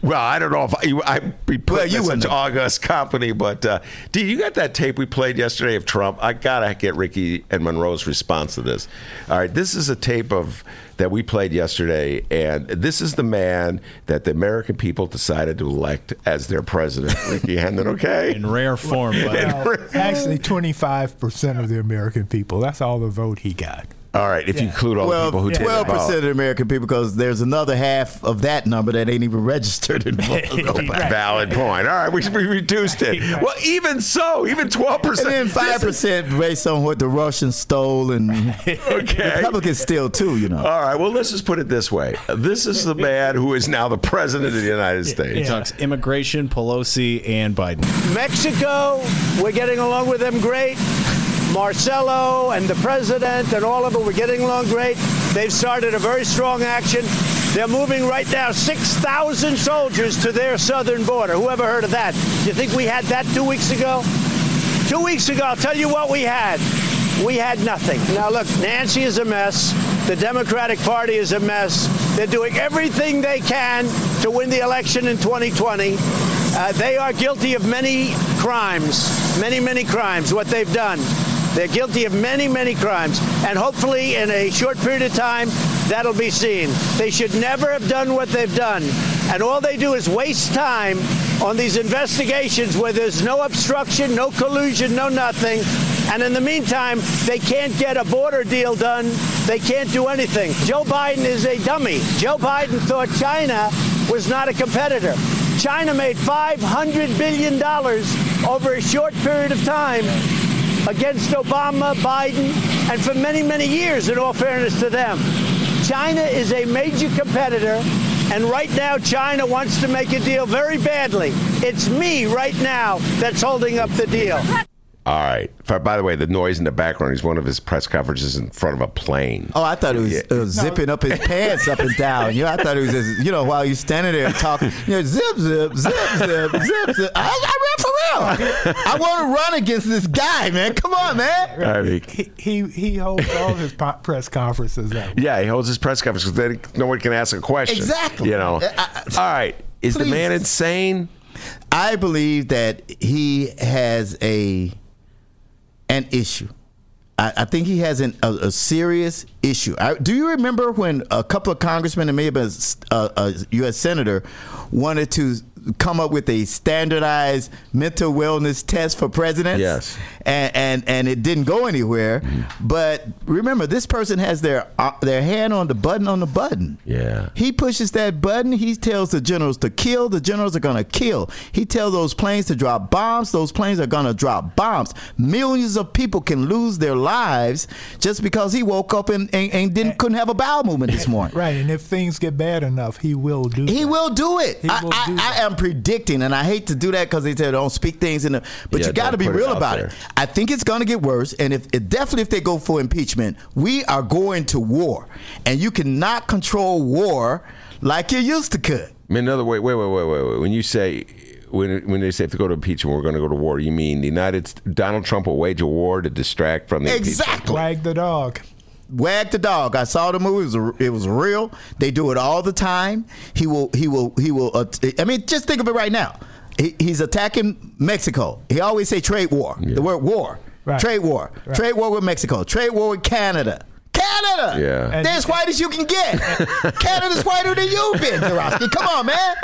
Well, I don't know if I, I be put Well, in you such wouldn't. august company, but uh, D, you got that tape we played yesterday of Trump? I gotta get Rickey and Monroe's response to this. All right, this is a tape of that we played yesterday, and this is the man that the American people decided to elect as their president, Rickey Hendon. Okay, In rare form, but Well, actually, 25% of the American people. That's all the vote he got. All right. If you include all the Well, people who did twelve percent of the American people, because there's another half of that number that ain't even registered in vote. Valid point. All right, we, we reduced it. Well, even so, even twelve And percent. then five percent based on what the Russians stole, and Okay. Republicans steal too. You know. All right. Well, let's just put it this way. This is the man who is now the president of the United States. he States. talks immigration, Pelosi, and Biden. Mexico, we're getting along with them great. Marcelo and the president and all of it, we're getting along great. They've started a very strong action. They're moving right now 6,000 soldiers to their southern border. Whoever heard of that? You think we had that two weeks ago? Two weeks ago, I'll tell you what we had. We had nothing. Now, look, Nancy is a mess. The Democratic Party is a mess. They're doing everything they can to win the election in 2020. Uh, they are guilty of many crimes, many, many crimes, what they've done. They're guilty of many, many crimes. And hopefully, in a short period of time, that'll be seen. They should never have done what they've done. And all they do is waste time on these investigations where there's no obstruction, no collusion, no nothing. And in the meantime, they can't get a border deal done. They can't do anything. Joe Biden is a dummy. Joe Biden thought China was not a competitor. China made $500 billion over a short period of time against Obama, Biden, and for many, many years, in all fairness to them. China is a major competitor, and right now China wants to make a deal very badly. It's me right now that's holding up the deal. All right. For- By the way, the noise in the background is one of his press conferences in front of a plane. Oh, I thought it was Yeah. uh, zipping up his pants up and down. You know, I thought it was just, you know, while you're standing there talking, you know, zip, zip, zip, zip, zip, zip. I, I ran for real. I want to run against this guy, man. Come on, man. I mean, He, he, he holds all his po- press conferences that way. yeah, he holds his press conference because then no one can ask a question. Exactly. You know. I- I- All right. Is the man insane? I believe that he has a an issue. I, I think he has an, a, a serious issue. I, do you remember when a couple of congressmen and maybe a, a, a U.S. senator wanted to come up with a standardized mental wellness test for presidents? Yes. and and, and it didn't go anywhere. Mm-hmm. But remember, this person has their uh, their hand on the button on the button. Yeah. He pushes that button. He tells the generals to kill. The generals are going to kill. He tells those planes to drop bombs. Those planes are going to drop bombs. Millions of people can lose their lives just because he woke up and, and, and didn't eh. couldn't have a bowel movement this eh, morning. Right, and if things get bad enough, he will do. He that. will do it. He I, will I, do I that. am predicting, and I hate to do that because they said don't speak things in the. But Yeah, you got to be put it real about there. it. I think it's going to get worse, and if it, definitely if they go for impeachment, we are going to war, and you cannot control war like you used to could. I mean, another way. Wait, wait, wait, wait, wait. When you say when when they say if they go to impeachment, we're going to go to war. You mean the United Donald Trump will wage a war to distract from the impeachment? Exactly. Wag the dog. Wag the dog. I saw the movie. It was, it was real. They do it all the time. He will. He will. He will. Uh, I mean, just think of it right now. He, he's attacking Mexico. He always say trade war. The word war. Right. Trade war. Right. Trade war with Mexico. Trade war with Canada. Canada. Yeah. And- They're as white as you can get. Canada's whiter than you been, Joravsky. Come on, man.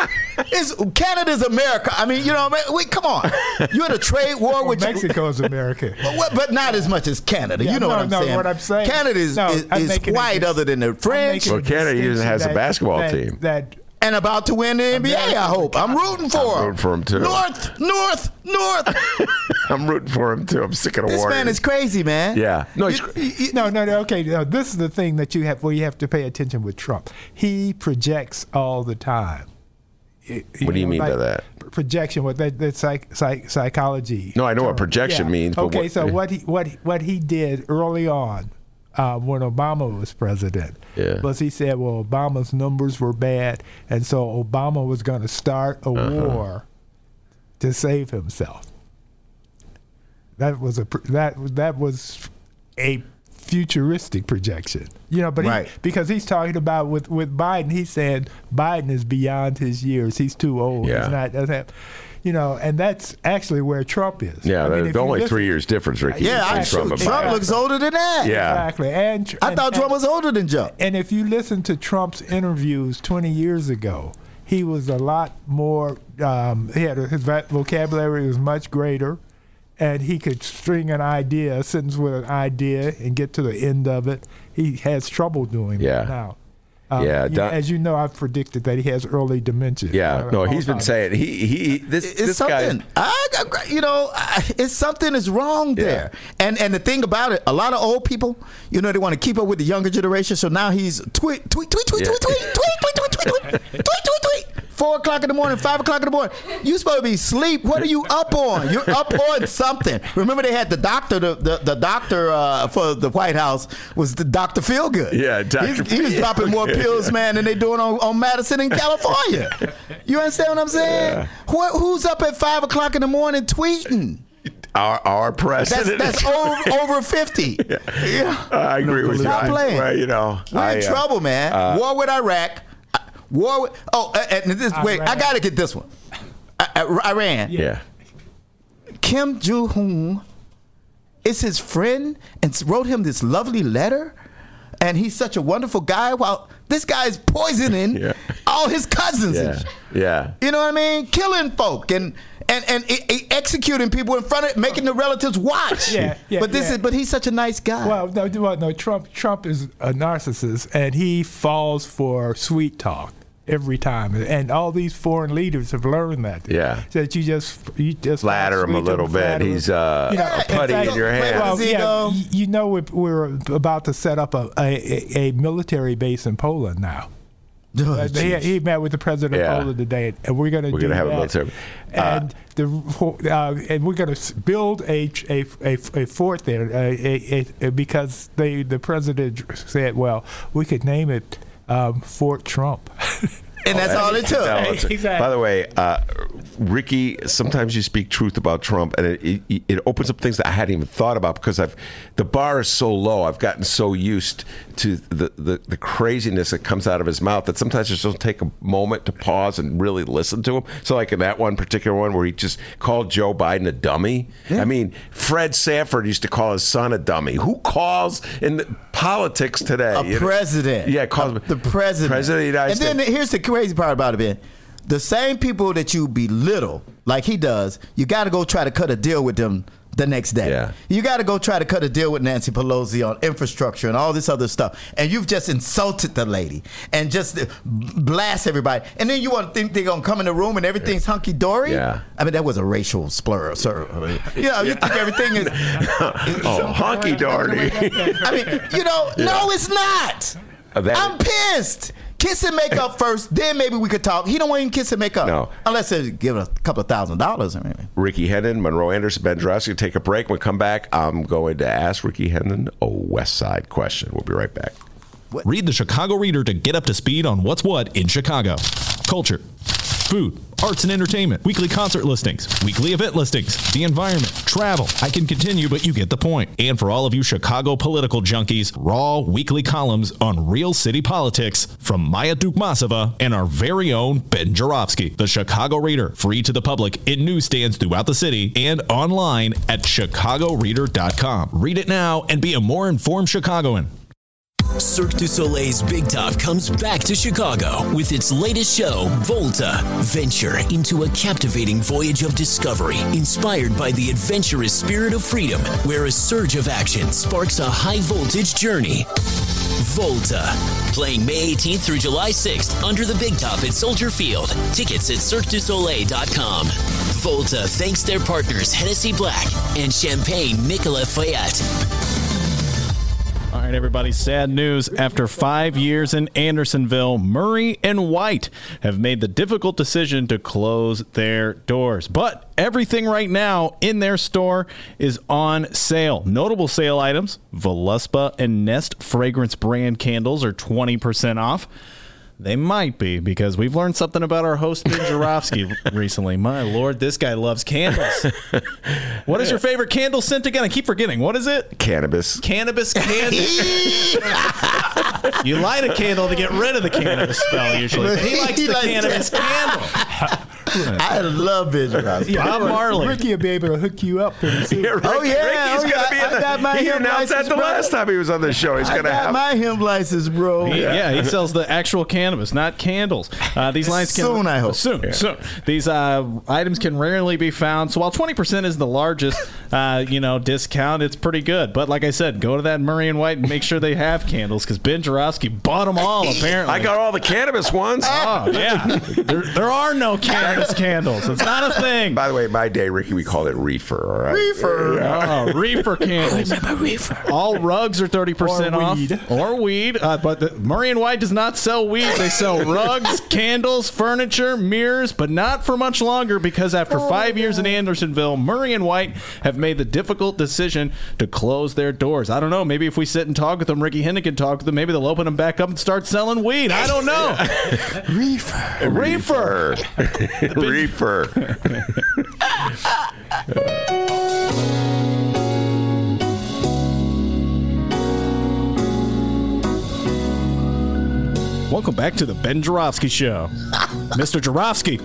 It's Canada's America. I mean, you know, man, wait, come on. You're in a trade war Well, with Mexico's America. but, but not as much as Canada. Yeah, you know no, what I'm no, saying? what I'm saying- Canada is, No, is, is white other than the French. Well, Canada even has a basketball that- team. That and about to win the NBA, I hope. I'm rooting for I'm him. rooting for him, too. North, north, north. I'm rooting for him too. I'm sick of the this Warriors. man is crazy, man. Yeah. No, he's, you- no, no, no. Okay, no, this is the thing that you have where you have to pay attention with Trump. He projects all the time. It- What do you mean by that? Projection. What that that's psych, psych, psychology. No, I know what term. projection means, but okay, what- so what he what he- what he did early on. Uh, when Obama was president, Yeah. was he said, "Well, Obama's numbers were bad, and so Obama was going to start a Uh-huh. war to save himself." That was a that that was a futuristic projection. You know, but Right. he, because he's talking about with with Biden, he's saying Biden is beyond his years. He's too old. Yeah. He's not doesn't have, you know, and that's actually where Trump is. Yeah, I mean, there's only listen- three years difference, Ricky. Yeah, I, between Trump, Trump looks older than that. Yeah. Exactly. And I thought Trump and- was older than Joe. And if you listen to Trump's interviews 20 years ago, he was a lot more. Um, he had his vocabulary was much greater, and he could string an idea, a sentence with an idea, and get to the end of it. He has trouble doing Yeah. that now. Um, Yeah, Don- as you know, I've predicted that he has early dementia. Yeah, Uh, no, he's been Alzheimer's. saying he he this it's this guy. something. I, I- you know, I, it's something is wrong there. And and the thing about it, a lot of old people, you know, they want to keep up with the younger generation. So now he's tweet, tweet, tweet, tweet, Yeah. tweet, tweet, tweet, tweet, tweet, tweet, tweet, tweet, tweet, tweet. Four o'clock in the morning, five o'clock in the morning. You supposed to be asleep. What are you up on? You're up on something. Remember, they had the doctor. The the, the doctor uh, for the White House was the Doctor Feelgood. Yeah, Dr. He's- He was dropping more pills, man, than they doing on, on Madison in California. You understand what I'm saying? Who, who's up at five o'clock in the morning tweeting? Our our That's president. that's over, over fifty. Yeah. I agree with you. Stop I- playing. Well, you know, We're I, in uh, trouble, man. uh, War with Iraq. Uh, War with oh, uh, and this, wait, I gotta get this one. Uh, uh, Iran. Yeah. Kim Jong Un is his friend and wrote him this lovely letter, and he's such a wonderful guy. While this guy is poisoning Yeah. all his cousins. Yeah. Yeah. You know what I mean? Killing folk and and and e- e- executing people in front of, making the relatives watch. Yeah, yeah, but this yeah. is, but he's such a nice guy. Well, no, well, no. Trump, Trump is a narcissist, and he falls for sweet talk every time. And all these foreign leaders have learned that. Yeah. that you just you just Flatter him a little bit. He's, uh, You know, a putty fact, in your hand. Well, yeah, you know, we're, we're about to set up a a, a, a military base in Poland now. Oh, Uh, he, he met with the president Yeah. of Poland today, and we're going to We're do gonna have a that. military- uh, and the uh, and we're going to build a, a, a, a fort there uh, a, a, because they the president said, well, we could name it um, Fort Trump. and that's all it took. No, Exactly. By the way, uh, Rickey, sometimes you speak truth about Trump, and it, it, it opens up things that I hadn't even thought about because I've the bar is so low. I've gotten so used to the, the, the craziness that comes out of his mouth that sometimes I just don't take a moment to pause and really listen to him. So, like in that one particular one where he just called Joe Biden a dummy. I mean, Fred Sanford used to call his son a dummy. Who calls in the politics today? a You know? president. Yeah, calls A- the president. President of the United and States. then here's the crazy part about it, Ben. The same people that you belittle, like he does, you got to go try to cut a deal with them the next day. Yeah. You got to go try to cut a deal with Nancy Pelosi on infrastructure and all this other stuff. And you've just insulted the lady and just blast everybody. And then you want to think they're going to come in the room and everything's hunky dory? Yeah. I mean, that was a racial slur, sir. I mean, you know, you think everything is. oh, hunky dory. I mean, you know, no, it's not. That- I'm pissed. Kiss and make up first, then maybe we could talk. He don't want to even kiss and make up. No. Unless they give a couple of thousand dollars or anything. Rickey Hendon, Monroe Anderson, Ben Joravsky. Take a break. When we come back, I'm going to ask Rickey Hendon a West Side question. We'll be right back. Read the Chicago Reader to get up to speed on what's what in Chicago. Culture, food, arts and entertainment, weekly concert listings, weekly event listings, the environment, travel. I can continue, but you get the point. And for all of you Chicago political junkies, raw weekly columns on real city politics from Maya Dukmasova and our very own Ben Joravsky. The Chicago Reader, free to the public in newsstands throughout the city and online at chicagoreader.com. Read it now and be a more informed Chicagoan. Cirque du Soleil's Big Top comes back to Chicago with its latest show, Volta. Venture into a captivating voyage of discovery inspired by the adventurous spirit of freedom, where a surge of action sparks a high voltage journey. Volta. Playing May 18th through July 6th under the Big Top at Soldier Field. Tickets at CirqueDuSoleil.com. Volta thanks their partners Hennessy Black and Champagne Nicolas Feuillatte. All right, everybody. Sad news. After five years in Andersonville, Murray and White have made the difficult decision to close their doors. But everything right now in their store is on sale. Notable sale items Voluspa and Nest fragrance brand candles are 20% off. They might be because we've learned something about our host Ben Joravsky recently. My lord, this guy loves candles. What is your favorite candle scent again? I keep forgetting. What is it? Cannabis. Cannabis candle. you light a candle to get rid of the cannabis smell usually. He likes He the cannabis that. candle. I love Ben Joravsky. Bob Marley. Rickey will be able to hook you up pretty soon. Oh yeah, Rickey's oh, gonna yeah. be in I the- got my he hemp announced that the bro. last time he was on the show. He's gonna have. my hemp license, bro. He- yeah. he sells the actual cannabis, not candles. Uh, these lines can Soon, I hope. soon, soon. These uh, items can rarely be found. So while twenty percent is the largest, uh, you know, discount, it's pretty good. But like I said, go to that Murray and White and make sure they have candles because Ben Joravsky bought them all. Apparently, I got all the cannabis ones. Oh yeah, there, there are no cannabis candles. It's not a thing. By the way, my day, Rickey, we call it reefer. All right. Reefer. Oh, reefer candles. All rugs are thirty percent Or off, weed. or weed. Uh, but the, Murray and White does not sell weed. They sell rugs, candles, furniture, mirrors, but not for much longer because after five years in Andersonville, Murray and White have made the difficult decision to close their doors. I don't know. Maybe if we sit and talk with them, Rickey Hendon can talk with them. Maybe they'll open them back up and start selling weed. I don't know. Reefer. Reefer. Reefer. Welcome back to the Ben Joravsky Show. Mr. Joravsky,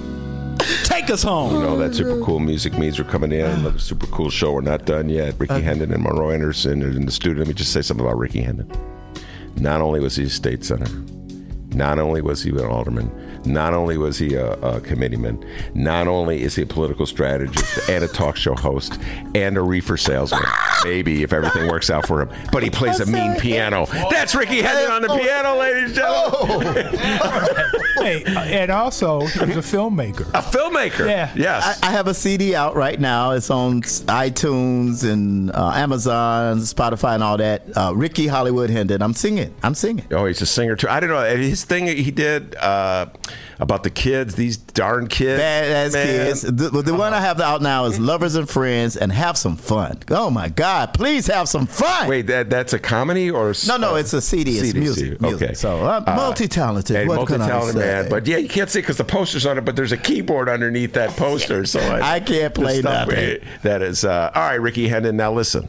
take us home. You know that super cool music means we're coming in. Another super cool show. We're not done yet. Rickey uh, Hendon and Monroe Anderson are in the studio. Let me just say something about Rickey Hendon. Not only was he a state senator, not only was he an alderman, not only was he a, a committeeman, not only is he a political strategist and a talk show host and a reefer salesman. Maybe if everything works out for him, but he plays a mean piano. That's Rickey Hendon on the piano, ladies and gentlemen. hey, and also he was a filmmaker. A filmmaker. Yeah. Yes. I, I have a CD out right now. It's on iTunes and uh, Amazon, Spotify, and all that. Uh, Rickey Hollywood Hendon. I'm singing. I'm singing. Oh, he's a singer too. I don't know his thing he did uh, about the kids, these darn kids. Badass man. kids. The, the one I have out now is Lovers and Friends and Have Some Fun. Oh my God, please have some fun. Wait, that that's a comedy or No, no, it's a CD. It's CD, music. CD. music. Okay. So I'm Uh, multi-talented. Hey, what can I multi-talented man, but yeah, you can't see because the poster's on it, but there's a keyboard underneath that poster, so I, I can't play nothing. That is uh, all right, Rickey Hendon. Now listen.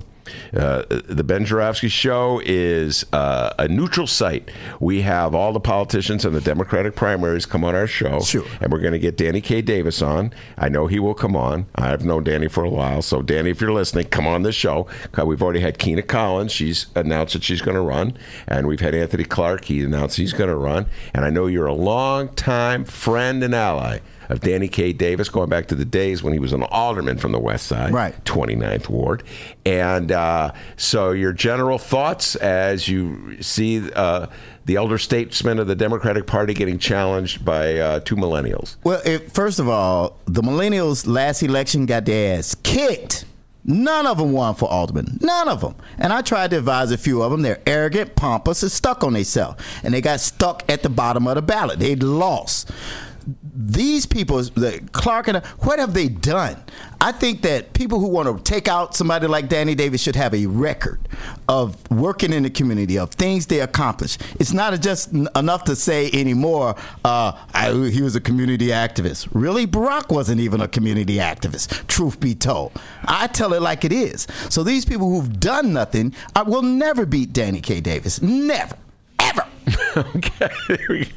Uh, the Ben Joravsky Show is uh, a neutral site. We have all the politicians and the Democratic primaries come on our show, Sure. and we're going to get Danny K. Davis on. I know he will come on. I've known Danny for a while, so Danny, if you're listening, come on the show. We've already had Kina Collins. She's announced that she's going to run, and we've had Anthony Clark. He announced he's going to run, and I know you're a long time friend and ally of Danny K. Davis, going back to the days when he was an alderman from the West Side, Right. 29th Ward. And uh, so, your general thoughts as you see uh, the elder statesman of the Democratic Party getting challenged by uh, two millennials. Well, it, first of all, the millennials last election got their ass kicked. None of them won for alderman. None of them. And I tried to advise a few of them. They're arrogant, pompous, and stuck on themselves. And they got stuck at the bottom of the ballot. They lost. These people, Clark and what have they done? I think that people who want to take out somebody like Danny Davis should have a record of working in the community, of things they accomplished. It's not just enough to say anymore, uh, I, he was a community activist. Really? Barack wasn't even a community activist, truth be told. I tell it like it is. So these people who've done nothing uh, will never beat Danny K. Davis. Never. Ever. okay.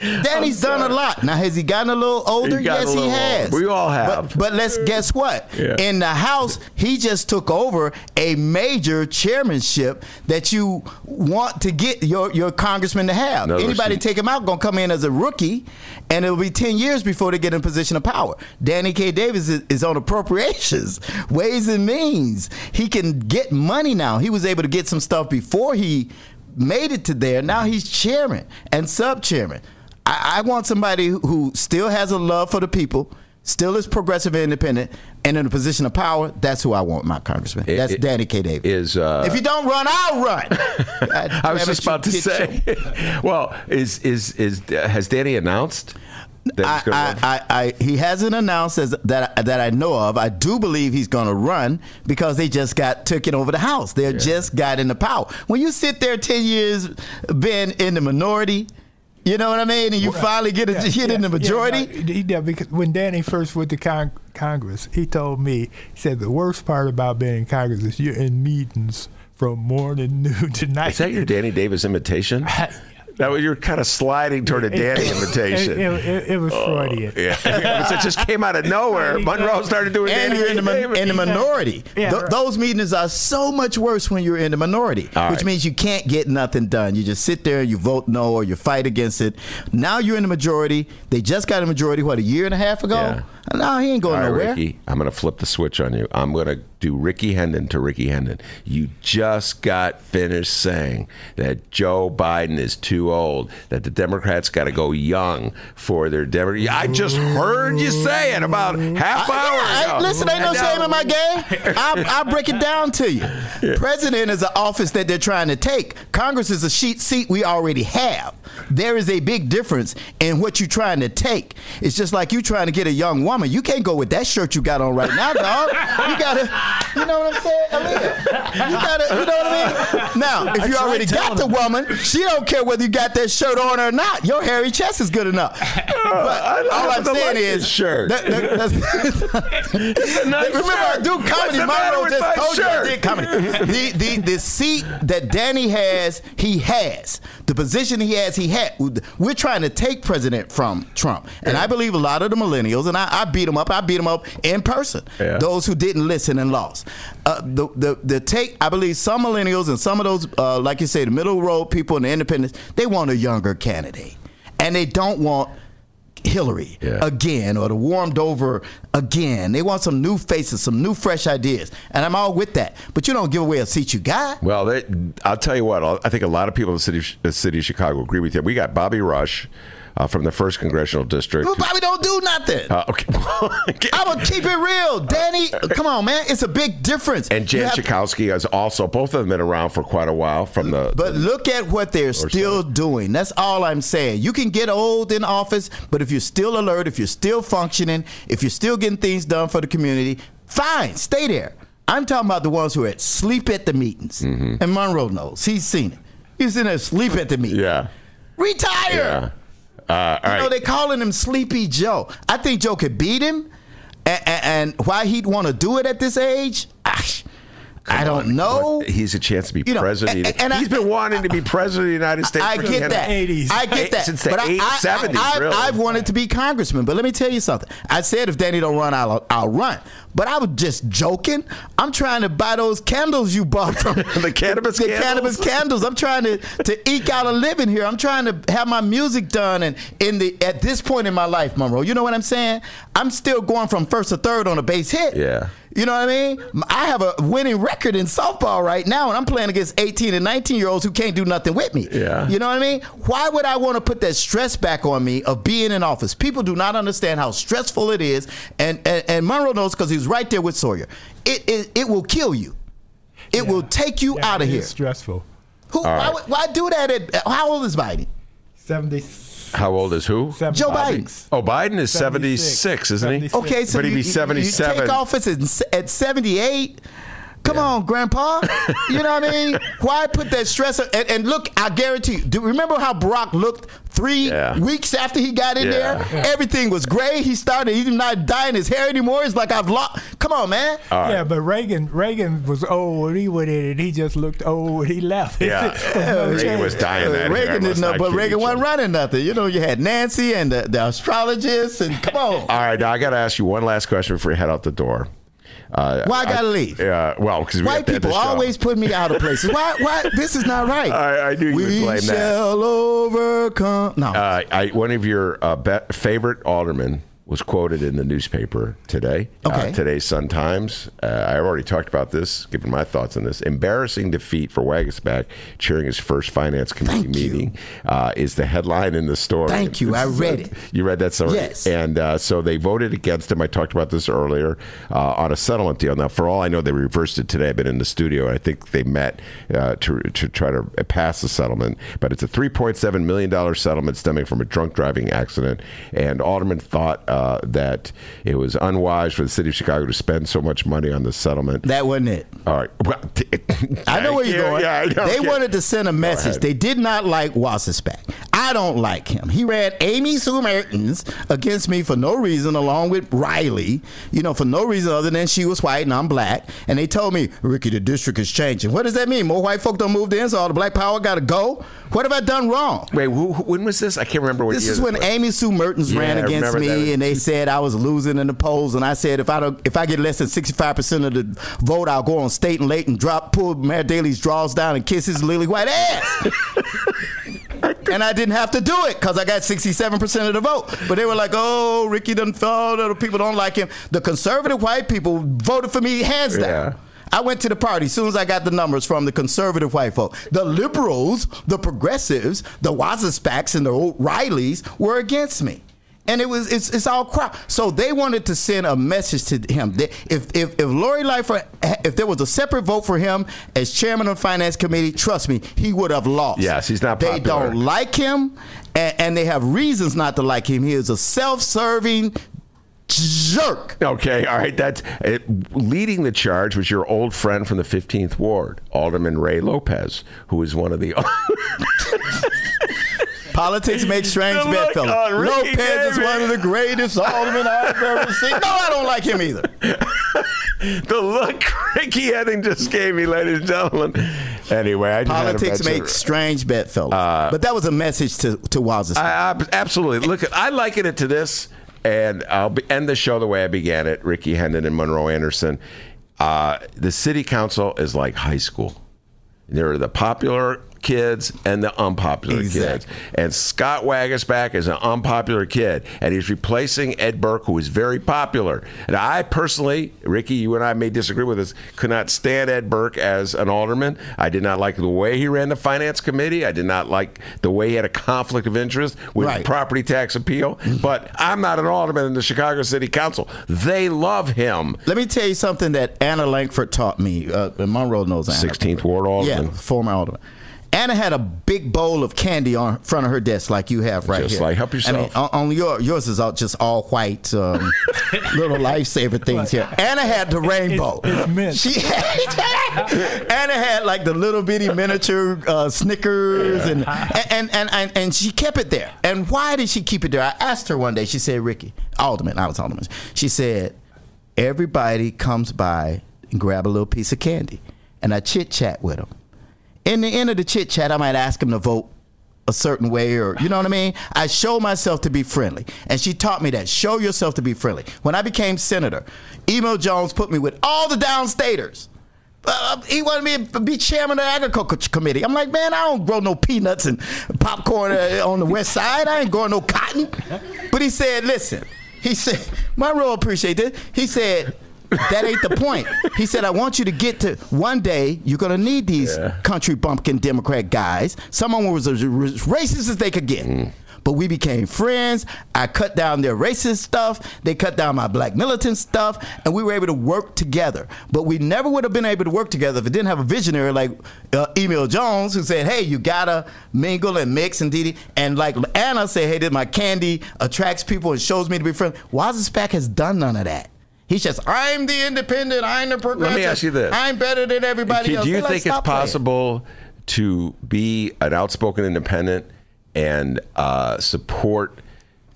There we go. Danny's done a lot. Now, has he gotten a little older? He got a yes, he has. older. We all have. But, but let's guess what? Yeah. In the House, he just took over a major chairmanship that you want to get your, your congressman to have. Another Anybody take him out going to come in as a rookie, and it'll be 10 years before they get in position of power. Danny K. Davis is, is on appropriations, ways and means. He can get money now. He was able to get some stuff before he made it to there. Now he's chairman and sub chairman. I, I want somebody who- still has a love for the people, still is progressive and independent, and in a position of power. That's who I want, my congressman. It- That's it- Danny K. Davis. Is uh, if you don't run, I'll run. I was just about to say. well, is is is has Danny announced? I, he's going to run? I, I, he hasn't announced as, that that I know of. I do believe he's going to run because they just got took it over the House. They just got into power. When you sit there ten years, being in the minority, you know what I mean, and you finally get a Yeah, hit in the majority. Yeah, no, he- yeah, because when Danny first went to con- Congress, he told me, he said the worst part about being in Congress is you're in meetings from morning, noon to night. Is that your Danny Davis imitation? That was you're kind of sliding toward a Danny It- imitation. It, it- it was oh, Freudian. yeah, because it just came out of nowhere. Monroe started doing and Danny you're in the, Davis. in the minority. Yeah, Th- right. Those meetings are so much worse when you're in the minority, All which right. means you can't get nothing done. You just sit there and you vote no or you fight against it. Now you're in the majority. They just got a majority, what, a year and a half ago? Yeah. No, he ain't going All right, nowhere. Rickey, I'm going to flip the switch on you. I'm going to do Rickey Hendon to Rickey Hendon. You just got finished saying that Joe Biden is too old, that the Democrats got to go young for their Democrat. I just heard you say it about half I- hour yeah, ago. I- listen, ain't no shame in my game. I'll, I'll break it down to you. President is an office that they're trying to take. Congress is a sheet seat we already have. There is a big difference in what you're trying to take. It's just like you trying to get a young woman. You can't go with that shirt you got on right now, dog. You gotta, you know what I'm saying, Aaliyah? You gotta, you know what I mean? Now, if you already got the woman, she don't care whether you got that shirt on or not. Your hairy chest is good enough. But I all I'm saying like is, shirt. that- that- that's- Remember, I do comedy. What's the matter Monroe just my told you I shirt? did comedy. the, the the seat that Danny has, he has. The position he has, he had. We're trying to take President from Trump, and I believe a lot of the millennials, and I, I beat them up. I beat them up in person. Yeah. Those who didn't listen and lost. Uh, the, the the take. I believe some millennials and some of those, uh, like you say, the middle road people and the independents, they want a younger candidate, and they don't want. Hillary Yeah. again or the warmed over again. They want some new faces, some new fresh ideas. And I'm all with that. But you don't give away a seat you got. Well, they, I'll tell you what. I think a lot of people in the city, the city of Chicago agree with you. We got Bobby Rush uh, from the first congressional district. Bobby don't do nothing. Uh, okay. I'm gonna keep it real. Danny, come on, man. It's a big difference. and Jen have- Schakowsky has also both of them been around for quite a while from the. But look at what they're still doing. That's all I'm saying. You can get old in office, but if you're still alert, if you're still functioning, if you're still getting things done for the community, fine, stay there. I'm talking about the ones who are at sleep at the meetings. And Monroe knows. He's seen it. He's in there sleep at the meeting. yeah. Retire. Yeah. Uh, all You know, right. they calling him Sleepy Joe. I think Joe could beat him. And, and why he'd want to do it at this age? I don't know. He's a chance to be You know, president. and- and I- He's been wanting to be president of the United States. I for get that. 80s. I get that. Since the but I- eight- I, 70s, I, really. I've wanted to be congressman, but let me tell you something. I said if Danny don't run, I'll, I'll run. But I was just joking. I'm trying to buy those candles you bought from The cannabis the candles? cannabis candles. I'm trying to, to eke out a living here. I'm trying to have my music done, and in the at this point in my life, Monroe, you know what I'm saying? I'm still going from first to third on a base hit. Yeah. You know what I mean? I have a winning record in softball right now, and I'm playing against 18 and 19 year olds who can't do nothing with me. Yeah. You know what I mean? Why would I want to put that stress back on me of being in office? People do not understand how stressful it is, and and, and Monroe knows because he's right there with Sawyer. It, it it will kill you. It will take you Yeah, out of it here. is stressful. Who? Why, would- why do that? At, how old is Biden? 70, How old is who? 70 Joe Biden. Oh, Biden is 76, 76, isn't he? 76. Okay, so But he'd you, be you- you 77. take office at, at 78. Come on, Grandpa. You know what I mean? Why put that stress? on- And, and look, I guarantee you. Do remember how Barack looked three Yeah. weeks after he got in Yeah. there? Everything was gray. He started. He's not dyeing his hair anymore. It's like I've lost. Come on, man. Yeah, but Reagan Reagan was old he went in, and he just looked old when he left. Yeah. Reagan was dying uh, that hair. Reagan Let's didn't know, but Reagan wasn't running nothing. You know, you had Nancy and the, the astrologists, and come on. All right, now I got to ask you one last question before you head out the door. Uh, Why I gotta leave? Yeah, well, because we White have to end the people always put me out of places. Why? Why? This is not right. I, I knew you we would blame that. shall overcome. No, Uh, I, one of your uh, be- favorite aldermen was quoted in the newspaper today. Okay. Uh, today's Sun Times. Uh, I already talked about this, given my thoughts on this. Embarrassing defeat for Waguespack chairing his first finance committee meeting uh, is the headline in the story. Thank you. I read it. You read that story? Yes. And uh, so they voted against him. I talked about this earlier uh, on a settlement deal. Now, for all I know, they reversed it today. I've been in the studio. and I think they met uh, to, to try to pass the settlement. But it's a $3.7 million settlement stemming from a drunk driving accident. And Alderman thought uh, that it was unwise for the city of Chicago to spend so much money on the settlement. That wasn't it. All right. Well, I know where you're going. yeah, I know. they Okay. wanted to send a message. They did not like Waguespack. I don't like him. He ran Amy Sue Mertens against me for no reason, along with Riley. You know, for no reason other than she was white and I'm black. And they told me, Rickey, the district is changing. What does that mean? More white folk don't move in, so all the black power got to go. What have I done wrong? Wait, who, who- when was this? I can't remember what This is when was. Amy Sue Mertens Yeah, ran against me, and they said I was losing in the polls. And I said if I don't, if I get less than sixty five percent of the vote, I'll go on state and late and drop, pull Mayor Daley's draws down and kiss his lily white ass. and I didn't have to do it because I got sixty seven percent of the vote. But they were like, "Oh, Rickey doesn't fall. The people don't like him." The conservative white people voted for me hands down. Yeah. I went to the party as soon as I got the numbers from the conservative white folk. The liberals, the progressives, the Waguespacks, and the O'Reillys were against me. And it was it's, it's all crap. So they wanted to send a message to him. That if if if Lori Lightfoot, if there was a separate vote for him as chairman of the finance committee, trust me, he would have lost. Yes, he's not Popular. They don't like him, and, and they have reasons not to like him. He is a self-serving jerk. Okay, all right. That's it, leading the charge was your old friend from the 15th Ward, Alderman Ray Lopez, who is one of the. Politics makes strange bedfellows. Rickey Lopez is one of the greatest aldermen I've ever seen. No, I don't like him either. the look Rickey Hendon just gave me, ladies and gentlemen. Anyway, I just had to Politics mention- make strange bedfellows. but that was a message to to Wazis. I, I, absolutely. Look, I liken it to this, and I'll be, end the show the way I began it. Rickey Hendon and Monroe Anderson. Uh, the city council is like high school. There are the popular kids and the unpopular kids. And Scott Waguespack is an unpopular kid, and he's replacing Ed Burke, who is very popular. And I personally, Rickey, you and I may disagree with this, could not stand Ed Burke as an alderman. I did not like the way he ran the finance committee. I did not like the way he had a conflict of interest with Right. property tax appeal. But I'm not an alderman in the Chicago City Council. They love him. Let me tell you something that Anna Langford taught me. Uh, Monroe knows Anna. 16th Ward alderman. Yeah, former alderman. Anna had a big bowl of candy on front of her desk, like you have right Just here. like, help yourself. I mean, yourself. on, on your yours is all just all white, um, little lifesaver things here. Anna had the rainbow. It's mint. She had, Anna had like the little bitty miniature uh, Snickers, and, and, and and and she kept it there. And why did she keep it there? I asked her one day. She said, "Rickey, Alderman, I was Alderman." She said, "Everybody comes by and grab a little piece of candy, and I chit chat with them. In the end of the chit chat, I might ask him to vote." A certain way, or you know what I mean? I show myself to be friendly. And she taught me that. Show yourself to be friendly. When I became senator, Emil Jones put me with all the downstaters. Uh, he wanted me to be chairman of the agriculture committee. I'm like, man, I don't grow no peanuts and popcorn uh, on the west side. I ain't growing no cotton. But he said, listen, he said, my Monroe appreciate this. He said, that ain't the point. He said, I want you to get to one day, you're going to need these country bumpkin Democrat guys. Someone was as racist as they could get. But we became friends. I cut down their racist stuff. They cut down my black militant stuff. And we were able to work together. But we never would have been able to work together if it didn't have a visionary like uh, Emil Jones who said, hey, you got to mingle and mix and dee And like Anna said, hey, this my candy attracts people and shows me to be friendly. Waguespack has done none of that. He's just, I'm the independent, I'm the progressive. Let me ask you this. I'm better than everybody Do else. Do you think it's "Stop playing." possible to be an outspoken independent and uh, support,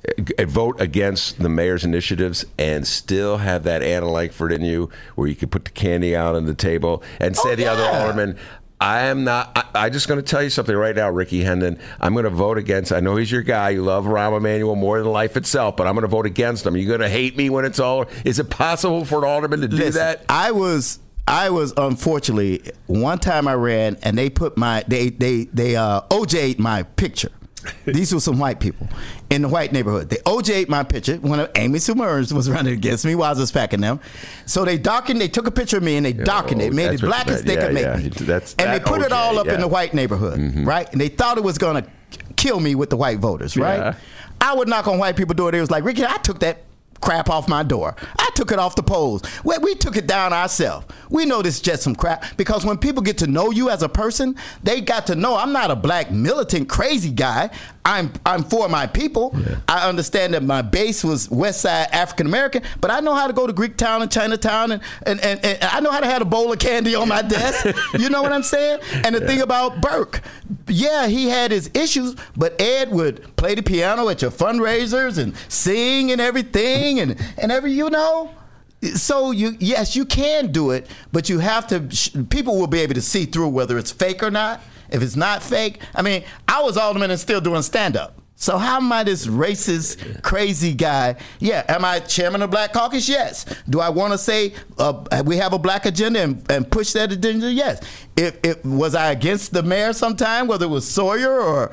uh, vote against the mayor's initiatives and still have that Anna Langford in you where you could put the candy out on the table and say Oh, to the other yeah. alderman, I am not. I, I'm just going to tell you something right now, Rickey Hendon. I'm going to vote against. I know he's your guy. You love Rahm Emanuel more than life itself, but I'm going to vote against him. You're going to hate me when it's all. Is it possible for an alderman to do Listen, that? I was I was unfortunately one time I ran and they put my they they they uh OJ'd my picture. These were some white people in the white neighborhood. They OJ'd my picture when Amy Summers was running against me while I was packing them. So they darkened, they took a picture of me and they darkened it, made it black as they Yeah, could make me. That's- and they put it all up in yeah. Mm-hmm. the white neighborhood, right? And they thought it was going to kill me with the white voters, right? I would knock on white people' door. They was like, Rickey, I took that crap off my door. I took it off the poles. We, we took it down ourselves. We know this is just some crap because when people get to know you as a person, they got to know I'm not a black militant crazy guy. I'm I'm for my people. I understand that my base was West Side African American, but I know how to go to Greek Town and Chinatown, and, and, and, and I know how to have a bowl of candy on my desk. you know what I'm saying? And the thing about Burke, yeah, he had his issues, but Ed would play the piano at your fundraisers and sing and everything, and and every you know. So you yes you can do it, but you have to. People will be able to see through whether it's fake or not. If it's not fake, I mean, I was alderman and still doing stand up. So how am I this racist, crazy guy? Yeah, am I chairman of Black Caucus? Yes. Do I want to say uh, we have a black agenda and, and push that agenda? Yes. If, if was I against the mayor sometime, whether it was Sawyer or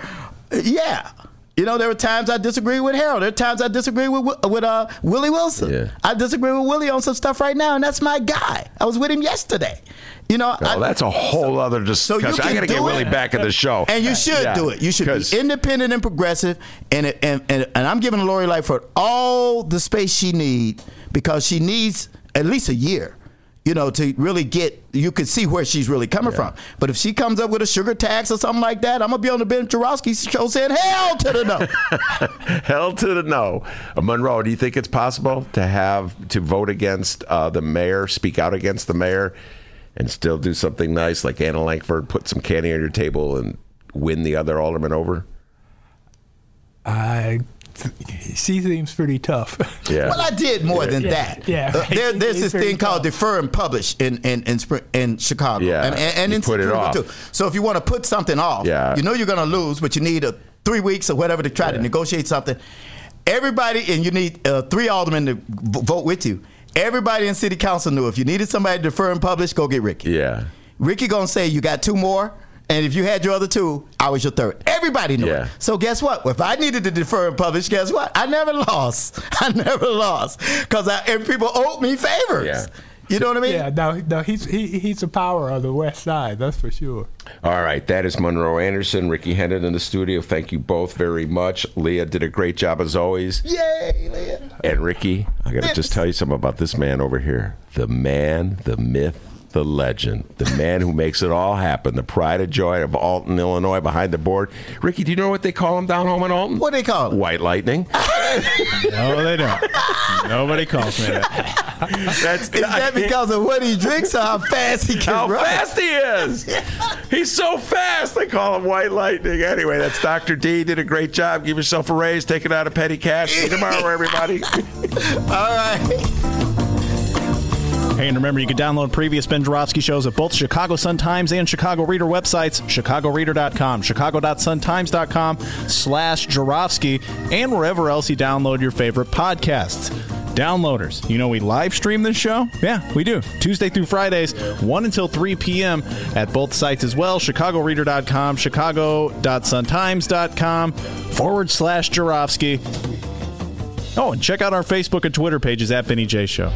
yeah. You know, there were times I disagree with Harold. There are times I disagree with with uh, Willie Wilson. I disagree with Willie on some stuff right now, and that's my guy. I was with him yesterday. You know, Oh, I, that's a whole other so you discussion. I got to get Willie back in the show. And you should Yeah. do it. You should be independent and progressive. And, it, and and and I'm giving Lori Lightfoot all the space she needs because she needs at least a year. You know, to really get, you can see where she's really coming from. But if she comes up with a sugar tax or something like that, I'm gonna be on the Ben Joravsky show saying hell to the no. Hell to the no. Uh, Monroe, do you think it's possible to have to vote against uh, the mayor, speak out against the mayor, and still do something nice like Anna Langford, put some candy on your table and win the other alderman over? I, she seems pretty tough. Yeah. Well, I did more than Yeah, that. yeah, Uh, right. there, there's It's this very thing called defer and publish in in in, in Chicago. Yeah, and, and, and in put it off. too. So if you want to put something off, Yeah. you know you're going to lose, but you need a three weeks or whatever to try to negotiate something. Everybody, and you need uh, three aldermen to vote with you. Everybody in city council knew if you needed somebody to defer and publish, go get Rickey. Yeah. Rickey gonna say you got two more, and if you had your other two, I was your third. Everybody knew Yeah. it. So guess what? If I needed to defer and publish, guess what? I never lost. I never lost because people owed me favors. Yeah. You know what I mean? Yeah, no, no, he's he, he's the power of the West Side, that's for sure. All right, that is Monroe Anderson, Rickey Hendon in the studio. Thank you both very much. Leah did a great job as always. Yay, Leah. And Rickey, I got to just tell you something about this man over here. The man, the myth, the legend, the man who makes it all happen, the pride and joy of Alton, Illinois, behind the board. Rickey, do you know what they call him down home in Alton? What do they call him? White Lightning. No, they don't. Nobody calls me that. That's Is that because of what he drinks or how fast he can how run? fast he is. He's so fast. They call him White Lightning. Anyway, that's Dr. D. Did a great job. Give yourself a raise. Take it out of petty cash. See you tomorrow, everybody. All right. Hey, and remember, you can download previous Ben Joravsky shows at both Chicago Sun-Times and Chicago Reader websites, chicagoreader.com, chicago.suntimes.com slash Joravsky, and wherever else you download your favorite podcasts. Downloaders, you know we live stream this show? Yeah, we do. Tuesday through Fridays, 1 until 3 p.m. at both sites as well, chicagoreader.com, chicago.suntimes.com forward slash Joravsky. Oh, and check out our Facebook and Twitter pages at Benny J Show.